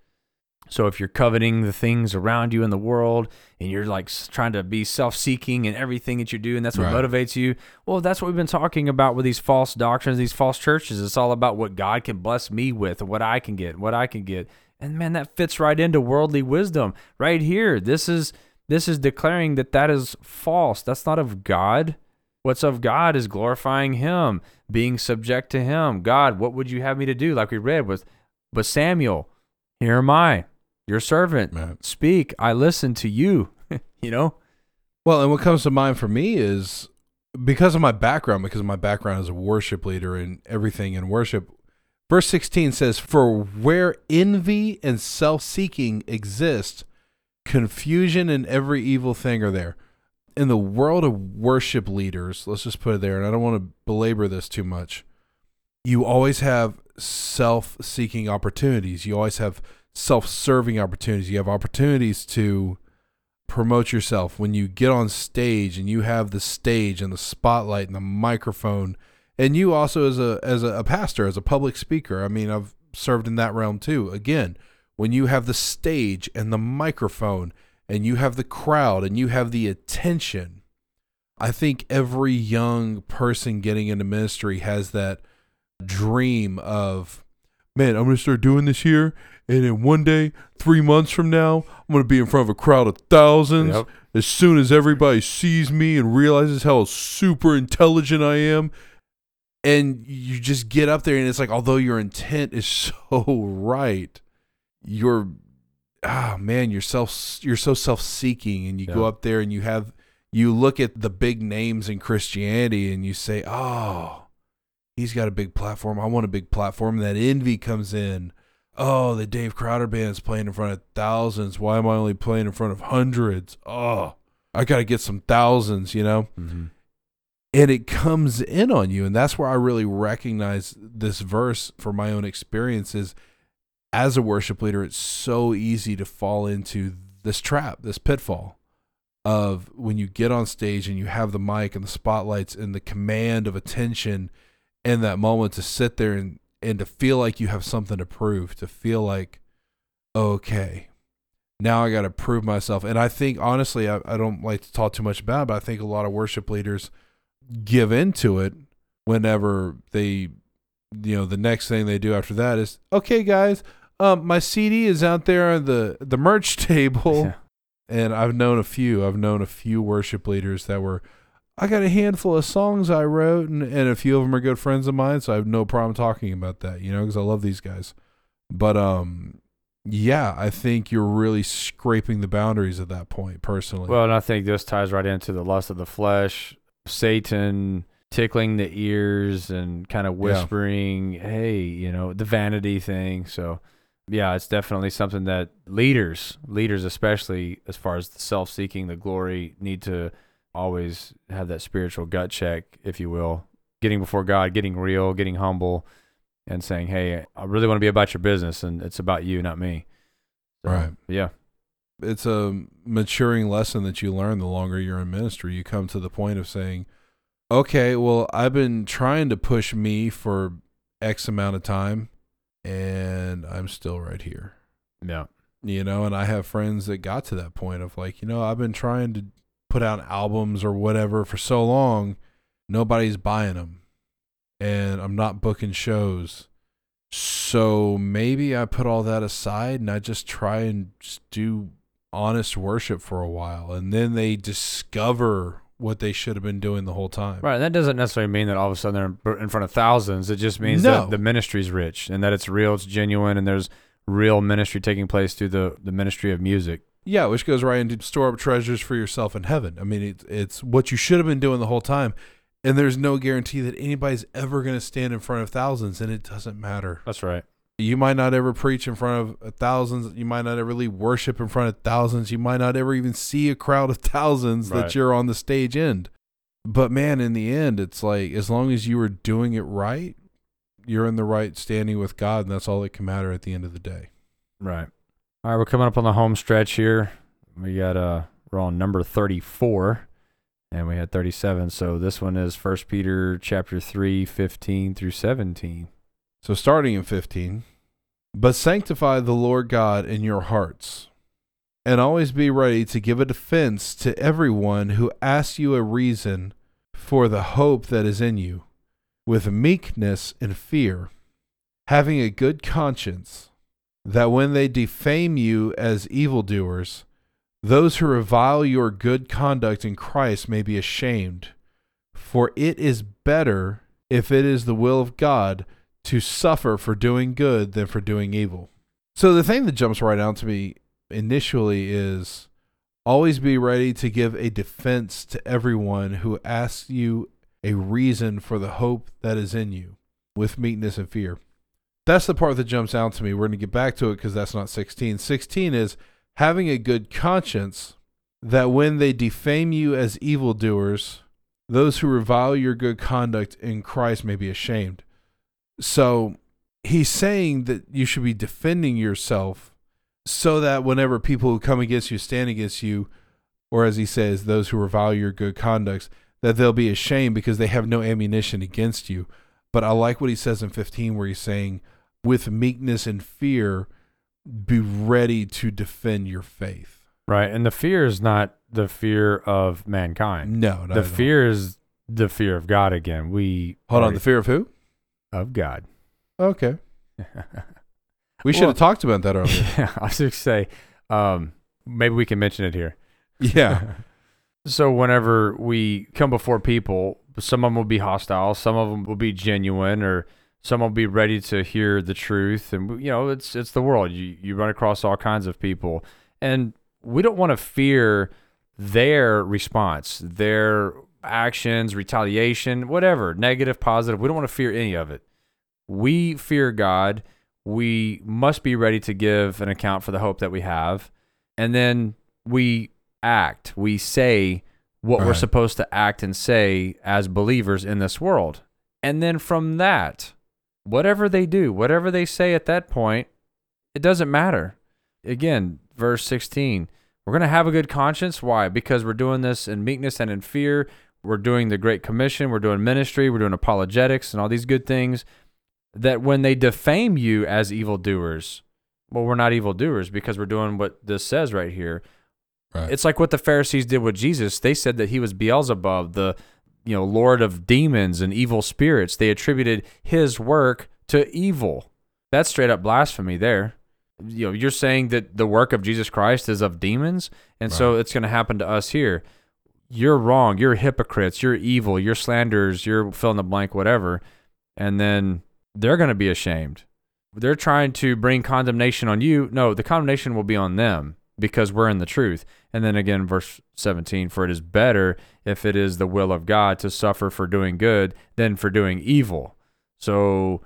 So if you're coveting the things around you in the world and you're like trying to be self-seeking in everything that you do and that's what Right. motivates you, well that's what we've been talking about with these false doctrines, these false churches. It's all about what God can bless me with, and what I can get, what I can get. And man, that fits right into worldly wisdom right here. This is this is declaring that that is false. That's not of God. What's of God is glorifying him, being subject to him. God, what would you have me to do? Like we read with but Samuel, here am I, your servant. Right. Speak, I listen to you. you know? Well, and what comes to mind for me is because of my background, because of my background as a worship leader and everything in worship. Verse 16 says, For where envy and self seeking exist, confusion and every evil thing are there. In the world of worship leaders, let's just put it there, and I don't want to belabor this too much. You always have self seeking opportunities. You always have self serving opportunities. You have opportunities to promote yourself when you get on stage and you have the stage and the spotlight and the microphone and you also as a as a, a pastor as a public speaker i mean i've served in that realm too again when you have the stage and the microphone and you have the crowd and you have the attention I think every young person getting into ministry has that dream of, man, I'm going to start doing this here. And then one day, three months from now, I'm going to be in front of a crowd of thousands. Yep. As soon as everybody sees me and realizes how super intelligent I am, and you just get up there, and it's like, although your intent is so right, you're, ah, man, you're self, you're so self-seeking, and you go up there and you have, you look at the big names in Christianity, and you say, oh, he's got a big platform. I want a big platform. And that envy comes in. Oh, the Dave Crowder band is playing in front of thousands. Why am I only playing in front of hundreds? Oh, I got to get some thousands, you know? Mm-hmm. And it comes in on you. And that's where I really recognize this verse for my own experiences. As a worship leader, it's so easy to fall into this trap, this pitfall of when you get on stage and you have the mic and the spotlights and the command of attention in that moment to sit there and, and to feel like you have something to prove, to feel like, okay, now I got to prove myself. And I think, honestly, I, I don't like to talk too much about it, but I think a lot of worship leaders give into it whenever they, you know, the next thing they do after that is, okay, guys, um, my CD is out there on the, the merch table. Yeah. And I've known a few, I've known a few worship leaders that were, I got a handful of songs I wrote, and, and a few of them are good friends of mine, so I have no problem talking about that, you know, because I love these guys. But um, yeah, I think you're really scraping the boundaries at that point, personally. Well, and I think this ties right into the lust of the flesh, Satan tickling the ears and kind of Yeah. whispering, hey, you know, the vanity thing. So, yeah, it's definitely something that leaders, leaders especially as far as the self-seeking, the glory, need to always have that spiritual gut check, if you will, getting before God, getting real, getting humble, and saying, "Hey, I really want to be about your business, and it's about you, not me." So, Right. Yeah. it's a maturing lesson that you learn the longer you're in ministry. You come to the point of saying, okay, well, I've been trying to push me for X amount of time, and I'm still right here. Yeah. you know and i have friends that got to that point of like you know i've been trying to put out albums or whatever for so long nobody's buying them and i'm not booking shows so maybe i put all that aside and i just try and just do honest worship for a while and then they discover what they should have been doing the whole time Right. That doesn't necessarily mean that all of a sudden they're in front of thousands. It just means No. that the ministry's rich and that it's real, it's genuine, and there's real ministry taking place through the, the ministry of music. Yeah, which goes right into store up treasures for yourself in heaven. I mean, it's it's what you should have been doing the whole time, and there's no guarantee that anybody's ever going to stand in front of thousands, and it doesn't matter. That's right. You might not ever preach in front of thousands. You might not ever really worship in front of thousands. You might not ever even see a crowd of thousands Right. that you're on the stage end. But man, in the end, it's like as long as you are doing it right, you're in the right standing with God, and that's all that can matter at the end of the day. Right. All right. We're coming up on the home stretch here. We got, uh, we're on number 34 and we had 37. So this one is First Peter chapter 3, 15 through 17. So starting in 15, but sanctify the Lord God in your hearts, and always be ready to give a defense to everyone who asks you a reason for the hope that is in you, with meekness and fear, having a good conscience, that when they defame you as evildoers, those who revile your good conduct in Christ may be ashamed. For it is better, if it is the will of God, to suffer for doing good than for doing evil. So the thing that jumps right out to me initially is always be ready to give a defense to everyone who asks you a reason for the hope that is in you with meekness and fear. That's the part that jumps out to me. We're going to get back to it because that's not 16. 16 is having a good conscience that when they defame you as evildoers, those who revile your good conduct in Christ may be ashamed. So he's saying that you should be defending yourself so that whenever people who come against you stand against you, or as he says, those who revile your good conducts, that they'll be ashamed because they have no ammunition against you. But I like what he says in 15, where he's saying, with meekness and fear, be ready to defend your faith. Right. And the fear is not the fear of mankind. No, no. the fear is the fear of God again. We Hold on. The fear of who? Of God. Okay. We should Well- have talked about that earlier. yeah, I was just say, um, maybe we can mention it here. yeah. So whenever we come before people, some of them will be hostile, some of them will be genuine, or some will be ready to hear the truth. And you know, it's it's the world. You you run across all kinds of people, and we don't want to fear their response, their actions, retaliation, whatever, negative, positive. We don't want to fear any of it. We fear God. We must be ready to give an account for the hope that we have, and then we act, we say what we're supposed to act and say as believers in this world. And then from that, whatever they do, whatever they say at that point, it doesn't matter. Again, verse 16, we're going to have a good conscience. Why? Because we're doing this in meekness and in fear. We're doing the Great Commission. We're doing ministry. We're doing apologetics and all these good things. That when they defame you as evildoers, well, we're not evildoers because we're doing what this says right here. Right. It's like what the Pharisees did with Jesus. They said that he was Beelzebub, the you know Lord of demons and evil spirits. They attributed his work to evil. That's straight up blasphemy. There, you know, you're saying that the work of Jesus Christ is of demons, and so it's going to happen to us here. You're wrong. You're hypocrites. You're evil. You're slanders, You're fill in the blank, whatever. And then they're going to be ashamed. They're trying to bring condemnation on you. No, the condemnation will be on them because we're in the truth. And then again, verse 17 For it is better if it is the will of God to suffer for doing good than for doing evil. So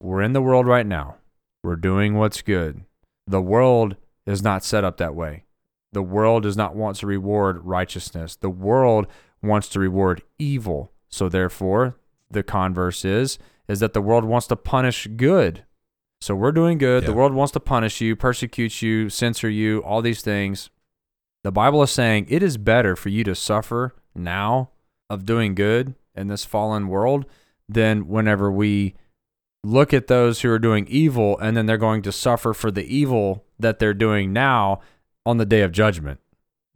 we're in the world right now. We're doing what's good. The world is not set up that way. The world does not want to reward righteousness. The world wants to reward evil. So therefore, the converse is is that the world wants to punish good. So we're doing good. The world wants to punish you, persecute you, censor you, all these things. The Bible is saying it is better for you to suffer now of doing good in this fallen world than whenever we look at those who are doing evil and then they're going to suffer for the evil that they're doing now on the day of judgment.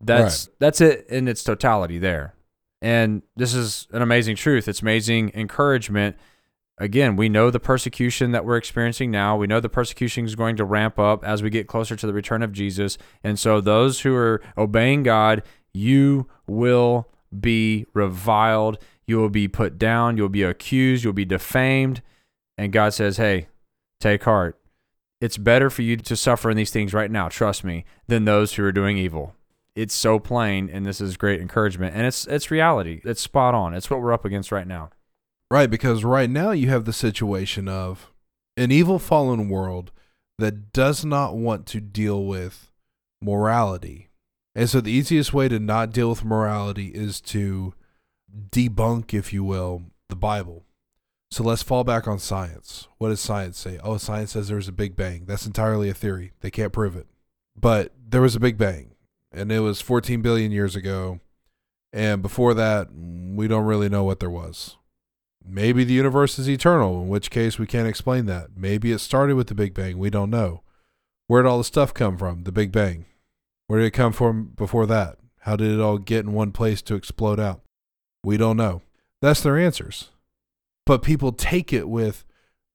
That's that's it in its totality there. And this is an amazing truth. It's amazing encouragement. Again, we know the persecution that we're experiencing now. We know the persecution is going to ramp up as we get closer to the return of Jesus. And so, those who are obeying God, you will be reviled. You will be put down. You'll be accused. You'll be defamed. And God says, Hey, take heart. It's better for you to suffer in these things right now, trust me, than those who are doing evil. It's so plain, and this is great encouragement. And it's it's reality. It's spot on. It's what we're up against right now. Right, because right now you have the situation of an evil fallen world that does not want to deal with morality. And so the easiest way to not deal with morality is to debunk, if you will, the Bible. So let's fall back on science. What does science say? Oh, science says there was a big bang. That's entirely a theory. They can't prove it. But there was a big bang, and it was 14 billion years ago. And before that, we don't really know what there was. Maybe the universe is eternal, in which case we can't explain that. Maybe it started with the Big Bang. We don't know. Where did all the stuff come from? The Big Bang. Where did it come from before that? How did it all get in one place to explode out? We don't know. That's their answers. But people take it with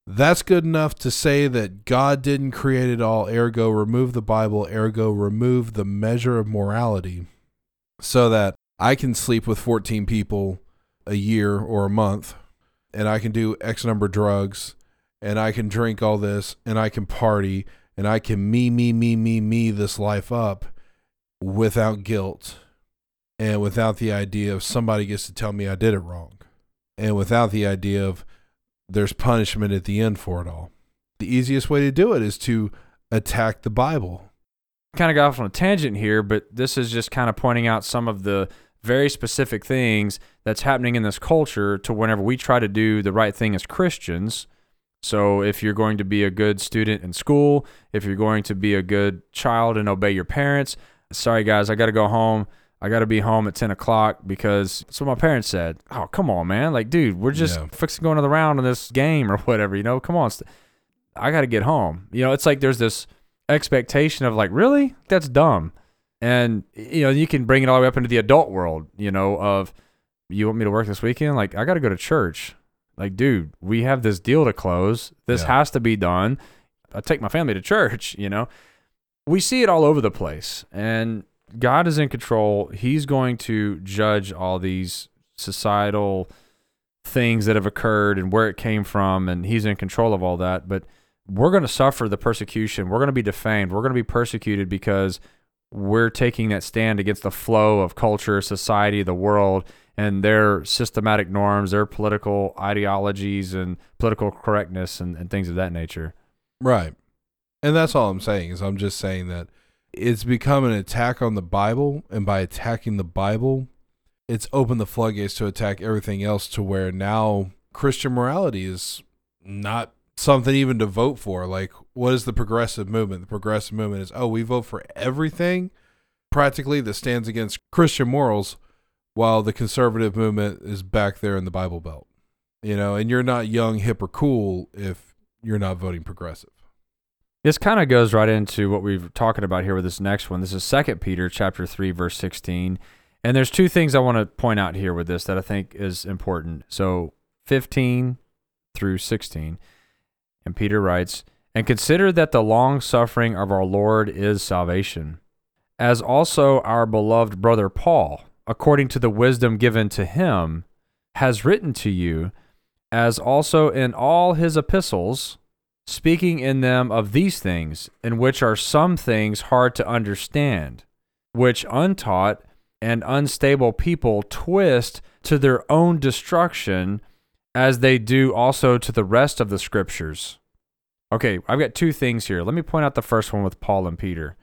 that's good enough to say that God didn't create it all, ergo remove the Bible, ergo remove the measure of morality, so that I can sleep with 14 people a year or a month and I can do X number of drugs and I can drink all this and I can party and I can me, me, me, me, me this life up without guilt and without the idea of somebody gets to tell me I did it wrong and without the idea of there's punishment at the end for it all. The easiest way to do it is to attack the Bible. kind of got off on a tangent here, but this is just kind of pointing out some of the very specific things that's happening in this culture to whenever we try to do the right thing as Christians. So if you're going to be a good student in school, if you're going to be a good child and obey your parents, sorry guys, I got to go home. I got to be home at 10 o'clock because that's what my parents said. Oh, come on, man. Like, dude, we're just Yeah. fixing going to the round in this game or whatever, you know? Come on. I got to get home. You know, it's like there's this expectation of like, really? That's dumb. And you know, you can bring it all the way up into the adult world, you know, of you want me to work this weekend? Like I got to go to church. Like, dude, we have this deal to close. This Yeah. has to be done. I take my family to church, you know. We see it all over the place. And God is in control. He's going to judge all these societal things that have occurred and where it came from and he's in control of all that, but we're going to suffer the persecution. We're going to be defamed. We're going to be persecuted because we're taking that stand against the flow of culture, society, the world, and their systematic norms, their political ideologies, and political correctness, and, and things of that nature. Right. And that's all I'm saying is I'm just saying that it's become an attack on the Bible, and by attacking the Bible, it's opened the floodgates to attack everything else to where now Christian morality is not something even to vote for. Like, what is the progressive movement? The progressive movement is, oh, we vote for everything practically that stands against Christian morals, while the conservative movement is back there in the Bible Belt. You know, and you're not young, hip, or cool if you're not voting progressive. This kind of goes right into what we're talking about here with this next one. This is Second Peter chapter 3 verse 16. And there's two things I want to point out here with this that I think is important. So 15 through 16. And Peter writes, "And consider that the long suffering of our Lord is salvation, as also our beloved brother Paul, according to the wisdom given to him, has written to you, as also in all his epistles, speaking in them of these things, in which are some things hard to understand, which untaught and unstable people twist to their own destruction, as they do also to the rest of the scriptures. Okay, I've got two things here. Let me point out the first one with Paul and Peter.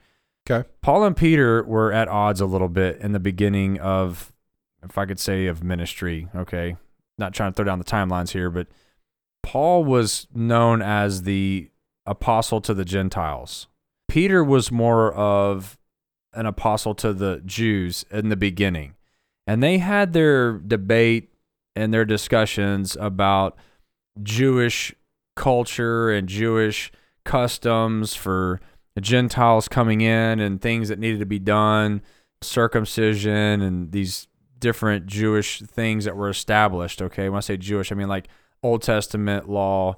Okay. Paul and Peter were at odds a little bit in the beginning of, if I could say, of ministry. Okay. Not trying to throw down the timelines here, but Paul was known as the apostle to the Gentiles. Peter was more of an apostle to the Jews in the beginning. And they had their debate and their discussions about Jewish culture and Jewish customs for Gentiles coming in and things that needed to be done, circumcision and these different Jewish things that were established. Okay. When I say Jewish, I mean like Old Testament law,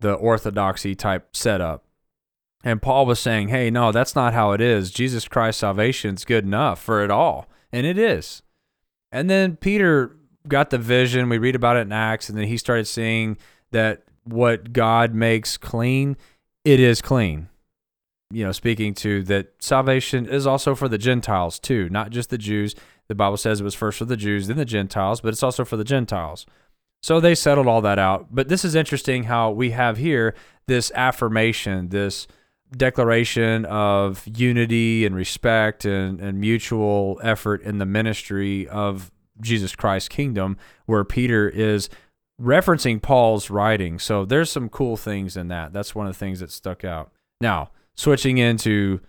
the orthodoxy type setup. And Paul was saying, hey, no, that's not how it is. Jesus Christ's salvation is good enough for it all. And it is. And then Peter got the vision. We read about it in Acts. And then he started seeing that what God makes clean, it is clean. You know, speaking to that salvation is also for the Gentiles too, not just the Jews. The Bible says it was first for the Jews, then the Gentiles, but it's also for the Gentiles. So they settled all that out. But this is interesting how we have here this affirmation, this declaration of unity and respect and, and mutual effort in the ministry of Jesus Christ's kingdom, where Peter is referencing Paul's writing. So there's some cool things in that. That's one of the things that stuck out. Now, switching into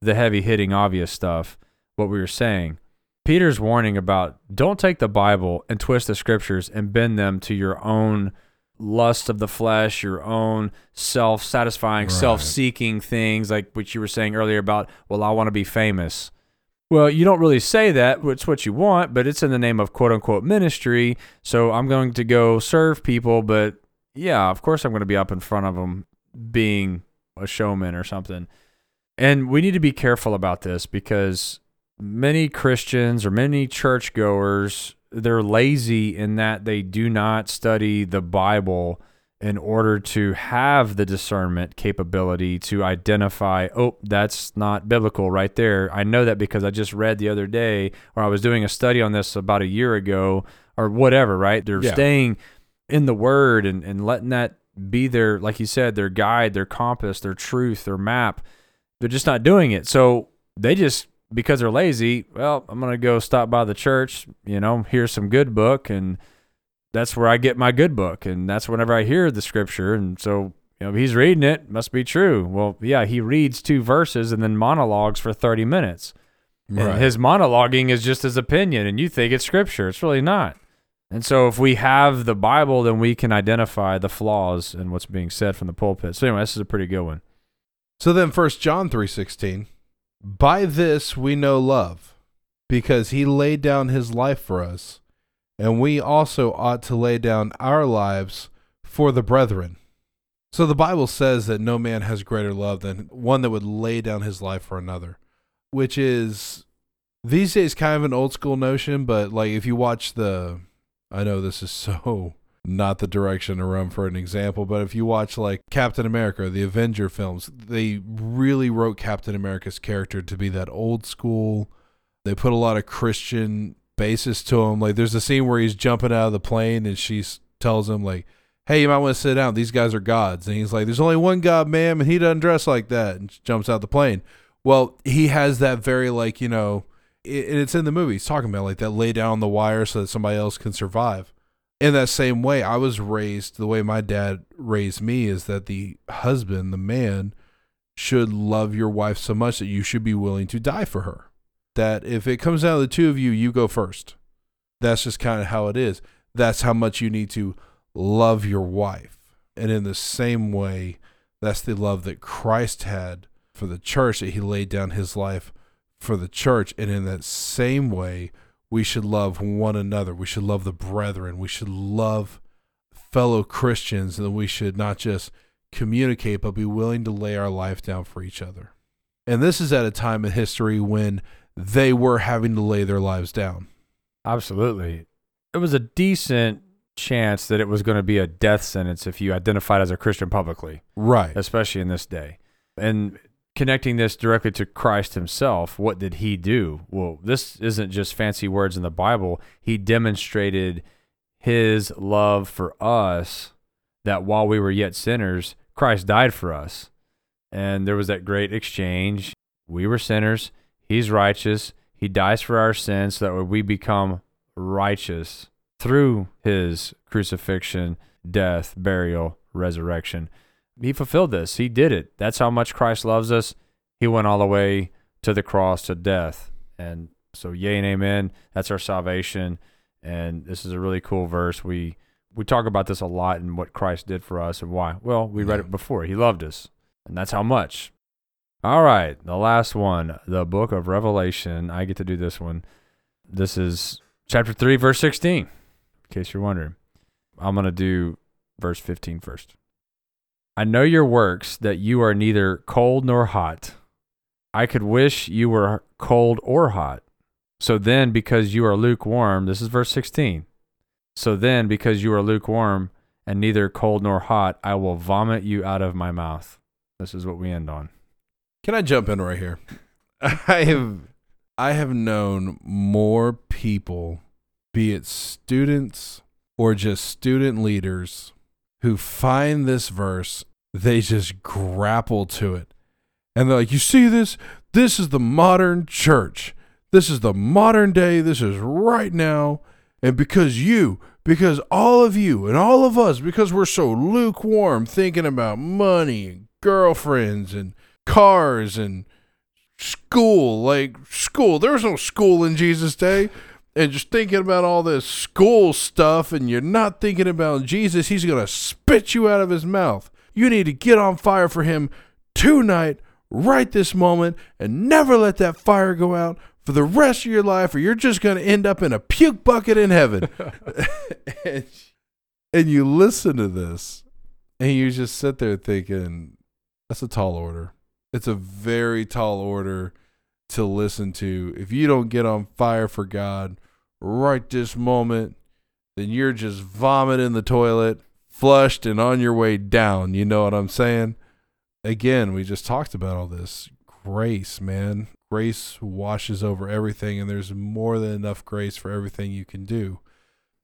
the heavy hitting obvious stuff, what we were saying. Peter's warning about don't take the Bible and twist the scriptures and bend them to your own lust of the flesh, your own self satisfying, Right. self seeking things, like what you were saying earlier about, well, I want to be famous. Well, you don't really say that, it's what you want, but it's in the name of quote unquote ministry. So I'm going to go serve people, but yeah, of course I'm going to be up in front of them being a showman or something. And we need to be careful about this because many Christians or many churchgoers, they're lazy in that they do not study the Bible in order to have the discernment capability to identify, oh, that's not biblical right there. I know that because I just read the other day, or I was doing a study on this about a year ago, or whatever, right? They're Yeah. staying in the word and, and letting that be their, like you said, their guide, their compass, their truth, their map. They're just not doing it. So they just, because they're lazy, well, I'm going to go stop by the church, you know, here's some good book and that's where I get my good book, and that's whenever I hear the scripture. And so, you know, he's reading it, must be true. Well, yeah, he reads two verses and then monologues for 30 minutes. And his monologuing is just his opinion, and you think it's scripture. It's really not. And so, if we have the Bible, then we can identify the flaws in what's being said from the pulpit. So, anyway, this is a pretty good one. So then First John 3:16, By this we know love, because he laid down his life for us, and we also ought to lay down our lives for the brethren. So the Bible says that no man has greater love than one that would lay down his life for another, which is these days kind of an old school notion, but like if you watch the I know this is so not the direction to run for an example, but if you watch like Captain America, the Avenger films, they really wrote Captain America's character to be that old school. They put a lot of Christian basis to him. Like there's a scene where he's jumping out of the plane and she tells him like, "Hey, you might want to sit down. These guys are gods." And he's like, "There's only one god, ma'am, and he doesn't dress like that." And jumps out the plane. Well, he has that very like you know, and it's in the movie. He's talking about like that lay down the wire so that somebody else can survive in that same way, I was raised the way my dad raised me is that the husband, the man, should love your wife so much that you should be willing to die for her. That if it comes down to the two of you, you go first. That's just kind of how it is. That's how much you need to love your wife. And in the same way, that's the love that Christ had for the church, that he laid down his life for the church. And in that same way, we should love one another. We should love the brethren. We should love fellow Christians, and we should not just communicate, but be willing to lay our life down for each other. And this is at a time in history when they were having to lay their lives down. Absolutely. It was a decent chance that it was going to be a death sentence if you identified as a Christian publicly. Right. Especially in this day. And connecting this directly to Christ himself, what did he do? Well, this isn't just fancy words in the Bible. He demonstrated his love for us that while we were yet sinners, Christ died for us. And there was that great exchange. We were sinners, he's righteous. He dies for our sins so that we become righteous through his crucifixion, death, burial, resurrection he fulfilled this. He did it. That's how much Christ loves us. He went all the way to the cross to death. And so yay and amen. That's our salvation. And this is a really cool verse. We we talk about this a lot and what Christ did for us and why. Well, we read it before. He loved us. And that's how much. All right, the last one, the book of Revelation. I get to do this one. This is chapter 3 verse 16. In case you're wondering. I'm going to do verse 15 first. I know your works, that you are neither cold nor hot. I could wish you were cold or hot. So then, because you are lukewarm, this is verse 16. So then, because you are lukewarm and neither cold nor hot, I will vomit you out of my mouth. This is what we end on. Can I jump in right here? I have I have known more people, be it students or just student leaders, who find this verse, they just grapple to it. And they're like, You see this? This is the modern church. This is the modern day. This is right now. And because you, because all of you and all of us, because we're so lukewarm thinking about money and girlfriends and cars and school, like school, there was no school in Jesus' day and just thinking about all this school stuff and you're not thinking about Jesus, he's going to spit you out of his mouth. You need to get on fire for him tonight, right this moment, and never let that fire go out for the rest of your life, or you're just going to end up in a puke bucket in heaven. and, and you listen to this and you just sit there thinking, that's a tall order. It's a very tall order to listen to. If you don't get on fire for God right this moment, then you're just vomiting the toilet, flushed and on your way down. You know what I'm saying? Again, we just talked about all this. Grace, man. Grace washes over everything, and there's more than enough grace for everything you can do.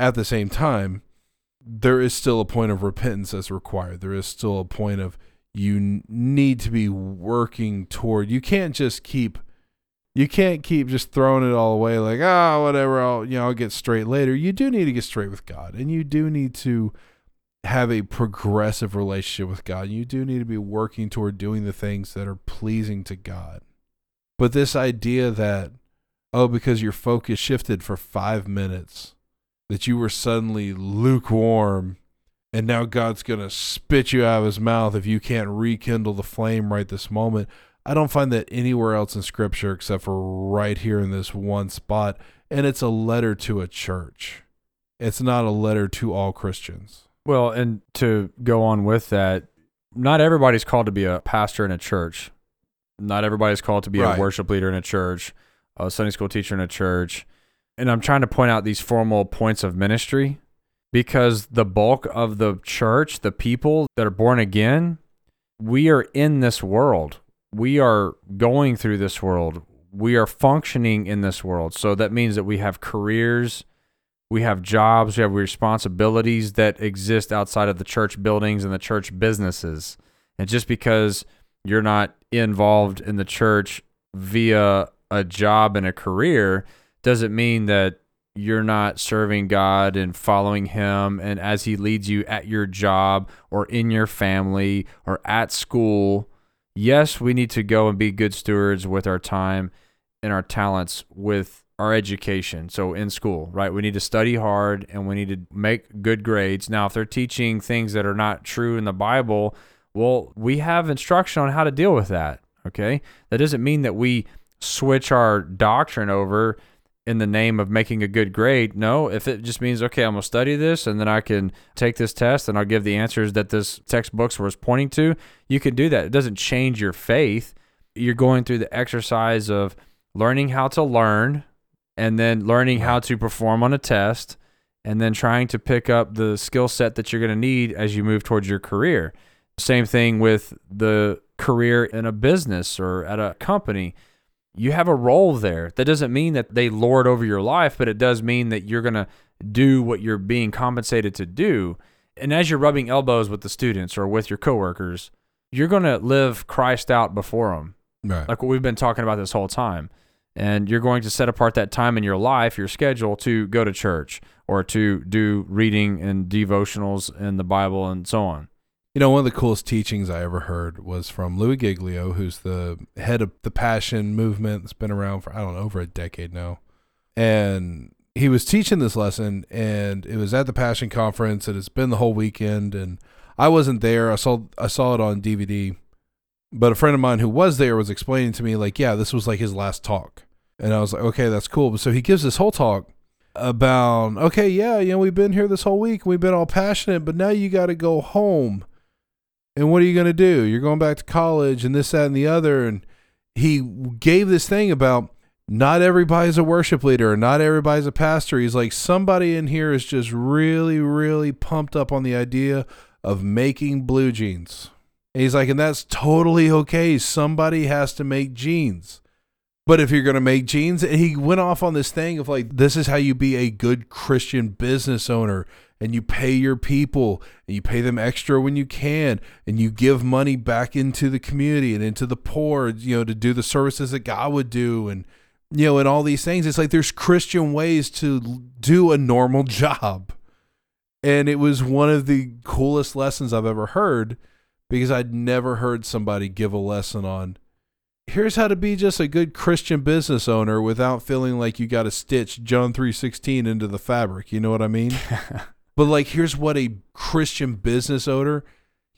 At the same time, there is still a point of repentance that's required. There is still a point of you need to be working toward. You can't just keep you can't keep just throwing it all away like ah oh, whatever I'll you know I'll get straight later. You do need to get straight with God, and you do need to have a progressive relationship with God. You do need to be working toward doing the things that are pleasing to God. But this idea that oh because your focus shifted for 5 minutes that you were suddenly lukewarm and now God's going to spit you out of his mouth if you can't rekindle the flame right this moment. I don't find that anywhere else in scripture except for right here in this one spot. And it's a letter to a church. It's not a letter to all Christians. Well, and to go on with that, not everybody's called to be a pastor in a church. Not everybody's called to be Right. a worship leader in a church, a Sunday school teacher in a church. And I'm trying to point out these formal points of ministry because the bulk of the church, the people that are born again, we are in this world. We are going through this world. We are functioning in this world. So that means that we have careers, we have jobs, we have responsibilities that exist outside of the church buildings and the church businesses. And just because you're not involved in the church via a job and a career doesn't mean that you're not serving God and following Him and as He leads you at your job or in your family or at school. Yes, we need to go and be good stewards with our time and our talents with our education. So in school, right? We need to study hard and we need to make good grades. Now, if they're teaching things that are not true in the Bible, well, we have instruction on how to deal with that. Okay. That doesn't mean that we switch our doctrine over in the name of making a good grade. No, if it just means, okay, I'm going to study this and then I can take this test and I'll give the answers that this textbooks was pointing to, you can do that. It doesn't change your faith. You're going through the exercise of learning how to learn and then learning how to perform on a test and then trying to pick up the skill set that you're going to need as you move towards your career. Same thing with the career in a business or at a company. You have a role there. That doesn't mean that they lord over your life, but it does mean that you're going to do what you're being compensated to do. And as you're rubbing elbows with the students or with your coworkers, you're going to live Christ out before them Right. like what we've been talking about this whole time. And you're going to set apart that time in your life, your schedule, to go to church or to do reading and devotionals in the Bible and so on. You know, one of the coolest teachings I ever heard was from Louis Giglio, who's the head of the Passion movement that's been around for, I don't know, over a decade now. And he was teaching this lesson, and it was at the Passion Conference, and it's been the whole weekend. And I wasn't there. I saw I saw it on DVD, but a friend of mine who was there was explaining to me, like, yeah, this was like his last talk. And I was like, okay, that's cool. So he gives this whole talk about, okay, yeah, you know, we've been here this whole week, we've been all passionate, but now you got to go home. And what are you going to do? You're going back to college and this, that, and the other. And he gave this thing about not everybody's a worship leader, not everybody's a pastor. He's like, somebody in here is just really, really pumped up on the idea of making blue jeans. And he's like, and that's totally okay. Somebody has to make jeans. But if you're going to make jeans, and he went off on this thing of like, this is how you be a good Christian business owner. And you pay your people and you pay them extra when you can. And you give money back into the community and into the poor, you know, to do the services that God would do. And, you know, and all these things. It's like there's Christian ways to do a normal job. And it was one of the coolest lessons I've ever heard because I'd never heard somebody give a lesson on here's how to be just a good Christian business owner without feeling like you got to stitch John 3:16 into the fabric, you know what I mean? but like here's what a Christian business owner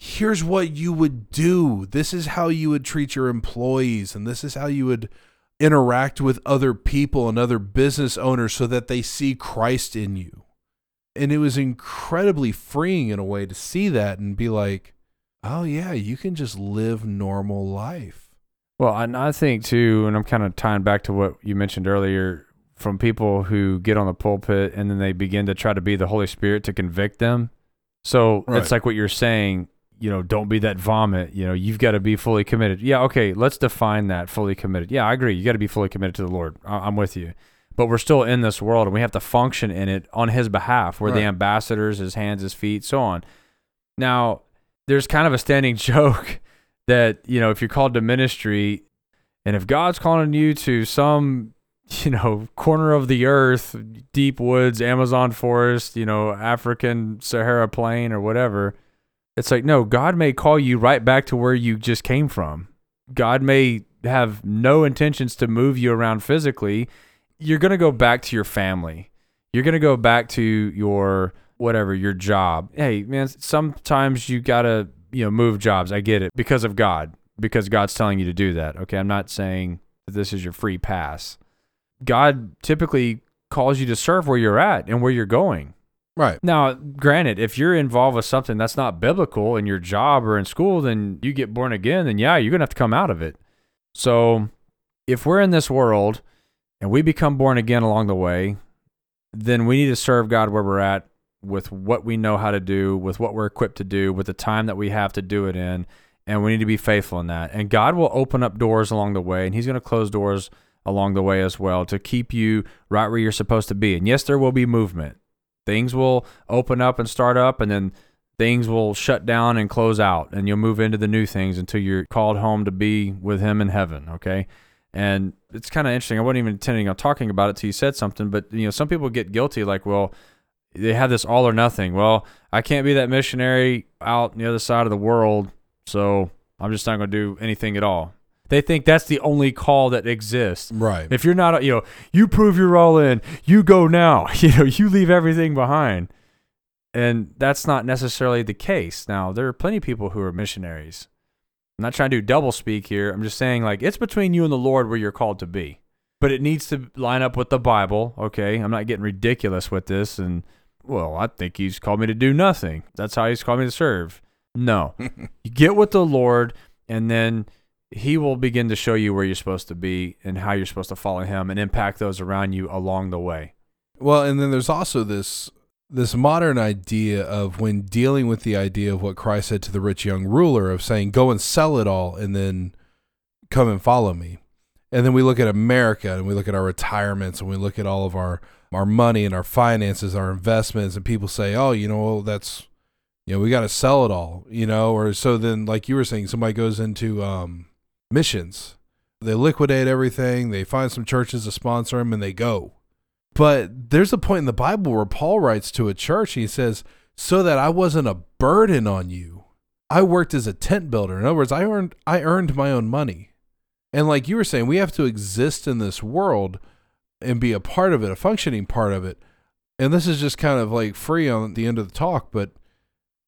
here's what you would do. This is how you would treat your employees and this is how you would interact with other people and other business owners so that they see Christ in you. And it was incredibly freeing in a way to see that and be like, "Oh yeah, you can just live normal life." Well, and I think too, and I'm kind of tying back to what you mentioned earlier from people who get on the pulpit and then they begin to try to be the Holy Spirit to convict them. So Right. it's like what you're saying, you know, don't be that vomit. You know, you've got to be fully committed. Yeah, okay, let's define that fully committed. Yeah, I agree. You got to be fully committed to the Lord. I- I'm with you. But we're still in this world and we have to function in it on His behalf. We're the ambassadors, His hands, His feet, so on. Now, there's kind of a standing joke that you know if you're called to ministry and if god's calling you to some you know corner of the earth deep woods amazon forest you know african sahara plain or whatever. It's like no god may call you right back to where you just came from. God may have no intentions to move you around physically. You're going to go back to your family. You're going to go back to your whatever your job. Hey man sometimes you got to you know move jobs. I get it. Because of god. Because God's telling you to do that. Okay, I'm not saying that this is your free pass. God typically calls you to serve where you're at and where you're going. Right. Now, granted, if you're involved with something that's not biblical in your job or in school, then you get born again, then yeah, you're going to have to come out of it. So, if we're in this world and we become born again along the way, then we need to serve God where we're at with what we know how to do, with what we're equipped to do, with the time that we have to do it in, and we need to be faithful in that. And God will open up doors along the way, and He's going to close doors along the way as well to keep you right where you're supposed to be. And yes, there will be movement. Things will open up and start up, and then things will shut down and close out, and you'll move into the new things until you're called home to be with Him in heaven. Okay. And it's kind of interesting. I wasn't even intending on talking about it till you said something, but you know, some people get guilty, like, well, they have this all or nothing. Well, I can't be that missionary out on the other side of the world, so I'm just not going to do anything at all. They think that's the only call that exists. Right. If you're not, you know, you prove you're all in, you go now. You know, you leave everything behind. And that's not necessarily the case. Now, there are plenty of people who are missionaries. I'm not trying to do double speak here. I'm just saying, like, it's between you and the Lord where you're called to be. But it needs to line up with the Bible. Okay. I'm not getting ridiculous with this. And, well, I think he's called me to do nothing. That's how he's called me to serve. No. you get with the Lord, and then he will begin to show you where you're supposed to be and how you're supposed to follow him and impact those around you along the way. Well, and then there's also this this modern idea of when dealing with the idea of what Christ said to the rich young ruler of saying, "Go and sell it all, and then come and follow me." And then we look at America and we look at our retirements and we look at all of our our money and our finances, our investments, and people say, "Oh, you know, that's you know, we got to sell it all," you know, or so then like you were saying, somebody goes into um, missions, they liquidate everything, they find some churches to sponsor them, and they go. But there's a point in the Bible where Paul writes to a church, he says, "So that I wasn't a burden on you, I worked as a tent builder." In other words, I earned I earned my own money. And like you were saying, we have to exist in this world and be a part of it, a functioning part of it. And this is just kind of like free on the end of the talk, but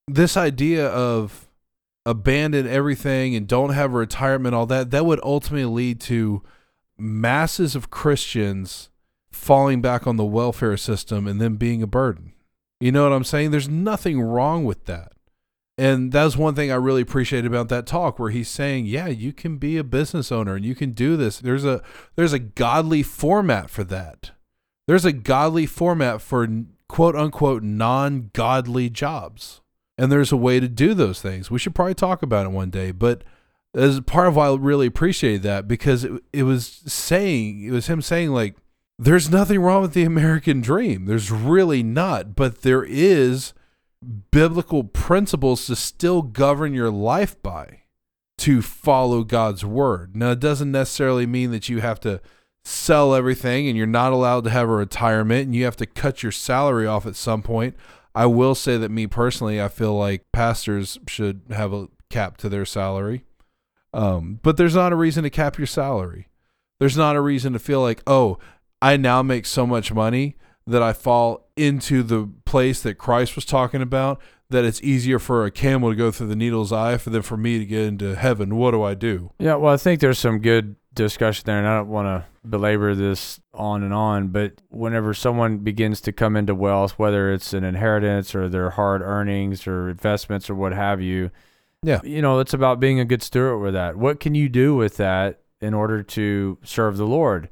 this idea of abandon everything and don't have a retirement, all that, that would ultimately lead to masses of Christians falling back on the welfare system and then being a burden. You know what I'm saying? There's nothing wrong with that. And that's one thing I really appreciate about that talk where he's saying, yeah, you can be a business owner and you can do this. There's a there's a godly format for that. There's a godly format for quote unquote non-godly jobs. And there's a way to do those things. We should probably talk about it one day, but as part of why I really appreciated that because it, it was saying it was him saying like there's nothing wrong with the American dream. There's really not, but there is biblical principles to still govern your life by to follow God's word. Now, it doesn't necessarily mean that you have to sell everything and you're not allowed to have a retirement and you have to cut your salary off at some point. I will say that me personally, I feel like pastors should have a cap to their salary. Um, but there's not a reason to cap your salary. There's not a reason to feel like, oh, I now make so much money that I fall into the place that Christ was talking about, that it's easier for a camel to go through the needle's eye for than for me to get into heaven. What do I do? Yeah, well, I think there's some good discussion there, and I don't want to belabor this on and on, but whenever someone begins to come into wealth, whether it's an inheritance or their hard earnings or investments or what have you, Yeah. you know, it's about being a good steward with that. What can you do with that in order to serve the Lord?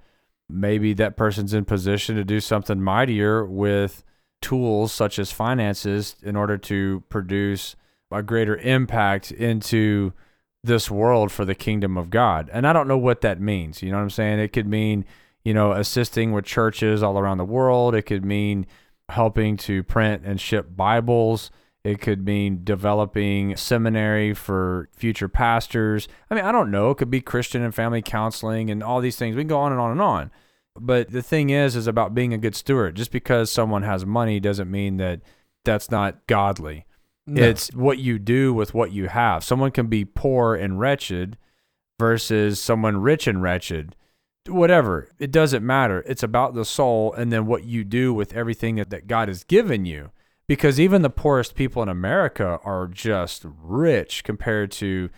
Maybe that person's in position to do something mightier with tools such as finances in order to produce a greater impact into this world for the kingdom of God. And I don't know what that means. You know what I'm saying? It could mean, you know, assisting with churches all around the world. It could mean helping to print and ship Bibles. It could mean developing seminary for future pastors. I mean, I don't know. It could be Christian and family counseling and all these things. We can go on and on and on. But the thing is, is about being a good steward. Just because someone has money doesn't mean that that's not godly. No. It's what you do with what you have. Someone can be poor and wretched versus someone rich and wretched. Whatever. It doesn't matter. It's about the soul and then what you do with everything that, that God has given you. Because even the poorest people in America are just rich compared to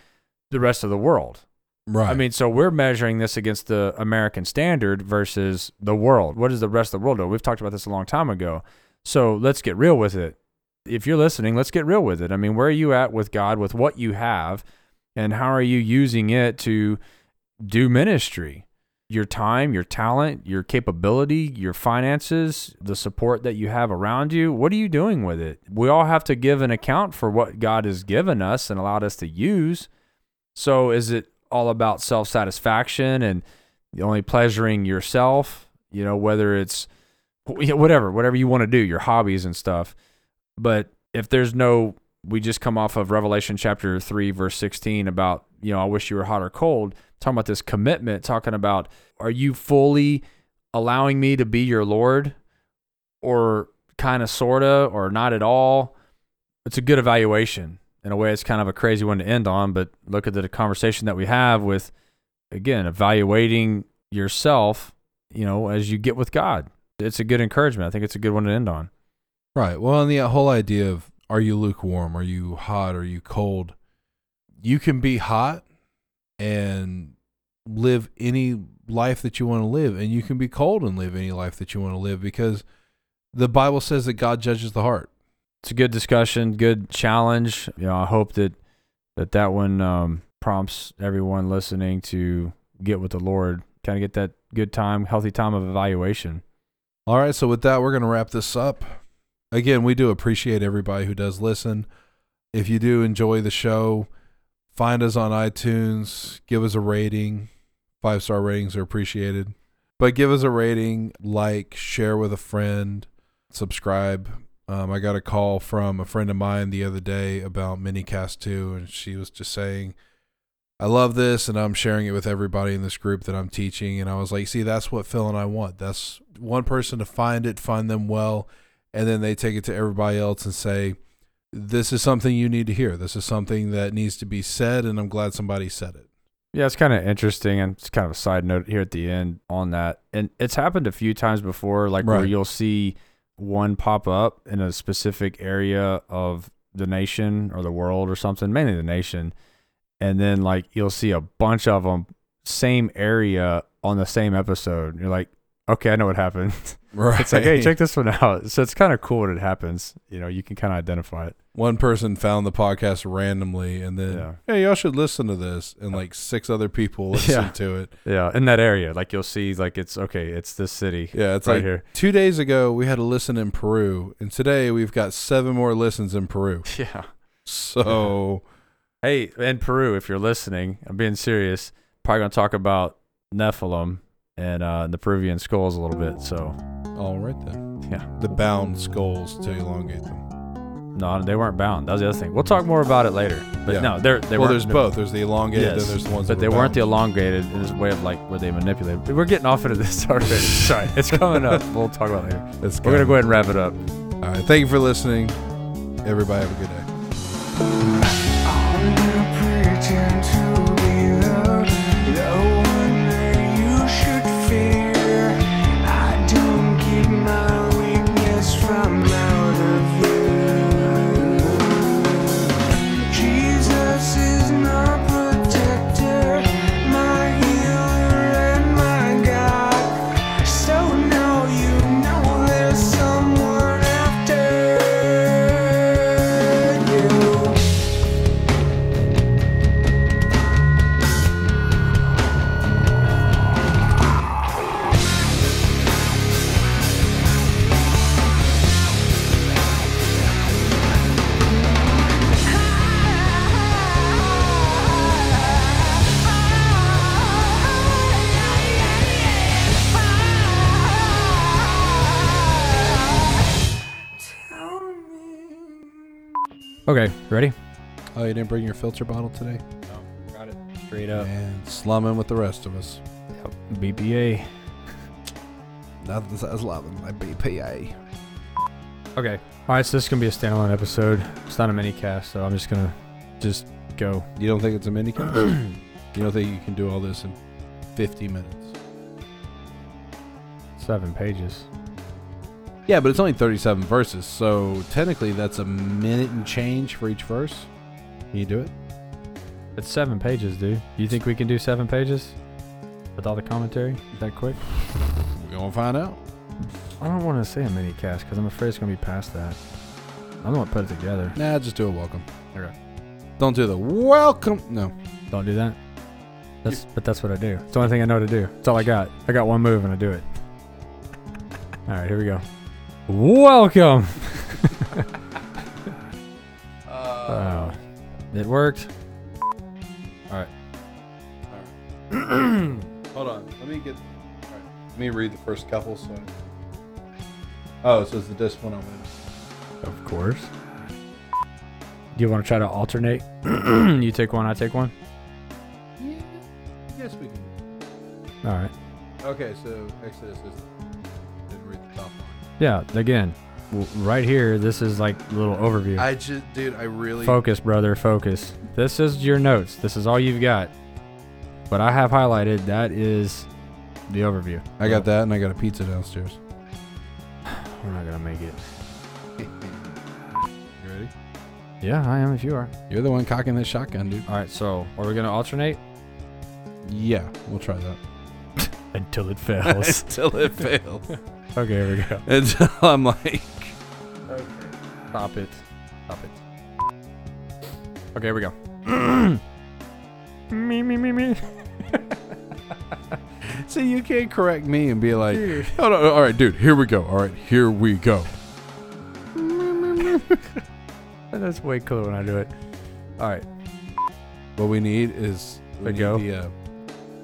the rest of the world. Right. I mean, so we're measuring this against the American standard versus the world. What does the rest of the world do? We've talked about this a long time ago. So let's get real with it. If you're listening, let's get real with it. I mean, where are you at with God, with what you have, and how are you using it to do ministry? Your time, your talent, your capability, your finances, the support that you have around you. What are you doing with it? We all have to give an account for what God has given us and allowed us to use. So is it all about self satisfaction and only pleasuring yourself, you know, whether it's whatever, whatever you want to do, your hobbies and stuff. But if there's no, we just come off of Revelation chapter 3, verse 16 about, you know, I wish you were hot or cold, talking about this commitment, talking about, are you fully allowing me to be your Lord? Or kind of, sort of, or not at all? It's a good evaluation. In a way it's kind of a crazy one to end on but look at the conversation that we have with again evaluating yourself you know as you get with god. It's a good encouragement. I think it's a good one to end on right. Well, and the whole idea of are you lukewarm? Are you hot? Are you cold? You can be hot and live any life that you want to live, and you can be cold and live any life that you want to live because the Bible says that God judges the heart. it's a good discussion good challenge you know i hope that that that one um, prompts everyone listening to get with the lord kind of get that good time healthy time of evaluation All right, so with that, we're going to wrap this up. Again, we do appreciate everybody who does listen. If you do enjoy the show, find us on iTunes, give us a rating. Five star ratings are appreciated. But give us a rating, like, share with a friend, subscribe. Um, I got a call from a friend of mine the other day about Minicast 2, and she was just saying, I love this, and I'm sharing it with everybody in this group that I'm teaching. And I was like, see, that's what Phil and I want. That's one person to find it, find them well, and then they take it to everybody else and say, this is something you need to hear. This is something that needs to be said, and I'm glad somebody said it. Yeah, it's kind of interesting, and it's kind of a side note here at the end on that. And it's happened a few times before, like where you'll see one pop up in a specific area of the nation or the world or something, mainly the nation, and then like you'll see a bunch of them same area on the same episode. You're like, okay, I know what happened. Right. it's like, hey, check this one out. So it's kind of cool when it happens. You know, you can kind of identify it. One person found the podcast randomly, and then, Yeah. hey, y'all should listen to this. And like six other people listened Yeah. to it. Yeah, in that area, like you'll see, like it's okay, it's this city Yeah, it's right like here. two days ago we had a listen in Peru, and today we've got seven more listens in Peru. Yeah. So Hey, in Peru, if you're listening, I'm being serious. Probably gonna talk about Nephilim and uh, the Peruvian skulls a little bit. So all right then, yeah, the bound skulls to elongate them. no, they weren't bound. That was the other thing. We'll talk more about it later. But Yeah. no, they're they well, there's both. There's the elongated, Yes, then there's the ones. but that they were weren't the elongated in this way of like where they manipulated. We're getting off into this already. Sorry, it's coming up. We'll talk about it later. It's We're gonna go ahead and wrap it up. All right. Thank you for listening. Everybody have a good day. Okay, ready? Oh, you didn't bring your filter bottle today? No, got it. Straight up. And slumming with the rest of us. Yep. BPA. Nothing says as my BPA. Okay. All right, so this is gonna be a standalone episode. It's not a mini cast, so I'm just gonna just go. You don't think it's a mini cast? you don't think you can do all this in 50 minutes? Seven pages. Yeah, but it's only 37 verses, so technically that's a minute and change for each verse. Can you do it? It's seven pages, dude. You think we can do seven pages with all the commentary that quick? We're gonna find out. I don't want to say a mini cast because I'm afraid it's gonna be past that. I'm gonna put it together. Nah, just do a welcome. Okay. Don't do the welcome. No. Don't do that. That's but that's what I do. It's the only thing I know to do. It's all I got. I got one move and I do it. All right, here we go. Welcome. Oh, it worked. All right. All right. Hold on. Let me get. Right. Let me read the first couple. So. Oh, so it's the discipline I'm in. Of course. Do you want to try to alternate? you take one, I take one. Yeah. Yes, we can. All right. Okay, so Exodus is. Yeah. Again, w- right here. This is like a little overview. I just, dude, I really. Focus, brother. Focus. This is your notes. This is all you've got. But I have highlighted, that is the overview. I got that, and I got a pizza downstairs. We're not gonna make it. You ready? Yeah, I am. If you are. You're the one cocking the shotgun, dude. All right. So, are we gonna alternate Yeah, we'll try that. until it fails? Until it fails. okay. Here we go. Until I'm like. Okay. Stop it. Stop it. Okay, here we go. me, me, me, me. See, you can't correct me and be like, oh, no, all right, dude, here we go. All right, here we go. That's way cooler when I do it. All right. What we need is we need go? the uh,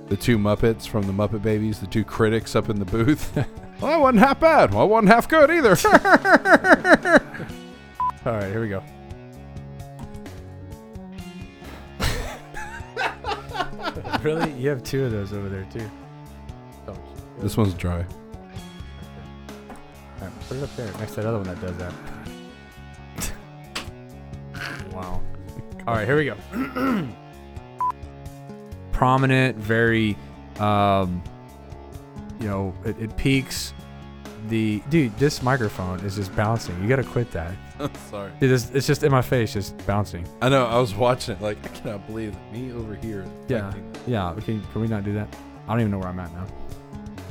the two Muppets from the Muppet Babies, the two critics up in the booth. Well, that wasn't half bad. Well, it wasn't half good either. All right, here we go. really? You have two of those over there too. this one's dry. All right, put it up there next to that other one that does that. wow. All right, here we go. Prominent, very, um, you know, it, it peaks. The dude, this microphone is just bouncing. You gotta quit that. Sorry. Dude, this, it's just in my face, just bouncing. I know. I was watching it. Like, I cannot believe that me over here. Is Yeah. affecting that. Yeah, can, can we not do that? I don't even know where I'm at now.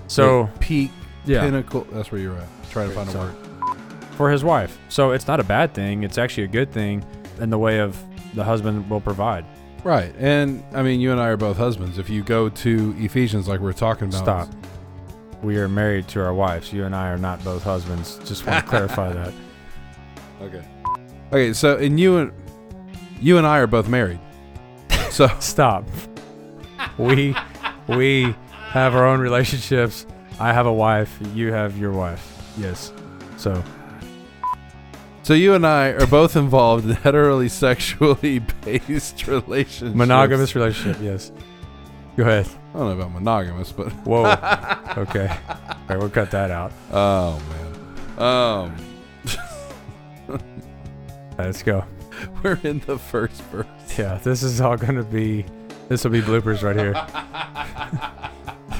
So, The peak yeah, pinnacle. That's where you're at. Try to find a word. for his wife. So it's not a bad thing. It's actually a good thing in the way of the husband will provide. Right. And I mean, you and I are both husbands. If you go to Ephesians, like we're talking about, Stop. We are married to our wives. You and I are not both husbands. Just want to clarify that. Okay. Okay. So, and you and you and I are both married. So, Stop. We we have our own relationships. I have a wife. You have your wife. Yes. So so you and I are both involved in heterosexually based relationships. monogamous relationship. Yes. Go ahead. I don't know about monogamous, but Whoa. okay. All right, we'll cut that out. oh man. Um, Let's go. we're in the first verse. Yeah, this is all gonna be. This will be bloopers right here.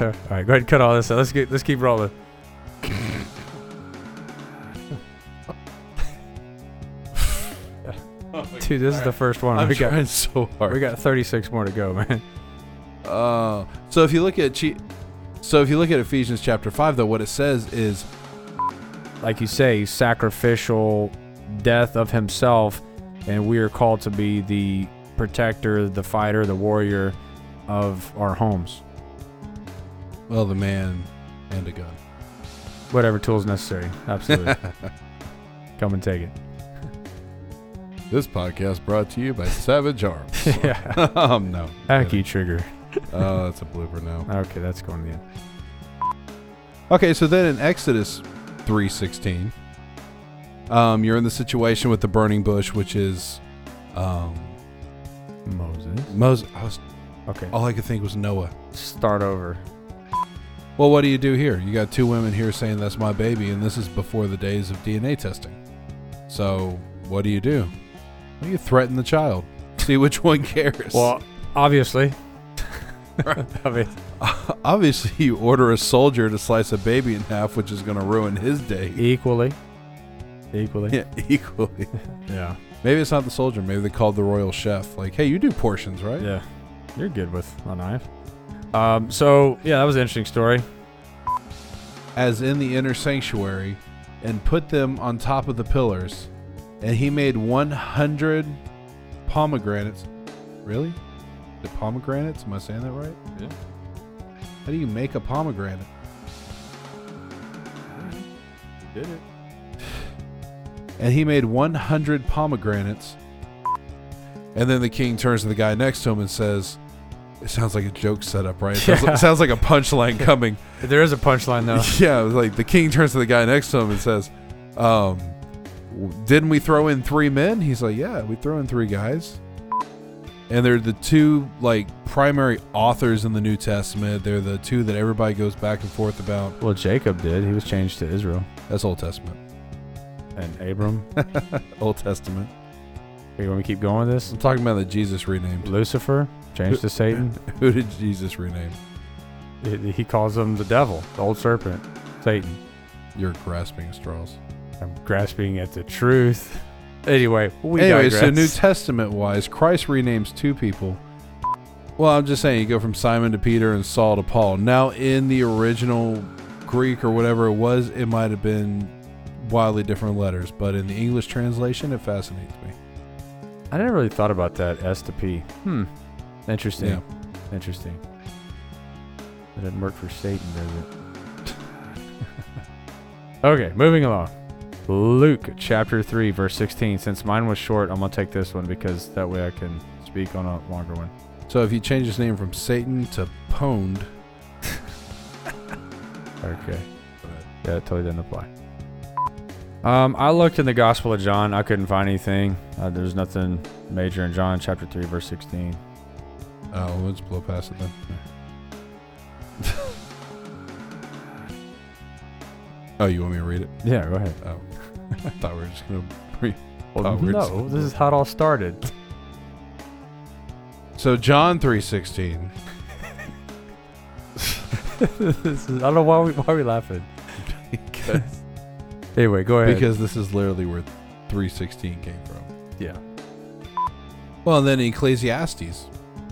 all right, go ahead and cut all this. out. Let's get. Let's keep rolling. Dude, this is the first one. I'm we got. trying so hard. We got 36 more to go, man. Uh, so if you look at che- so if you look at Ephesians chapter five, though, what it says is Like you say, sacrificial death of himself, and we are called to be the protector, the fighter, the warrior of our homes. well, the man and a gun. Whatever tools necessary. Absolutely. Come and take it. This podcast brought to you by Savage Arms. yeah. um, no. Hacky trigger. Oh, that's a blooper now. Okay, that's going end. Okay, so then in Exodus three sixteen, um, you're in the situation with the burning bush, which is, um, Moses. Moses. I was Okay. all I could think was Noah. Start over. Well, what do you do here? You got two women here saying that's my baby, and this is before the days of DNA testing. So, what do you do? Well, you threaten the child. See which one cares. Well, obviously. Obviously, you order a soldier to slice a baby in half, which is going to ruin his day. equally. equally. Yeah, equally. Yeah. Maybe it's not the soldier. Maybe they called the royal chef. Like, hey, you do portions, right? Yeah. You're good with a knife. Um, so yeah, that was an interesting story. As in the inner sanctuary, and put them on top of the pillars. And he made 100 pomegranates. Really? The pomegranates? Am I saying that right? Yeah. How do you make a pomegranate? You did it. And he made 100 pomegranates. And then the king turns to the guy next to him and says, It sounds like a joke setup, right? It sounds, Yeah. it sounds like a punchline coming. There is a punchline though. yeah, it was like the king turns to the guy next to him and says, um, w- Didn't we throw in three men? He's like, Yeah, we throw in three guys. And they're the two like primary authors in the New Testament. They're the two that everybody goes back and forth about. Well, Jacob did. He was changed to Israel. That's Old Testament. And Abram. Old Testament. Hey, you want me to keep going with this? I'm talking about that Jesus renamed. Lucifer changed to Satan. Who did Jesus rename? He he calls him the devil, the old serpent, Satan. You're grasping straws. I'm grasping at the truth. Anyway, we anyway, so. New Testament wise, Christ renames two people. Well, I'm just saying, you go from Simon to Peter and Saul to Paul. Now, in the original Greek or whatever it was, it might have been wildly different letters, but in the English translation, it fascinates me. I never really thought about that S to P. Hmm. Interesting. Yeah. Interesting. It didn't work for Satan, does it? okay, moving along. Luke chapter 3, verse 16. Since mine was short, I'm going to take this one because that way I can speak on a longer one. So if you change his name from Satan to Pwned, Okay. Yeah, it totally didn't apply. Um, I looked in the Gospel of John. I couldn't find anything. Uh, there's nothing major in John chapter 3, verse 16. oh, let's blow past it then. Oh, you want me to read it? Yeah, go ahead. Oh, I thought we were just gonna read. Well, Oh, no, this is how it all started. So John three sixteen. is, I don't know why we why are we laughing. Anyway, go ahead. because this is literally where 316 came from. yeah, Well, and then Ecclesiastes,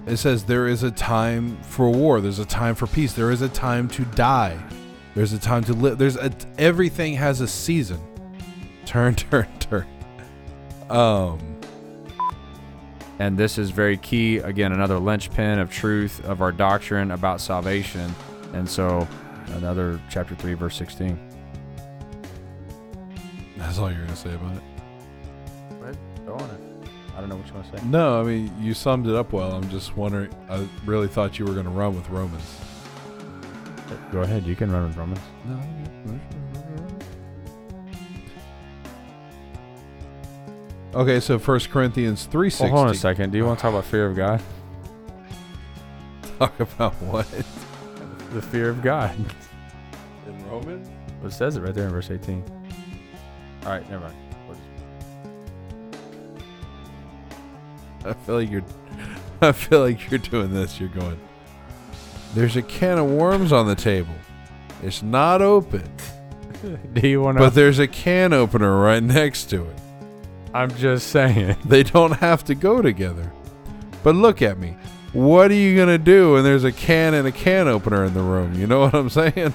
it says there is a time for war, there's a time for peace, there is a time to die, there's a time to live. There's a everything has a season. Turn, turn, turn. Um, and this is very key. Again, another linchpin of truth of our doctrine about salvation. And so, another chapter three, verse sixteen. that's all you're gonna say about it. Go on it. I don't know what you want to say. No, I mean you summed it up well. I'm just wondering. I really thought you were gonna run with Romans. Go ahead. You can run with Romans. No. Okay, so First Corinthians three Well, hold on a second. Do you want to talk about fear of God? Talk about what The fear of God. in Romans? Well, it says it right there in verse 18. All right, never mind. We'll just- I feel like you're. I feel like you're doing this. You're going. There's a can of worms on the table. It's not open, Do you want to? but there's a can opener right next to it. I'm just saying. They don't have to go together. But look at me. What are you gonna do when there's a can and a can opener in the room? You know what I'm saying?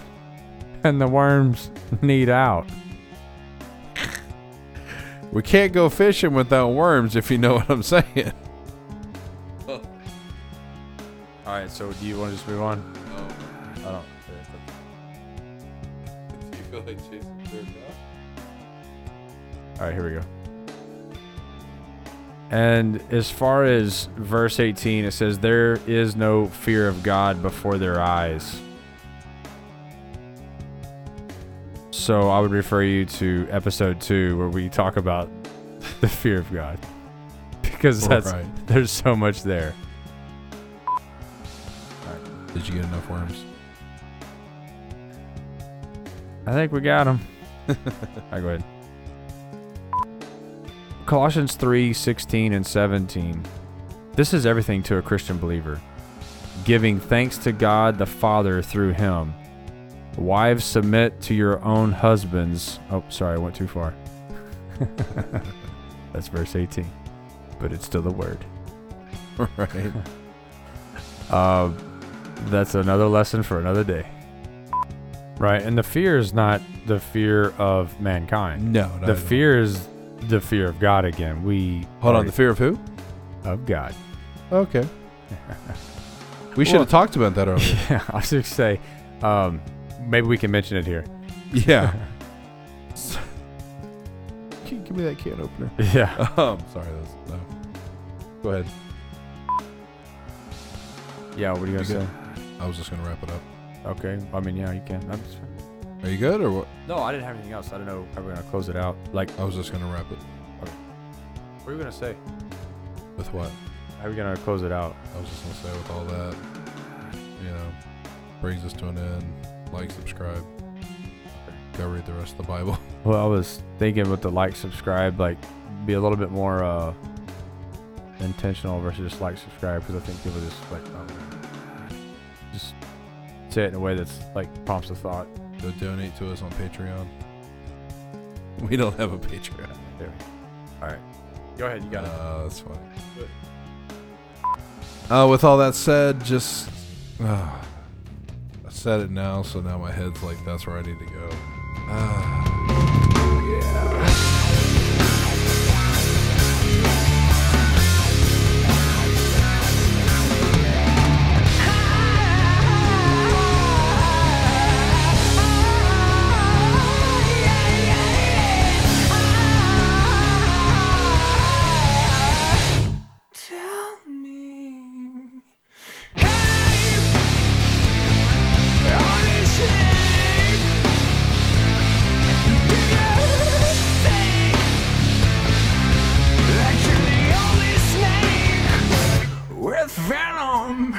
And the worms need out. We can't go fishing without worms, if you know what I'm saying. Right, so do you want to just move on? I don't. Do you feel like chasing All right, here we go. And as far as verse 18, it says, There is no fear of God before their eyes. So I would refer you to episode two, where we talk about the fear of God. Because that's right. there's so much there. Did you get enough worms? I think we got them. All right, go ahead. Colossians 3 16 and 17. This is everything to a Christian believer. Giving thanks to God the Father through him. Wives, submit to your own husbands. Oh, sorry, I went too far. That's verse 18. But it's still the word. right. Uh, that's another lesson for another day. Right. And the fear is not the fear of mankind. No, not the at fear is the fear of God again. We Hold on, the fear of who? of God. Okay. We should Well- have talked about that earlier. Yeah, I was just say, um, maybe we can mention it here. yeah. Can you give me that can opener? yeah. Um, sorry, that's no. Go ahead. Yeah. What are you gonna You say? I was just gonna wrap it up. Okay. I mean, yeah, you can. I'm just fine. Are you good or what? No, I didn't have anything else. I don't know how we're gonna close it out. Like, I was just gonna wrap it what are you gonna say? with what? How are we gonna close it out? I was just gonna say with all that, you know, brings us to an end. Like, subscribe. Go read the rest of the Bible. Well, I was thinking with the like, subscribe, like, be a little bit more uh, intentional versus just like, subscribe, because I think people just like, just say it in a way that's like prompts a thought. Go donate to us on Patreon. We don't have a Patreon. There. All right. Go ahead. You got it. Uh, that's funny. Uh, with all that said, just uh, I said it now, so now my head's like that's where I need to go. Uh, Tell